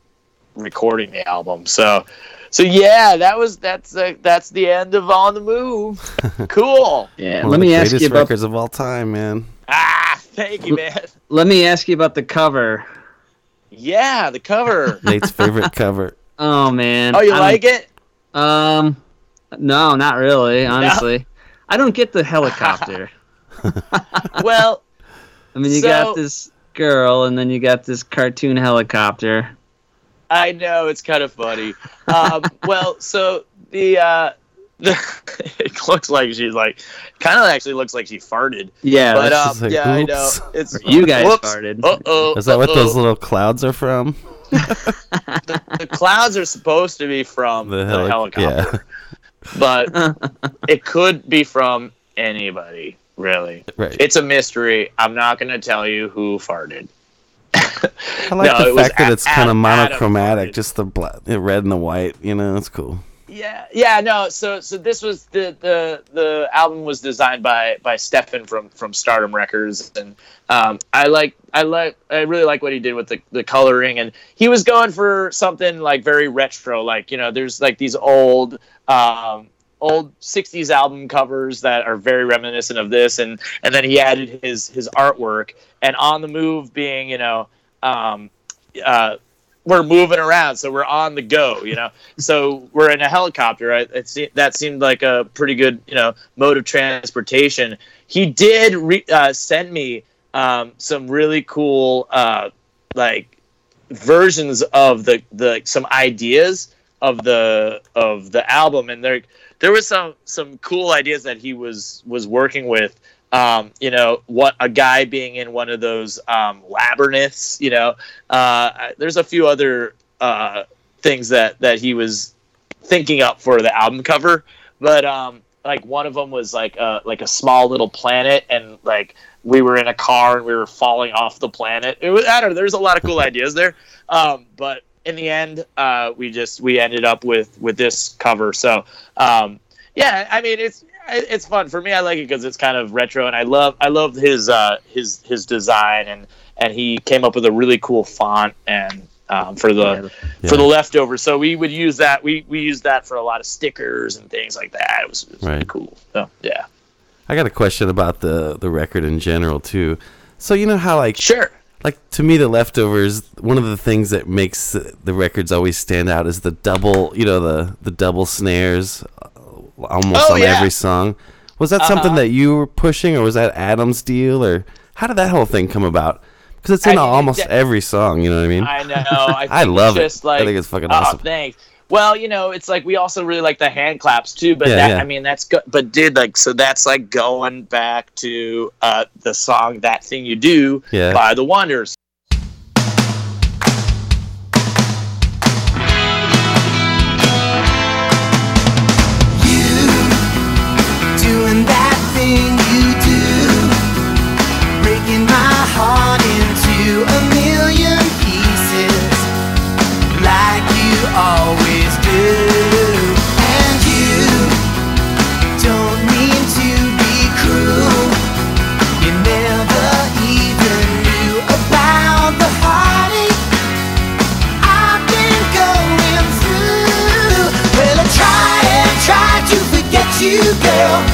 recording the album. So so yeah, that was that's uh, that's the end of On the Move. cool. Yeah. One let of the me ask greatest you about records of all time, man. Ah, thank you, man. let me ask you about the cover. Yeah, the cover. Nate's favorite cover. Oh man. oh, you I don't- like it? Um, no, not really. Honestly, I don't get the helicopter. Well, I mean, you So- got this girl, and then you got this cartoon helicopter. I know it's kind of funny. Um, well, so the uh, the it looks like she's like kind of actually looks like she farted. Yeah, but um, like, yeah, I know it's you guys whoops. farted. Uh oh. Is that what those little clouds are from? the clouds are supposed to be from the, heli- helicopter, but it could be from anybody. Really, right. it's a mystery. I'm not going to tell you who farted. I like no, the fact that A- it's kind of Adam monochromatic, just the black, the red and the white. You know, it's cool. Yeah, yeah, no. So, so this was the the the album was designed by by Stefan from from Stardumb Records, and um, I like I like I really like what he did with the the coloring, and he was going for something like very retro, like you know, there's like these old. Um, old 60s album covers that are very reminiscent of this and and then he added his his artwork and on the move being you know um uh we're moving around, so we're on the go, you know. so we're in a helicopter. Right? It se- that seemed like a pretty good, you know, mode of transportation. He did re- uh, send me um, some really cool, uh, like versions of the the some ideas of the of the album, and there there was some some cool ideas that he was was working with um, you know, what a guy being in one of those um, labyrinths. You know, uh, there's a few other uh, things that that he was thinking up for the album cover, but um, like one of them was like a like a small little planet, and like we were in a car and we were falling off the planet. It was I don't know. There's a lot of cool ideas there, um, but in the end, uh, we just we ended up with with this cover. So um, yeah, I mean it's it's fun for me. I like it because it's kind of retro, and I love I love his uh, his his design, and and he came up with a really cool font and um, for the for the leftovers. So we would use that. We we used that for a lot of stickers and things like that. It was, it was really cool. So yeah, I got a question about the the record in general too. So you know how like sure, like to me the leftovers. One of the things that makes the records always stand out is the double. You know the the double snares, almost Oh, on yeah. every song. Was that something Uh-huh. that you were pushing, or was that Adam's deal, or how did that whole thing come about? Because it's in I- almost yeah. every song. You know what I mean? I know. I, I love it's it. Like, I think it's fucking oh, awesome. Thanks. Well, you know, it's like we also really like the hand claps too, but Yeah, that yeah. I mean that's good. but dude like so that's like going back to uh the song That Thing You Do Yeah. by The Wonders. Girl,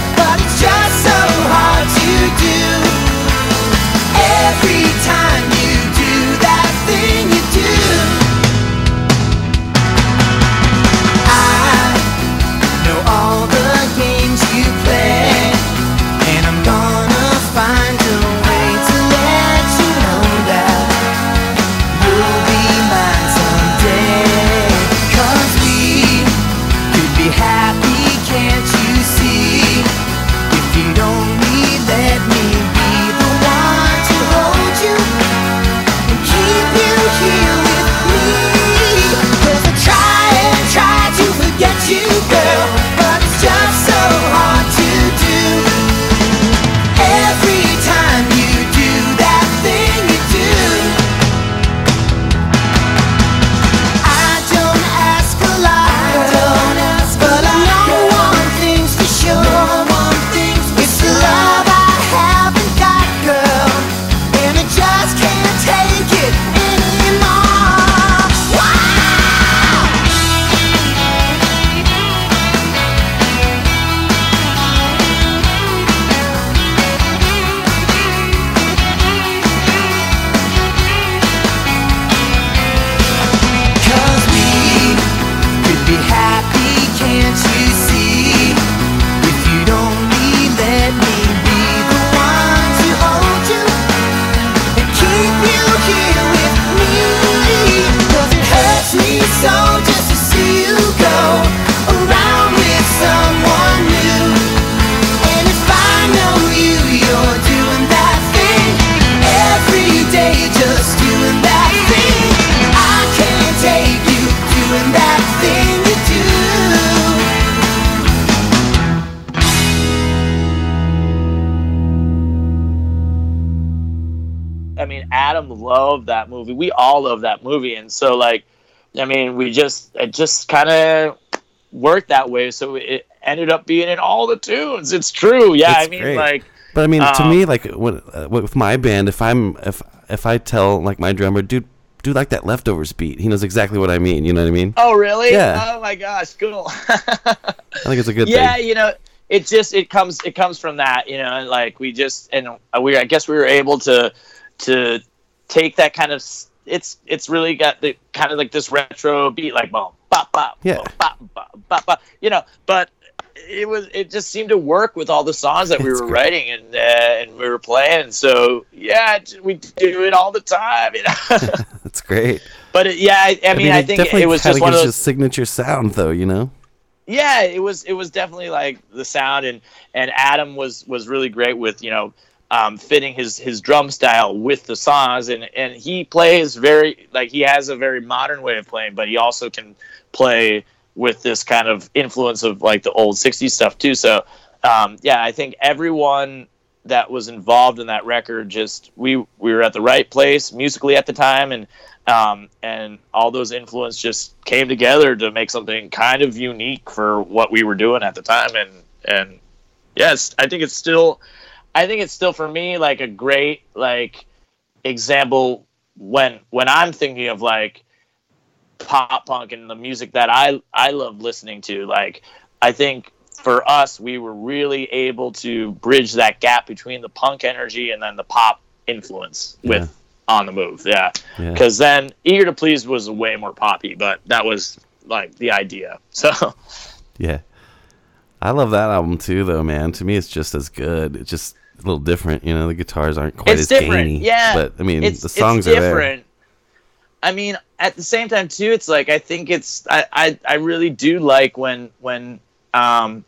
so like, I mean, we just it just kind of worked that way. So it ended up being in all the tunes. It's true. Yeah, It's I mean, great. like, But I mean, to um, me, like when, uh, with my band, if I'm if if I tell like my drummer, dude, do like that leftovers beat, he knows exactly what I mean. You know what I mean? oh really? Yeah. Oh my gosh, cool. I think it's a good thing. yeah, thing. you know, it just it comes it comes from that, you know, like we just and we I guess we were able to to take that kind of it's it's really got the kind of like this retro beat like boom bop bop Yeah. bop bop bop bop you know, but it was it just seemed to work with all the songs that we It's were great. writing and uh, and we were playing. So yeah, we do it all the time, you know. That's great. but it, yeah, I, I mean, I it think it was just one of those signature sound, though. You know? yeah it was it was definitely like the sound and and adam was was really great with you know um, fitting his his drum style with the songs, and and he plays very like he has a very modern way of playing, but he also can play with this kind of influence of like the old '60s stuff too. So um, yeah, I think everyone that was involved in that record just we we were at the right place musically at the time. And um, and all those influence just came together to make something kind of unique for what we were doing at the time. And and yes i think it's still i think it's still for me like a great like example when when i'm thinking of like pop punk and the music that i i love listening to like i think for us we were really able to bridge that gap between the punk energy and then the pop influence with Yeah. on the move yeah Yeah. because then eager to please was way more poppy but that was like the idea so Yeah. I love that album too, though, man. To me, it's just as good. It just a little different. You know, the guitars aren't quite it's as different gainy. yeah But I mean, the songs are there. different i mean at the same time too it's like i think it's i i, I really do like when when um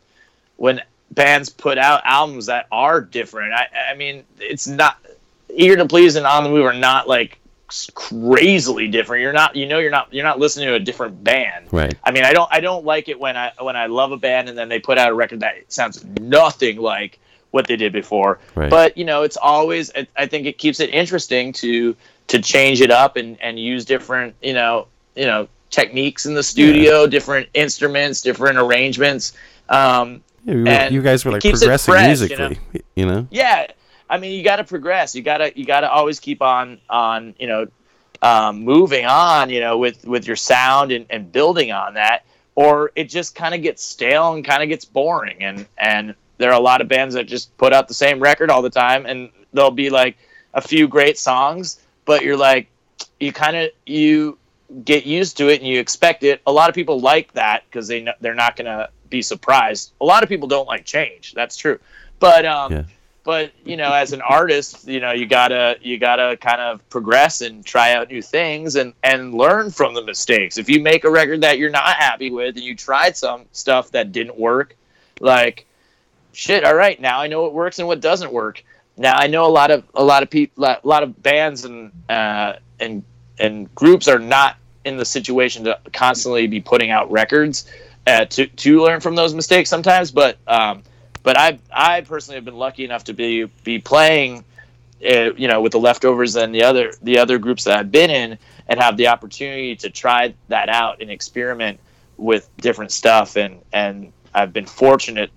when bands put out albums that are different i i mean it's not eager to please and on the move are not like crazily different you're not you know you're not you're not listening to a different band Right. I mean, I don't I don't like it when I when I love a band and then they put out a record that sounds nothing like what they did before. Right. But you know, it's always I, I think it keeps it interesting to to change it up and and use different you know you know techniques in the studio, different instruments, different arrangements. Um, Yeah, were- and you guys were like progressing fresh, you know? musically. You know? yeah i mean you got to progress you got to you got to always keep on on you know um, moving on you know with with your sound and, and building on that or it just kind of gets stale and kind of gets boring and and there are a lot of bands that just put out the same record all the time and there'll be like a few great songs but you're like you kind of you get used to it and you expect it. A lot of people like that because they know they're not going to be surprised. A lot of people don't like change that's true. But um Yeah. but you know as an artist you know you gotta you gotta kind of progress and try out new things and and learn from the mistakes. If you make a record that you're not happy with and you tried some stuff that didn't work like shit all right now i know what works and what doesn't work. Now i know a lot of a lot of people a lot of bands and uh and and groups are not in the situation to constantly be putting out records uh, to to learn from those mistakes sometimes but um but I I personally have been lucky enough to be be playing, uh, you know, with the leftovers and the other the other groups that I've been in, and have the opportunity to try that out and experiment with different stuff, and and I've been fortunate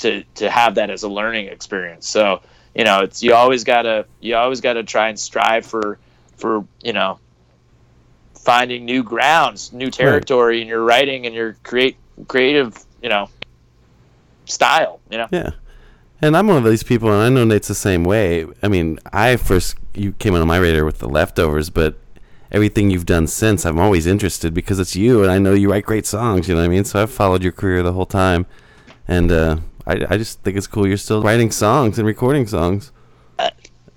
to to have that as a learning experience. So you know, it's you always gotta you always gotta try and strive for for you know finding new grounds, new territory in your writing and your create creative you know style. You know. Yeah. And I'm one of these people, and I know Nate's the same way. I mean, I first you came on my radar with the leftovers, but everything you've done since, I'm always interested because it's you, and I know you write great songs. You know what I mean? So I've followed your career the whole time, and uh, I, I just think it's cool you're still writing songs and recording songs.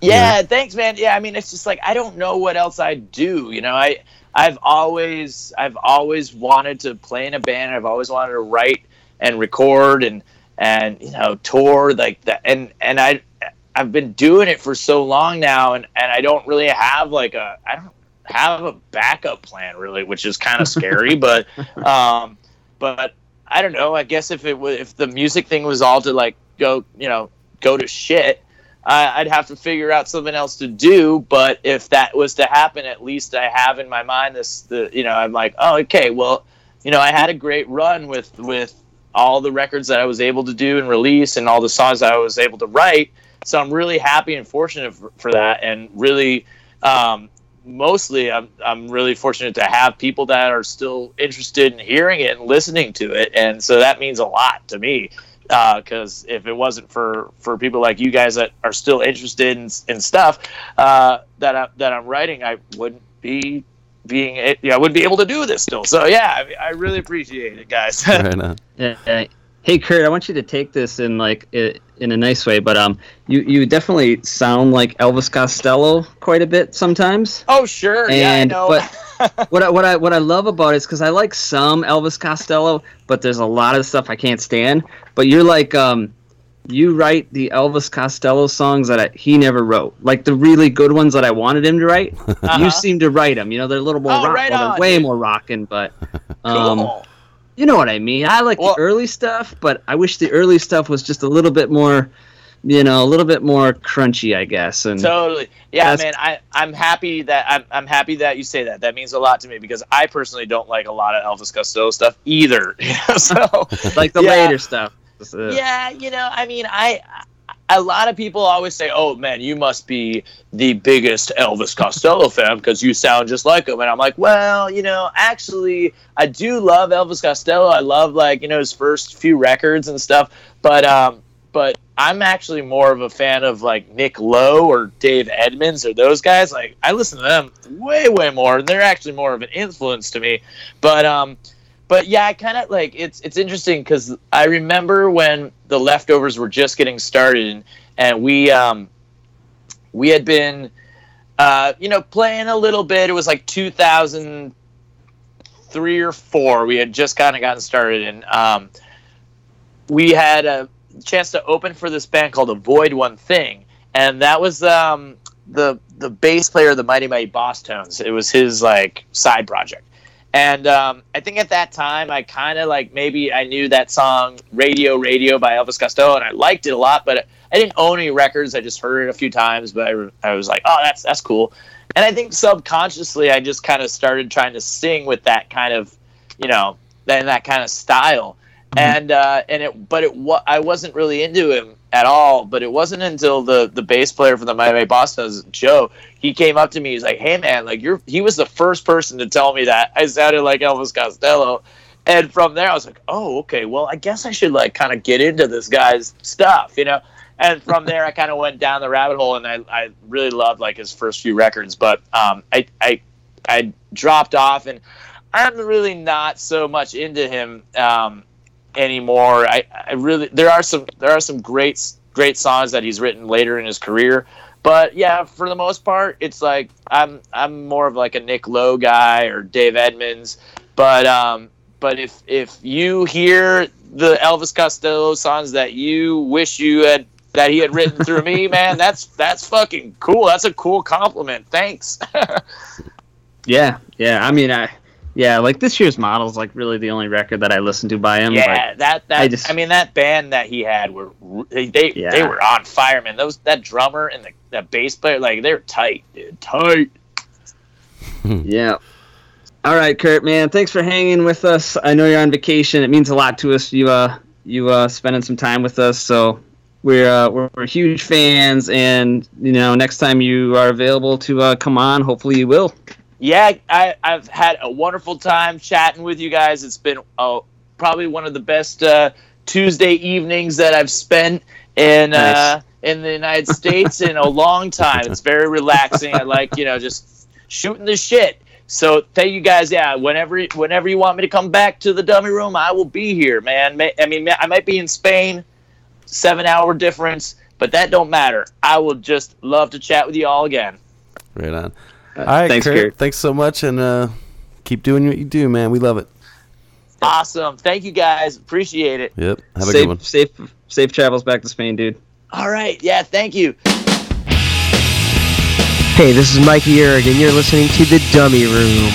Yeah, thanks, man. Yeah, I mean, it's just like I don't know what else I do. You know, I I've always I've always wanted to play in a band. I've always wanted to write and record and and you know tour like that. And and I I've been doing it for so long now, and and I don't really have like a I don't have a backup plan really, which is kind of scary. but um, but I don't know. I guess if it was if the music thing was all to like go you know go to shit. I'd have to figure out something else to do. But if that was to happen, at least I have in my mind this. The you know I'm like, oh okay, well, you know I had a great run with with all the records that I was able to do and release, and all the songs that I was able to write. So I'm really happy and fortunate for, for that, and really. Um, Mostly, I'm I'm really fortunate to have people that are still interested in hearing it and listening to it, and so that means a lot to me because if it wasn't for for people like you guys that are still interested in, in stuff uh, that I, that I'm writing, I wouldn't be being a- yeah, I wouldn't be able to do this still. So yeah, I, I really appreciate it, guys. Right on. Yeah, uh, hey Kurt, I want you to take this in like i- in a nice way, but um, you you definitely sound like Elvis Costello quite a bit sometimes. oh sure, yeah, I And know. but what I what I what I love about it is because I like some Elvis Costello, but there's a lot of stuff I can't stand. But you're like um, you write the Elvis Costello songs that I, he never wrote, like the really good ones that I wanted him to write. You seem to write them. You know, they're a little more Uh-huh. Oh, rock, right well, way more rocking, but um, Cool. You know what I mean. I like Well- the early stuff, but I wish the early stuff was just a little bit more, you know, a little bit more crunchy, I guess. And Totally. Yeah, man. I I'm happy that I'm I'm happy that you say that. That means a lot to me because I personally don't like a lot of Elvis Costello stuff either. So like the Yeah. later stuff. Yeah, you know, I mean, I a lot of people always say, "Oh man, you must be the biggest Elvis Costello fan because you sound just like him." And I'm like, "Well, you know, actually, I do love Elvis Costello. I love like you know his first few records and stuff, but um, but I'm actually more of a fan of like Nick Lowe or Dave Edmunds or those guys. Like I listen to them way way more, and they're actually more of an influence to me. But um, but yeah, I kind of like it's it's interesting because I remember when the leftovers were just getting started, and, we um we had been uh you know playing a little bit. It was like 2003 or four. We had just kind of gotten started, and um we had a chance to open for this band called Avoid One Thing, and that was um the the bass player of the Mighty Mighty Bosstones. It was his like side project. And um, I think at that time, I kind of like maybe I knew that song "Radio Radio" by Elvis Costello, and I liked it a lot. But I didn't own any records. I just heard it a few times. But I, I was like, "Oh, that's that's cool." And I think subconsciously, I just kind of started trying to sing with that kind of, you know, that that kind of style. And uh, and it, but it wa- I wasn't really into him at all. But it wasn't until the the bass player for the Mighty Bosstones' Joe, he came up to me. He's like, "Hey man, like you're." He was the first person to tell me that I sounded like Elvis Costello, and from there I was like, "Oh, okay. Well, I guess I should like kind of get into this guy's stuff, you know." And from there I kind of went down the rabbit hole, and I I really loved like his first few records, but um I I I dropped off, and I'm really not so much into him. Um, anymore. I, I really there are some there are some great great songs that he's written later in his career. But yeah, for the most part, it's like I'm I'm more of like a Nick Lowe guy or Dave Edmunds. But um, but if if you hear the Elvis Costello songs that you wish you had that he had written through me, man, that's that's fucking cool. That's a cool compliment. Thanks. Yeah, yeah. I mean, I yeah, like this year's model is like really the only record that I listen to by him. Yeah, but that that I I, mean that band that he had were they they, Yeah. they were on fire, man. Those that drummer and the that bass player like they're tight, dude, tight. yeah. All right, Kurt, man. Thanks for hanging with us. I know you're on vacation. It means a lot to us. You uh you uh spending some time with us. So we're uh, we're, we're huge fans, and you know next time you are available to uh, come on, hopefully you will. Yeah, I I've had a wonderful time chatting with you guys. It's been uh, probably one of the best uh, Tuesday evenings that I've spent in uh, in the United States in a long time. It's very relaxing. I like you know just shooting the shit. So thank you guys. Yeah, whenever whenever you want me to come back to the dummy room, I will be here, man. I mean, I might be in Spain, seven hour difference, but that don't matter. I will just love to chat with you all again. Right on. All right, thanks, Kurt, Kurt. Thanks so much, and uh, keep doing what you do, man. We love it. Awesome. Thank you guys. Appreciate it. Yep. Have a safe, good one. safe, safe travels back to Spain, dude. All right. Yeah. Thank you. Hey, this is Mikey Erg, and you're listening to The Dummy Room.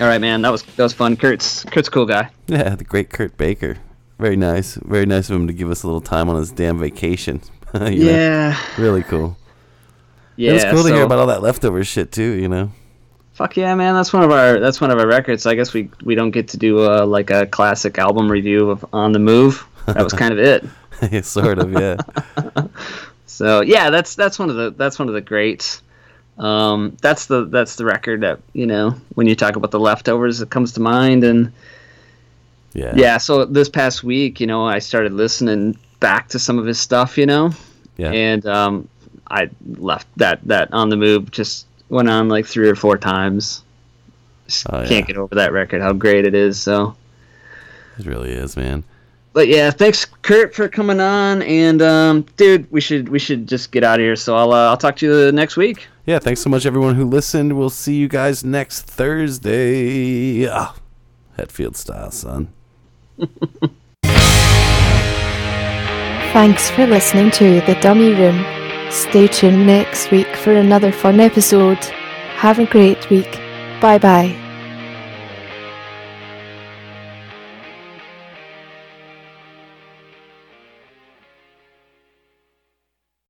All right, man. That was that was fun. Kurt's Kurt's cool guy. Yeah, the great Kurt Baker. Very nice. Very nice of him to give us a little time on his damn vacation. You know? Yeah, Really cool. yeah. it was cool to hear about all that leftover shit too. You know. Fuck yeah, man! That's one of our that's one of our records. I guess we we don't get to do a, like a classic album review of On the Move. That was kind of it. sort of. Yeah. So yeah, that's that's one of the that's one of the greats. Um, that's the that's the record that you know when you talk about the leftovers, it comes to mind. And Yeah. yeah, so this past week, you know, I started listening back to some of his stuff, you know, Yeah. and um, I left that that on the move just went on like three or four times. Just Oh, can't get over that record, how great it is. So, It really is, man. but yeah, thanks Kurt for coming on, and um, dude, we should we should just get out of here. So I'll uh, I'll talk to you next week. yeah, thanks so much, everyone who listened. We'll see you guys next Thursday. Ah, Hetfield style, son. Thanks for listening to The Dummy Room. Stay tuned next week for another fun episode. Have a great week. Bye bye.